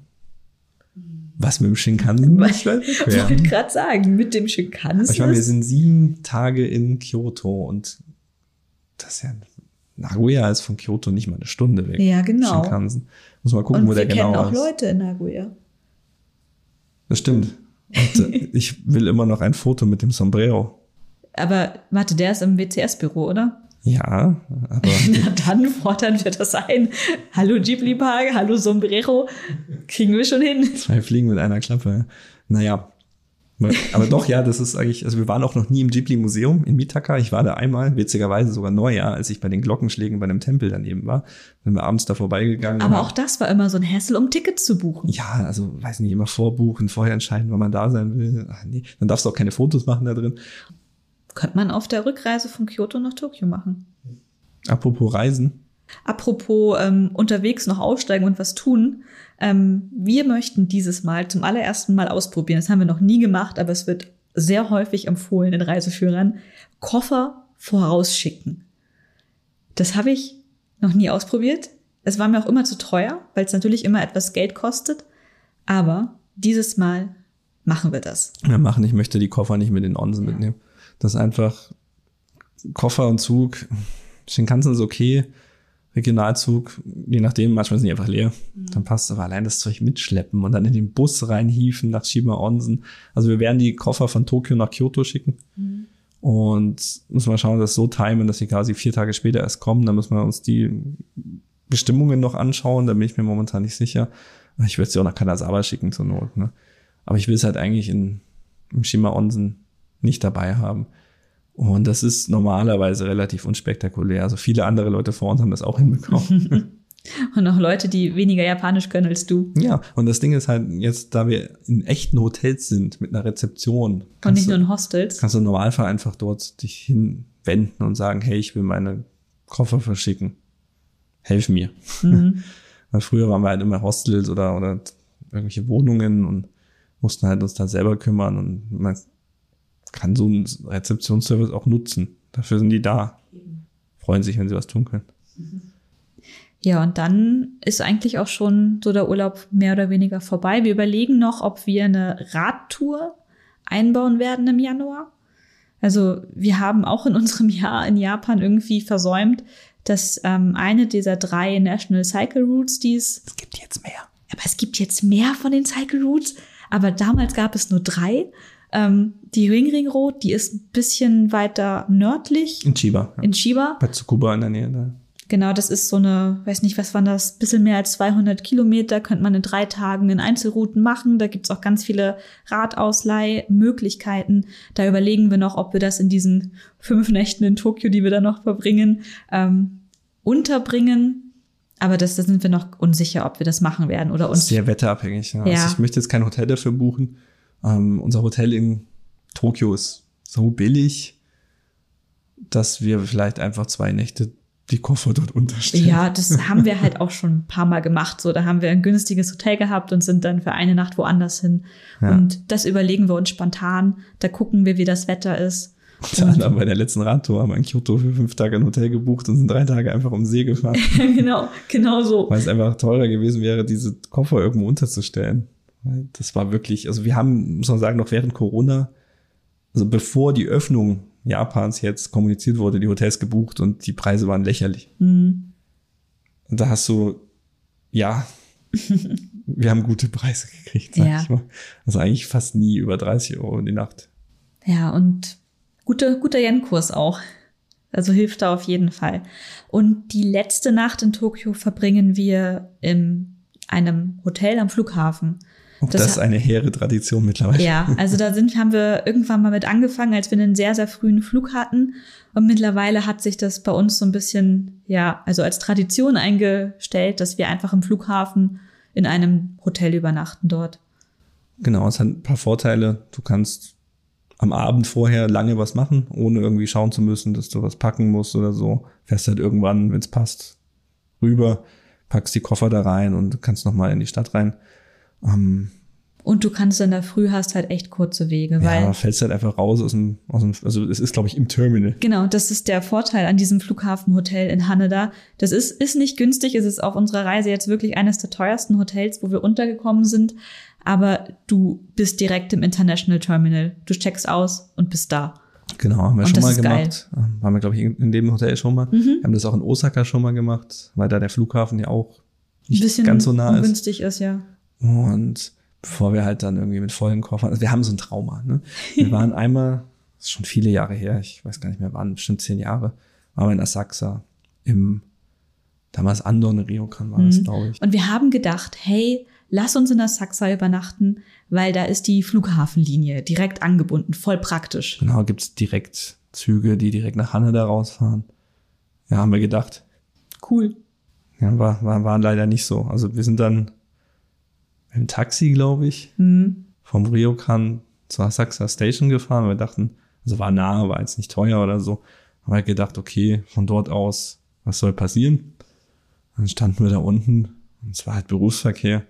Was mit dem Shinkansen? Ich wollte gerade sagen, mit dem Shinkansen. Ich meine, wir sind sieben Tage in Kyoto und das ist ja Nagoya ist von Kyoto nicht mal eine Stunde weg. Ja, genau. Shinkansen. Muss mal gucken, und wo der genau ist. Wir kennen auch Leute in Nagoya. Das stimmt. Und, äh, ich will immer noch ein Foto mit dem Sombrero. Aber warte, der ist im WCS-Büro, oder? Ja, aber. Na dann fordern wir das ein. Hallo Ghibli Park, hallo Sombrero. Kriegen wir schon hin. Zwei Fliegen mit einer Klappe. Naja. Aber doch, ja, das ist eigentlich, also wir waren auch noch nie im Ghibli-Museum in Mitaka. Ich war da einmal, witzigerweise sogar Neujahr, als ich bei den Glockenschlägen bei einem Tempel daneben war. Sind wir abends da vorbeigegangen. Aber auch das war immer so ein Hassel, um Tickets zu buchen. Ja, also, weiß nicht, immer vorbuchen, vorher entscheiden, wann man da sein will. Ach, nee, dann darfst du auch keine Fotos machen da drin. Könnte man auf der Rückreise von Kyoto nach Tokio machen. Apropos Reisen. Apropos ähm, unterwegs noch aussteigen und was tun. Ähm, wir möchten dieses Mal zum allerersten Mal ausprobieren. Das haben wir noch nie gemacht, aber es wird sehr häufig empfohlen in Reiseführern. Koffer vorausschicken. Das habe ich noch nie ausprobiert. Es war mir auch immer zu teuer, weil es natürlich immer etwas Geld kostet. Aber dieses Mal machen wir das. Ja, machen. Ich möchte die Koffer nicht mit in Onsen ja. mitnehmen. Das ist einfach Koffer und Zug. Shinkansen ist okay. Regionalzug, je nachdem, manchmal sind die einfach leer. Mhm. Dann passt aber allein das Zeug mitschleppen und dann in den Bus reinhieven nach Shima Onsen. Also wir werden die Koffer von Tokio nach Kyoto schicken. Mhm. Und müssen wir schauen, dass so timen, dass sie quasi vier Tage später erst kommen. Dann müssen wir uns die Bestimmungen noch anschauen. Da bin ich mir momentan nicht sicher. Ich würde sie auch nach Kanazawa schicken zur Not. Ne? Aber ich will es halt eigentlich in, im Shima Onsen nicht dabei haben. Und das ist normalerweise relativ unspektakulär. Also viele andere Leute vor uns haben das auch hinbekommen. Und auch Leute, die weniger Japanisch können als du. Ja, und das Ding ist halt jetzt, da wir in echten Hotels sind, mit einer Rezeption. Und nicht nur in Hostels. Kannst du im Normalfall einfach dort dich hinwenden und sagen, hey, ich will meine Koffer verschicken. Helf mir. Mhm. Weil früher waren wir halt immer Hostels oder, oder irgendwelche Wohnungen und mussten halt uns da selber kümmern und man kann so ein Rezeptionsservice auch nutzen. Dafür sind die da. Freuen sich, wenn sie was tun können. Ja, und dann ist eigentlich auch schon so der Urlaub mehr oder weniger vorbei. Wir überlegen noch, ob wir eine Radtour einbauen werden im Januar. Also wir haben auch in unserem Jahr in Japan irgendwie versäumt, dass ähm, eine dieser drei National Cycle Routes, die es. Es gibt jetzt mehr. Aber es gibt jetzt mehr von den Cycle Routes. Aber damals gab es nur drei. Ähm, die Ringring Road, die ist ein bisschen weiter nördlich. In Chiba. Ja. In Chiba. Bei Tsukuba in der Nähe. Da. Genau, das ist so eine, weiß nicht, was waren das, bisschen mehr als 200 Kilometer, könnte man in drei Tagen in Einzelrouten machen. Da gibt's auch ganz viele Radausleihmöglichkeiten. Da überlegen wir noch, ob wir das in diesen fünf Nächten in Tokio, die wir da noch verbringen, ähm, unterbringen. Aber das, da sind wir noch unsicher, ob wir das machen werden oder uns. Sehr wetterabhängig. Ja. ja. Also ich möchte jetzt kein Hotel dafür buchen. Ähm, unser Hotel in Tokio ist so billig, dass wir vielleicht einfach zwei Nächte die Koffer dort unterstellen. Ja, das haben wir halt auch schon ein paar Mal gemacht. So, da haben wir ein günstiges Hotel gehabt und sind dann für eine Nacht woanders hin. Ja. Und das überlegen wir uns spontan. Da gucken wir, wie das Wetter ist. Unter anderem bei der letzten Radtour haben wir in Kyoto für fünf Tage ein Hotel gebucht und sind drei Tage einfach um See gefahren. genau, genau so. Weil es einfach teurer gewesen wäre, diese Koffer irgendwo unterzustellen. Das war wirklich, also wir haben, muss man sagen, noch während Corona, also bevor die Öffnung Japans jetzt kommuniziert wurde, die Hotels gebucht und die Preise waren lächerlich. Mhm. Und da hast du, ja, wir haben gute Preise gekriegt, sag ja. ich mal. Also eigentlich fast nie über 30 Euro in die Nacht. Ja, und gute, guter Yen-Kurs auch. Also hilft da auf jeden Fall. Und die letzte Nacht in Tokio verbringen wir in einem Hotel am Flughafen. Auch das, das ist eine hehre Tradition mittlerweile. Ja, also da sind, haben wir irgendwann mal mit angefangen, als wir einen sehr, sehr frühen Flug hatten. Und mittlerweile hat sich das bei uns so ein bisschen, ja, also als Tradition eingestellt, dass wir einfach im Flughafen in einem Hotel übernachten dort. Genau, es hat ein paar Vorteile. Du kannst am Abend vorher lange was machen, ohne irgendwie schauen zu müssen, dass du was packen musst oder so. Fährst halt irgendwann, wenn es passt, rüber, packst die Koffer da rein und kannst nochmal in die Stadt rein. Ähm, und du kannst in der Früh hast halt echt kurze Wege, weil. Ja, fällst halt einfach raus aus dem, aus dem also es ist, glaube ich, im Terminal. Genau, das ist der Vorteil an diesem Flughafenhotel in Haneda. Das ist, ist nicht günstig, es ist auf unserer Reise jetzt wirklich eines der teuersten Hotels, wo wir untergekommen sind. aber du bist direkt im International Terminal. Du checkst aus und bist da. Genau, haben wir Und schon mal ist geil. gemacht. Ähm, Haben wir, glaube ich, in dem Hotel schon mal. Mhm. Wir haben das auch in Osaka schon mal gemacht, weil da der Flughafen ja auch nicht bisschen ganz so nah ist. ungünstig ist, ja. Und bevor wir halt dann irgendwie mit vollen Koffern, also wir haben so ein Trauma, ne? Wir waren einmal, das ist schon viele Jahre her, ich weiß gar nicht mehr wann, bestimmt zehn Jahre, waren wir in Asakusa im, damals Andon Ryokan war das, Mhm. glaube ich. Und wir haben gedacht, hey, lass uns in der Saxa übernachten, weil da ist die Flughafenlinie direkt angebunden, voll praktisch. Genau, gibt's direkt Züge, die direkt nach Haneda rausfahren. Ja, haben wir gedacht. Cool. Ja, war, war, war leider nicht so. Also wir sind dann im Taxi, glaube ich, Mhm. vom Ryokan zur Asakusa Station gefahren. Wir dachten, also war nah, war jetzt nicht teuer oder so. Haben halt gedacht, okay, von dort aus, was soll passieren? Dann standen wir da unten und es war halt Berufsverkehr.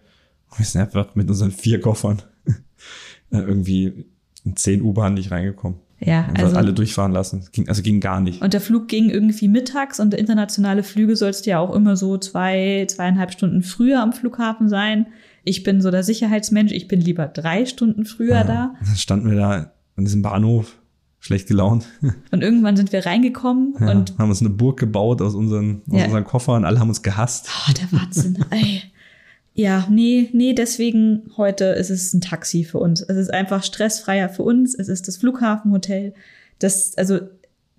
Und wir sind einfach mit unseren vier Koffern irgendwie in zehn U-Bahnen nicht reingekommen. Ja, Also, also. alle durchfahren lassen. Ging, also ging gar nicht. Und der Flug ging irgendwie mittags und internationale Flüge sollst du ja auch immer so zwei, zweieinhalb Stunden früher am Flughafen sein. Ich bin so der Sicherheitsmensch, ich bin lieber drei Stunden früher da. Und dann standen wir da an diesem Bahnhof, schlecht gelaunt. Und irgendwann sind wir reingekommen Ja, und haben uns eine Burg gebaut aus unseren, aus Ja. unseren Koffern. Alle haben uns gehasst. oh, der Wahnsinn. Ey. Ja, nee, nee, deswegen heute ist es ein Taxi für uns. Es ist einfach stressfreier für uns. Es ist das Flughafenhotel. Das, also,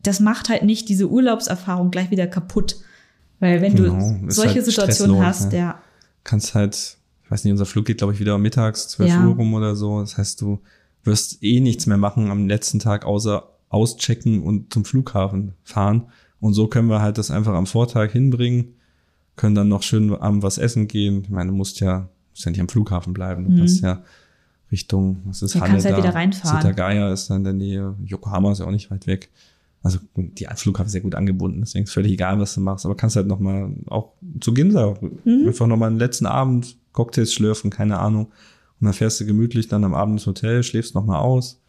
das macht halt nicht diese Urlaubserfahrung gleich wieder kaputt. Weil wenn Genau, du solche halt Situationen hast, ne? ja, Kannst halt, ich weiß nicht, unser Flug geht, glaube ich, wieder mittags, 12 Ja. Uhr rum oder so. Das heißt, du wirst eh nichts mehr machen am letzten Tag, außer auschecken und zum Flughafen fahren. Und so können wir halt das einfach am Vortag hinbringen, können dann noch schön abend was essen gehen. Ich meine, du musst ja, musst ja nicht am Flughafen bleiben. Du Mhm. kannst ja Richtung, was ist Ja, kannst Haneda, halt wieder reinfahren. Setagaya ist da in der Nähe, Yokohama ist ja auch nicht weit weg. Also die Flughafen ist sehr gut angebunden, deswegen ist völlig egal, was du machst. Aber kannst halt noch mal auch zu Ginza Mhm. einfach noch mal einen letzten Abend Cocktails schlürfen, keine Ahnung. Und dann fährst du gemütlich dann am Abend ins Hotel, schläfst noch mal aus,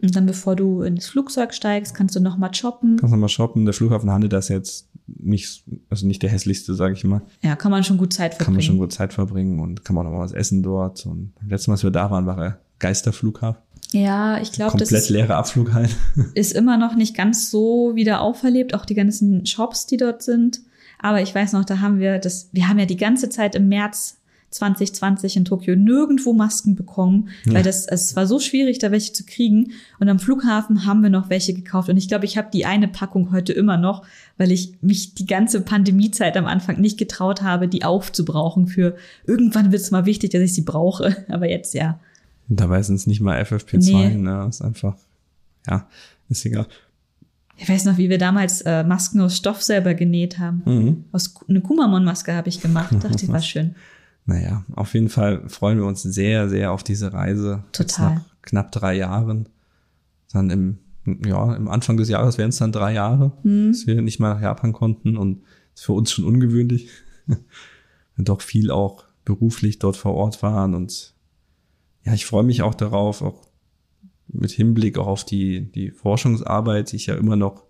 Und dann, bevor du ins Flugzeug steigst, kannst du noch mal shoppen. kannst noch mal shoppen. Der Flughafen Haneda ist jetzt nicht, also nicht der hässlichste, sage ich mal. Ja, kann man schon gut Zeit verbringen. Kann man schon gut Zeit verbringen und kann man auch noch mal was essen dort. Und letztes Mal, als wir da waren, war er Geisterflughafen. Ja, ich glaube, das Komplett ist, leere Abflug halt. ist immer noch nicht ganz so wieder auferlebt, auch die ganzen Shops, die dort sind. Aber ich weiß noch, da haben wir das, wir haben ja die ganze Zeit im März 2020 in Tokio nirgendwo Masken bekommen, Ja. weil das, es war so schwierig, da welche zu kriegen. Und am Flughafen haben wir noch welche gekauft. Und ich glaube, ich habe die eine Packung heute immer noch, weil ich mich die ganze Pandemiezeit am Anfang nicht getraut habe, die aufzubrauchen für irgendwann wird es mal wichtig, dass ich sie brauche. Aber jetzt ja. Dabei sind es nicht mal FFP2, Nee. ne? Ist einfach, ja, ist egal. Ich weiß noch, wie wir damals äh, Masken aus Stoff selber genäht haben. Mhm. Aus eine Kumamon-Maske habe ich gemacht. Dachte ich, war schön. Naja, auf jeden Fall freuen wir uns sehr, sehr auf diese Reise. Jetzt Total. nach knapp drei Jahren. Dann im, ja, im Anfang des Jahres wären es dann drei Jahre, Hm. dass wir nicht mal nach Japan konnten und ist für uns schon ungewöhnlich. doch viel auch beruflich dort vor Ort waren und ja, ich freue mich auch darauf, auch mit Hinblick auch auf die, die Forschungsarbeit, die ich ja immer noch,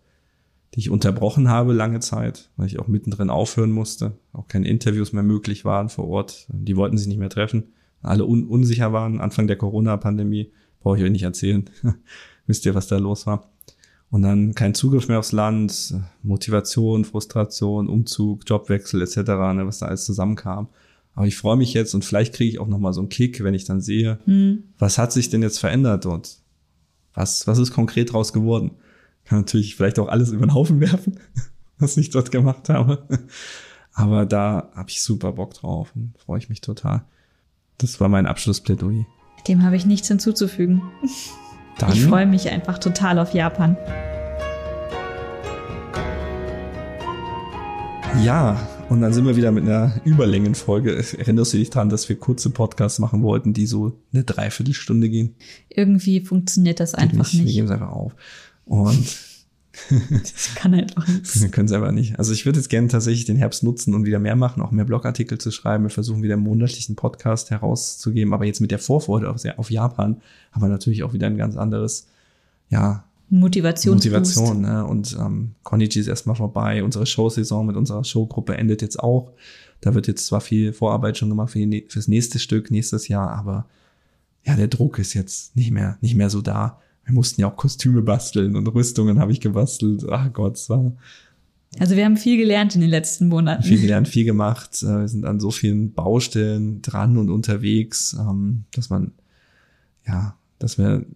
die ich unterbrochen habe lange Zeit, weil ich auch mittendrin aufhören musste, auch keine Interviews mehr möglich waren vor Ort. Die wollten sich nicht mehr treffen, alle un unsicher waren. Anfang der Corona-Pandemie, brauche ich euch nicht erzählen. Wisst ihr, was da los war? Und dann kein Zugriff mehr aufs Land, Motivation, Frustration, Umzug, Jobwechsel etc., ne, was da alles zusammenkam. Aber ich freue mich jetzt und vielleicht kriege ich auch noch mal so einen Kick, wenn ich dann sehe, Hm. was hat sich denn jetzt verändert dort? Was, was ist konkret draus geworden? Kann natürlich vielleicht auch alles über den Haufen werfen, was ich dort gemacht habe. Aber da habe ich super Bock drauf und freue ich mich total. Das war mein Abschlussplädoyer. Dem habe ich nichts hinzuzufügen. Dann, Ich freue mich einfach total auf Japan. ja, und dann sind wir wieder mit einer Überlängenfolge. Erinnerst du dich daran, dass wir kurze Podcasts machen wollten, die so eine Dreiviertelstunde gehen? Irgendwie funktioniert das einfach nicht. Wir nicht. geben es einfach auf. Und Das kann einfach nichts. Wir können es einfach nicht. Also ich würde jetzt gerne tatsächlich den Herbst nutzen und wieder mehr machen, auch mehr Blogartikel zu schreiben. Wir versuchen wieder einen monatlichen Podcast herauszugeben, aber jetzt mit der Vorfreude auf, Japan haben wir natürlich auch wieder ein ganz anderes, ja, Motivationsboost. Motivation. Ne? Und ähm, Konichi ist erstmal vorbei. Unsere Showsaison mit unserer Showgruppe endet jetzt auch. Da wird jetzt zwar viel Vorarbeit schon gemacht für die, fürs nächste Stück, nächstes Jahr, aber ja, der Druck ist jetzt nicht mehr, nicht mehr so da. Wir mussten ja auch Kostüme basteln und Rüstungen habe ich gebastelt. Ach Gott, es war. Also wir haben viel gelernt in den letzten Monaten. Viel gelernt, viel gemacht. Äh, wir sind an so vielen Baustellen dran und unterwegs, ähm, dass man, ja, dass wir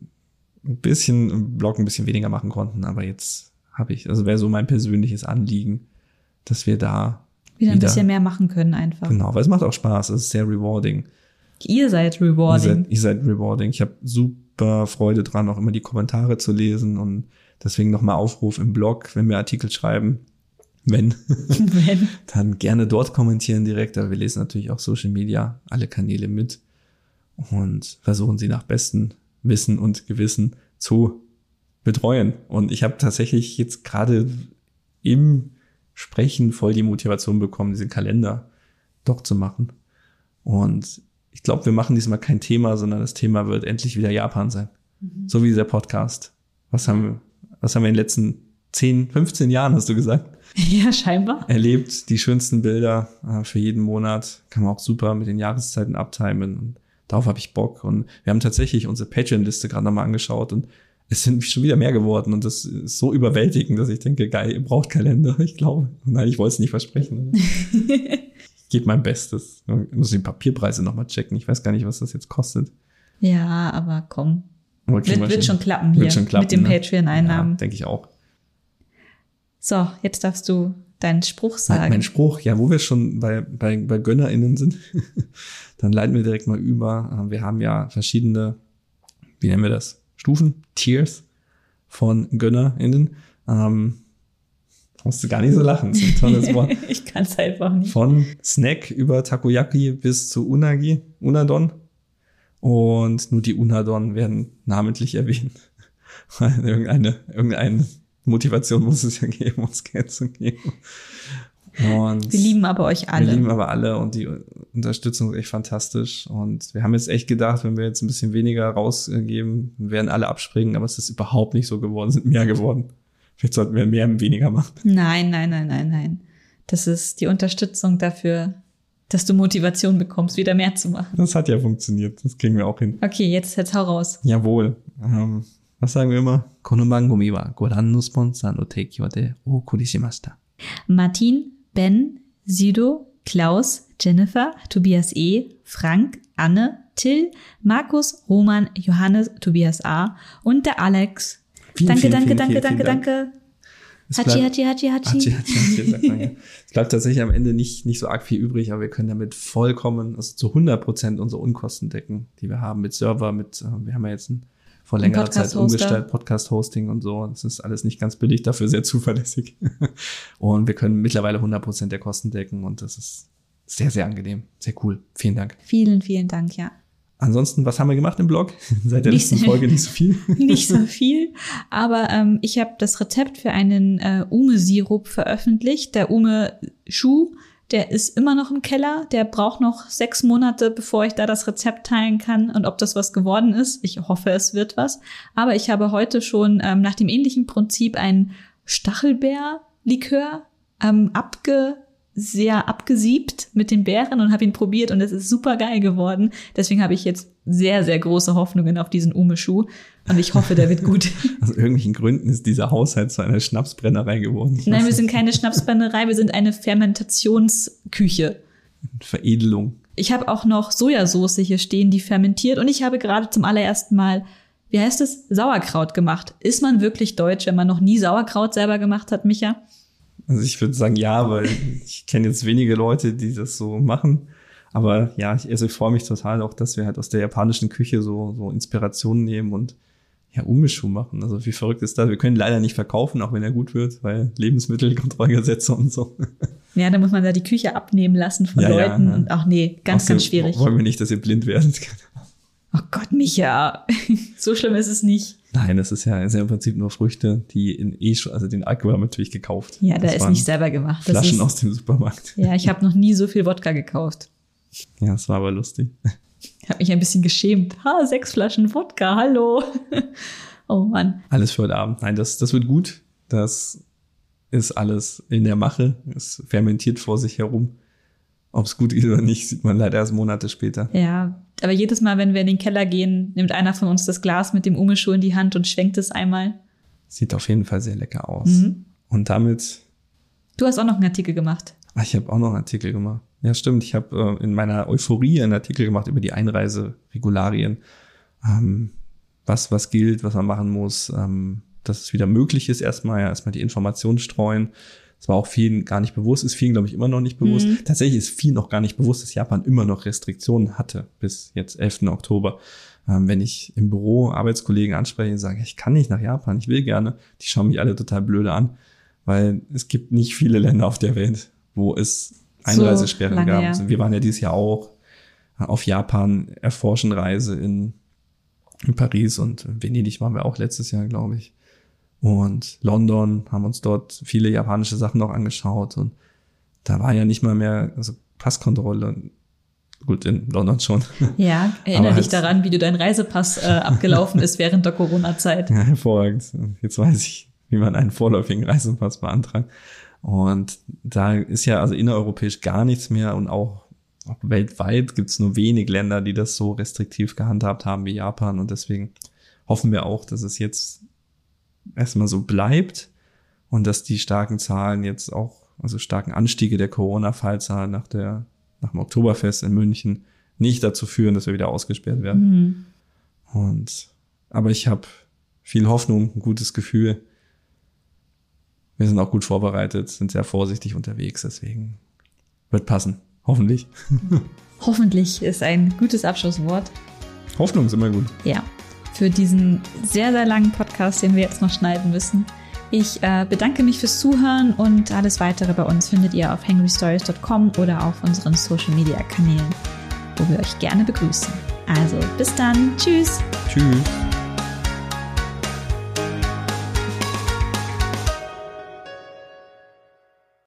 ein bisschen im Blog ein bisschen weniger machen konnten, aber jetzt habe ich, also wäre so mein persönliches Anliegen, dass wir da wieder ein wieder, bisschen mehr machen können einfach. Genau, weil es macht auch Spaß, es ist sehr rewarding. Ihr seid rewarding. Ihr seid, ihr seid rewarding. Ich habe super Freude dran, auch immer die Kommentare zu lesen und deswegen nochmal Aufruf im Blog, wenn wir Artikel schreiben, wenn, wenn, dann gerne dort kommentieren direkt, aber wir lesen natürlich auch Social Media, alle Kanäle mit und versuchen sie nach bestem Wissen und Gewissen zu betreuen. Und ich habe tatsächlich jetzt gerade im Sprechen voll die Motivation bekommen, diesen Kalender doch zu machen. Und ich glaube, wir machen diesmal kein Thema, sondern das Thema wird endlich wieder Japan sein. Mhm. So wie dieser Podcast. Was haben wir, was haben wir in den letzten 10, 15 Jahren, hast du gesagt? Ja, scheinbar. Erlebt die schönsten Bilder äh, für jeden Monat. Kann man auch super mit den Jahreszeiten abtimen. Und darauf habe ich Bock. Und wir haben tatsächlich unsere Patreon-Liste gerade nochmal angeschaut und es sind schon wieder mehr geworden und das ist so überwältigend, dass ich denke, geil, ihr braucht Kalender, ich glaube. Nein, ich wollte es nicht versprechen. ich gebe mein Bestes. Ich muss die Papierpreise nochmal checken. Ich weiß gar nicht, was das jetzt kostet. Ja, aber komm. Wird, wird, schon klappen hier schon klappen, mit dem ne? Patreon-Einnahmen. Ja, denke ich auch. So, jetzt darfst du deinen Spruch sagen. Mein Spruch, ja, wo wir schon bei, bei, bei GönnerInnen sind, dann leiten wir direkt mal über. Wir haben ja verschiedene, wie nennen wir das? Stufen, Tiers von GönnerInnen. Ähm, musst du gar nicht so lachen, das ist ein tolles Wort. ich kann es einfach nicht. Von Snack über Takoyaki bis zu Unagi, Unadon. Und nur die Unadon werden namentlich erwähnt. irgendeine, irgendeine Motivation muss es ja geben, uns Geld zu geben. Und wir lieben aber euch alle. Wir lieben aber alle und die Unterstützung ist echt fantastisch. Und wir haben jetzt echt gedacht, wenn wir jetzt ein bisschen weniger rausgeben, werden alle abspringen, aber es ist überhaupt nicht so geworden, sind mehr geworden. Vielleicht sollten wir mehr und weniger machen. Nein, nein, nein, nein, nein. Das ist die Unterstützung dafür, dass du Motivation bekommst, wieder mehr zu machen. Das hat ja funktioniert. Das kriegen wir auch hin. Okay, jetzt, jetzt hau raus. Jawohl. Ähm, was sagen wir immer? Martin Ben, Sido, Klaus, Jennifer, Tobias E., Frank, Anne, Till, Markus, Roman, Johannes, Tobias A. und der Alex. Vielen, danke, vielen, danke, vielen, danke, danke, danke. Hachi, Hachi, Hachi, Hachi. Hachi, Hachi, Hachi Es bleibt tatsächlich am Ende nicht, nicht so arg viel übrig, aber wir können damit vollkommen, also zu 100 Prozent unsere Unkosten decken, die wir haben mit Server, mit, äh, wir haben ja jetzt ein vor längerer Zeit umgestellt, Podcast-Hosting und so. Das ist alles nicht ganz billig, dafür sehr zuverlässig. und wir können mittlerweile 100% der Kosten decken und das ist sehr, sehr angenehm. Sehr cool. Vielen Dank. Vielen, vielen Dank, ja. Ansonsten, was haben wir gemacht im Blog? Seit der nicht, letzten Folge nicht so viel. nicht so viel, aber ähm, ich habe das Rezept für einen äh, Ume-Sirup veröffentlicht. Der Ume-Schuh der ist immer noch im Keller. Der braucht noch sechs Monate, bevor ich da das Rezept teilen kann. Und ob das was geworden ist, ich hoffe, es wird was. Aber ich habe heute schon ähm, nach dem ähnlichen Prinzip ein Stachelbeer-Likör ähm, abge sehr abgesiebt mit den Beeren und habe ihn probiert und es ist super geil geworden. Deswegen habe ich jetzt sehr, sehr große Hoffnungen auf diesen Ume-Schuh und ich hoffe, der wird gut. Aus irgendwelchen Gründen ist dieser Haushalt zu einer Schnapsbrennerei geworden. Nein, wir sind keine Schnapsbrennerei, wir sind eine Fermentationsküche. Veredelung. Ich habe auch noch Sojasauce hier stehen, die fermentiert und ich habe gerade zum allerersten Mal wie heißt es, Sauerkraut gemacht. Ist man wirklich deutsch, wenn man noch nie Sauerkraut selber gemacht hat, Micha? Also ich würde sagen ja, weil ich kenne jetzt wenige Leute, die das so machen. Aber ja, ich, also ich freue mich total auch, dass wir halt aus der japanischen Küche so, so Inspirationen nehmen und ja, Ummischung machen. Also wie verrückt ist das? Wir können leider nicht verkaufen, auch wenn er gut wird, weil Lebensmittelkontrollgesetze und so. Ja, da muss man da die Küche abnehmen lassen von ja, Leuten. Ja, ja. Und ach nee, ganz, ganz schwierig. Wollen wir nicht, dass ihr blind werdet. Oh Gott, Micha. so schlimm ist es nicht. Nein, das ist ja, ist ja im Prinzip nur Früchte, die in eh schon, also den Alkohol haben wir natürlich gekauft. Ja, der ist nicht selber gemacht. Das Flaschen ist, aus dem Supermarkt. Ja, ich habe noch nie so viel Wodka gekauft. Ja, das war aber lustig. Ich habe mich ein bisschen geschämt. Ha, sechs Flaschen Wodka, hallo. oh Mann. Alles für heute Abend. Nein, das, das wird gut. Das ist alles in der Mache. Es fermentiert vor sich herum. Ob es gut geht oder nicht, sieht man leider erst Monate später. Ja, aber jedes Mal, wenn wir in den Keller gehen, nimmt einer von uns das Glas mit dem Umeschuh in die Hand und schwenkt es einmal. Sieht auf jeden Fall sehr lecker aus. Mhm. Und damit. Du hast auch noch einen Artikel gemacht. Ach, ich habe auch noch einen Artikel gemacht. Ja, stimmt. Ich habe äh, in meiner Euphorie einen Artikel gemacht über die Einreiseregularien. Ähm, was, was gilt, was man machen muss, ähm, dass es wieder möglich ist, erstmal, ja, erstmal die Informationen streuen. Es war auch vielen gar nicht bewusst, ist vielen, glaube ich, immer noch nicht bewusst. Mhm. Tatsächlich ist vielen noch gar nicht bewusst, dass Japan immer noch Restriktionen hatte bis jetzt 11. Oktober. Ähm, wenn ich im Büro Arbeitskollegen anspreche und sage, ich kann nicht nach Japan, ich will gerne, die schauen mich alle total blöde an, weil es gibt nicht viele Länder auf der Welt, wo es Einreisesperren so gab. Ja. Wir waren ja dieses Jahr auch auf Japan erforschen Reise in, in Paris und Venedig waren wir auch letztes Jahr, glaube ich. Und London haben uns dort viele japanische Sachen noch angeschaut und da war ja nicht mal mehr also Passkontrolle. Gut, in London schon. Ja, erinnere dich daran, wie du dein Reisepass äh, abgelaufen ist während der Corona-Zeit. Ja, hervorragend. Jetzt weiß ich, wie man einen vorläufigen Reisepass beantragt. Und da ist ja also innereuropäisch gar nichts mehr und auch, auch weltweit gibt es nur wenig Länder, die das so restriktiv gehandhabt haben wie Japan. Und deswegen hoffen wir auch, dass es jetzt erstmal so bleibt und dass die starken Zahlen jetzt auch, also starken Anstiege der Corona-Fallzahlen nach der, nach dem Oktoberfest in München nicht dazu führen, dass wir wieder ausgesperrt werden. Mhm. Und, aber ich habe viel Hoffnung, ein gutes Gefühl, wir sind auch gut vorbereitet, sind sehr vorsichtig unterwegs, deswegen wird passen. Hoffentlich. Hoffentlich ist ein gutes Abschlusswort. Hoffnung ist immer gut. Ja, für diesen sehr, sehr langen Podcast, den wir jetzt noch schneiden müssen. Ich äh, bedanke mich fürs Zuhören und alles weitere bei uns findet ihr auf hangrystories.com oder auf unseren Social Media Kanälen, wo wir euch gerne begrüßen. Also bis dann. Tschüss. Tschüss.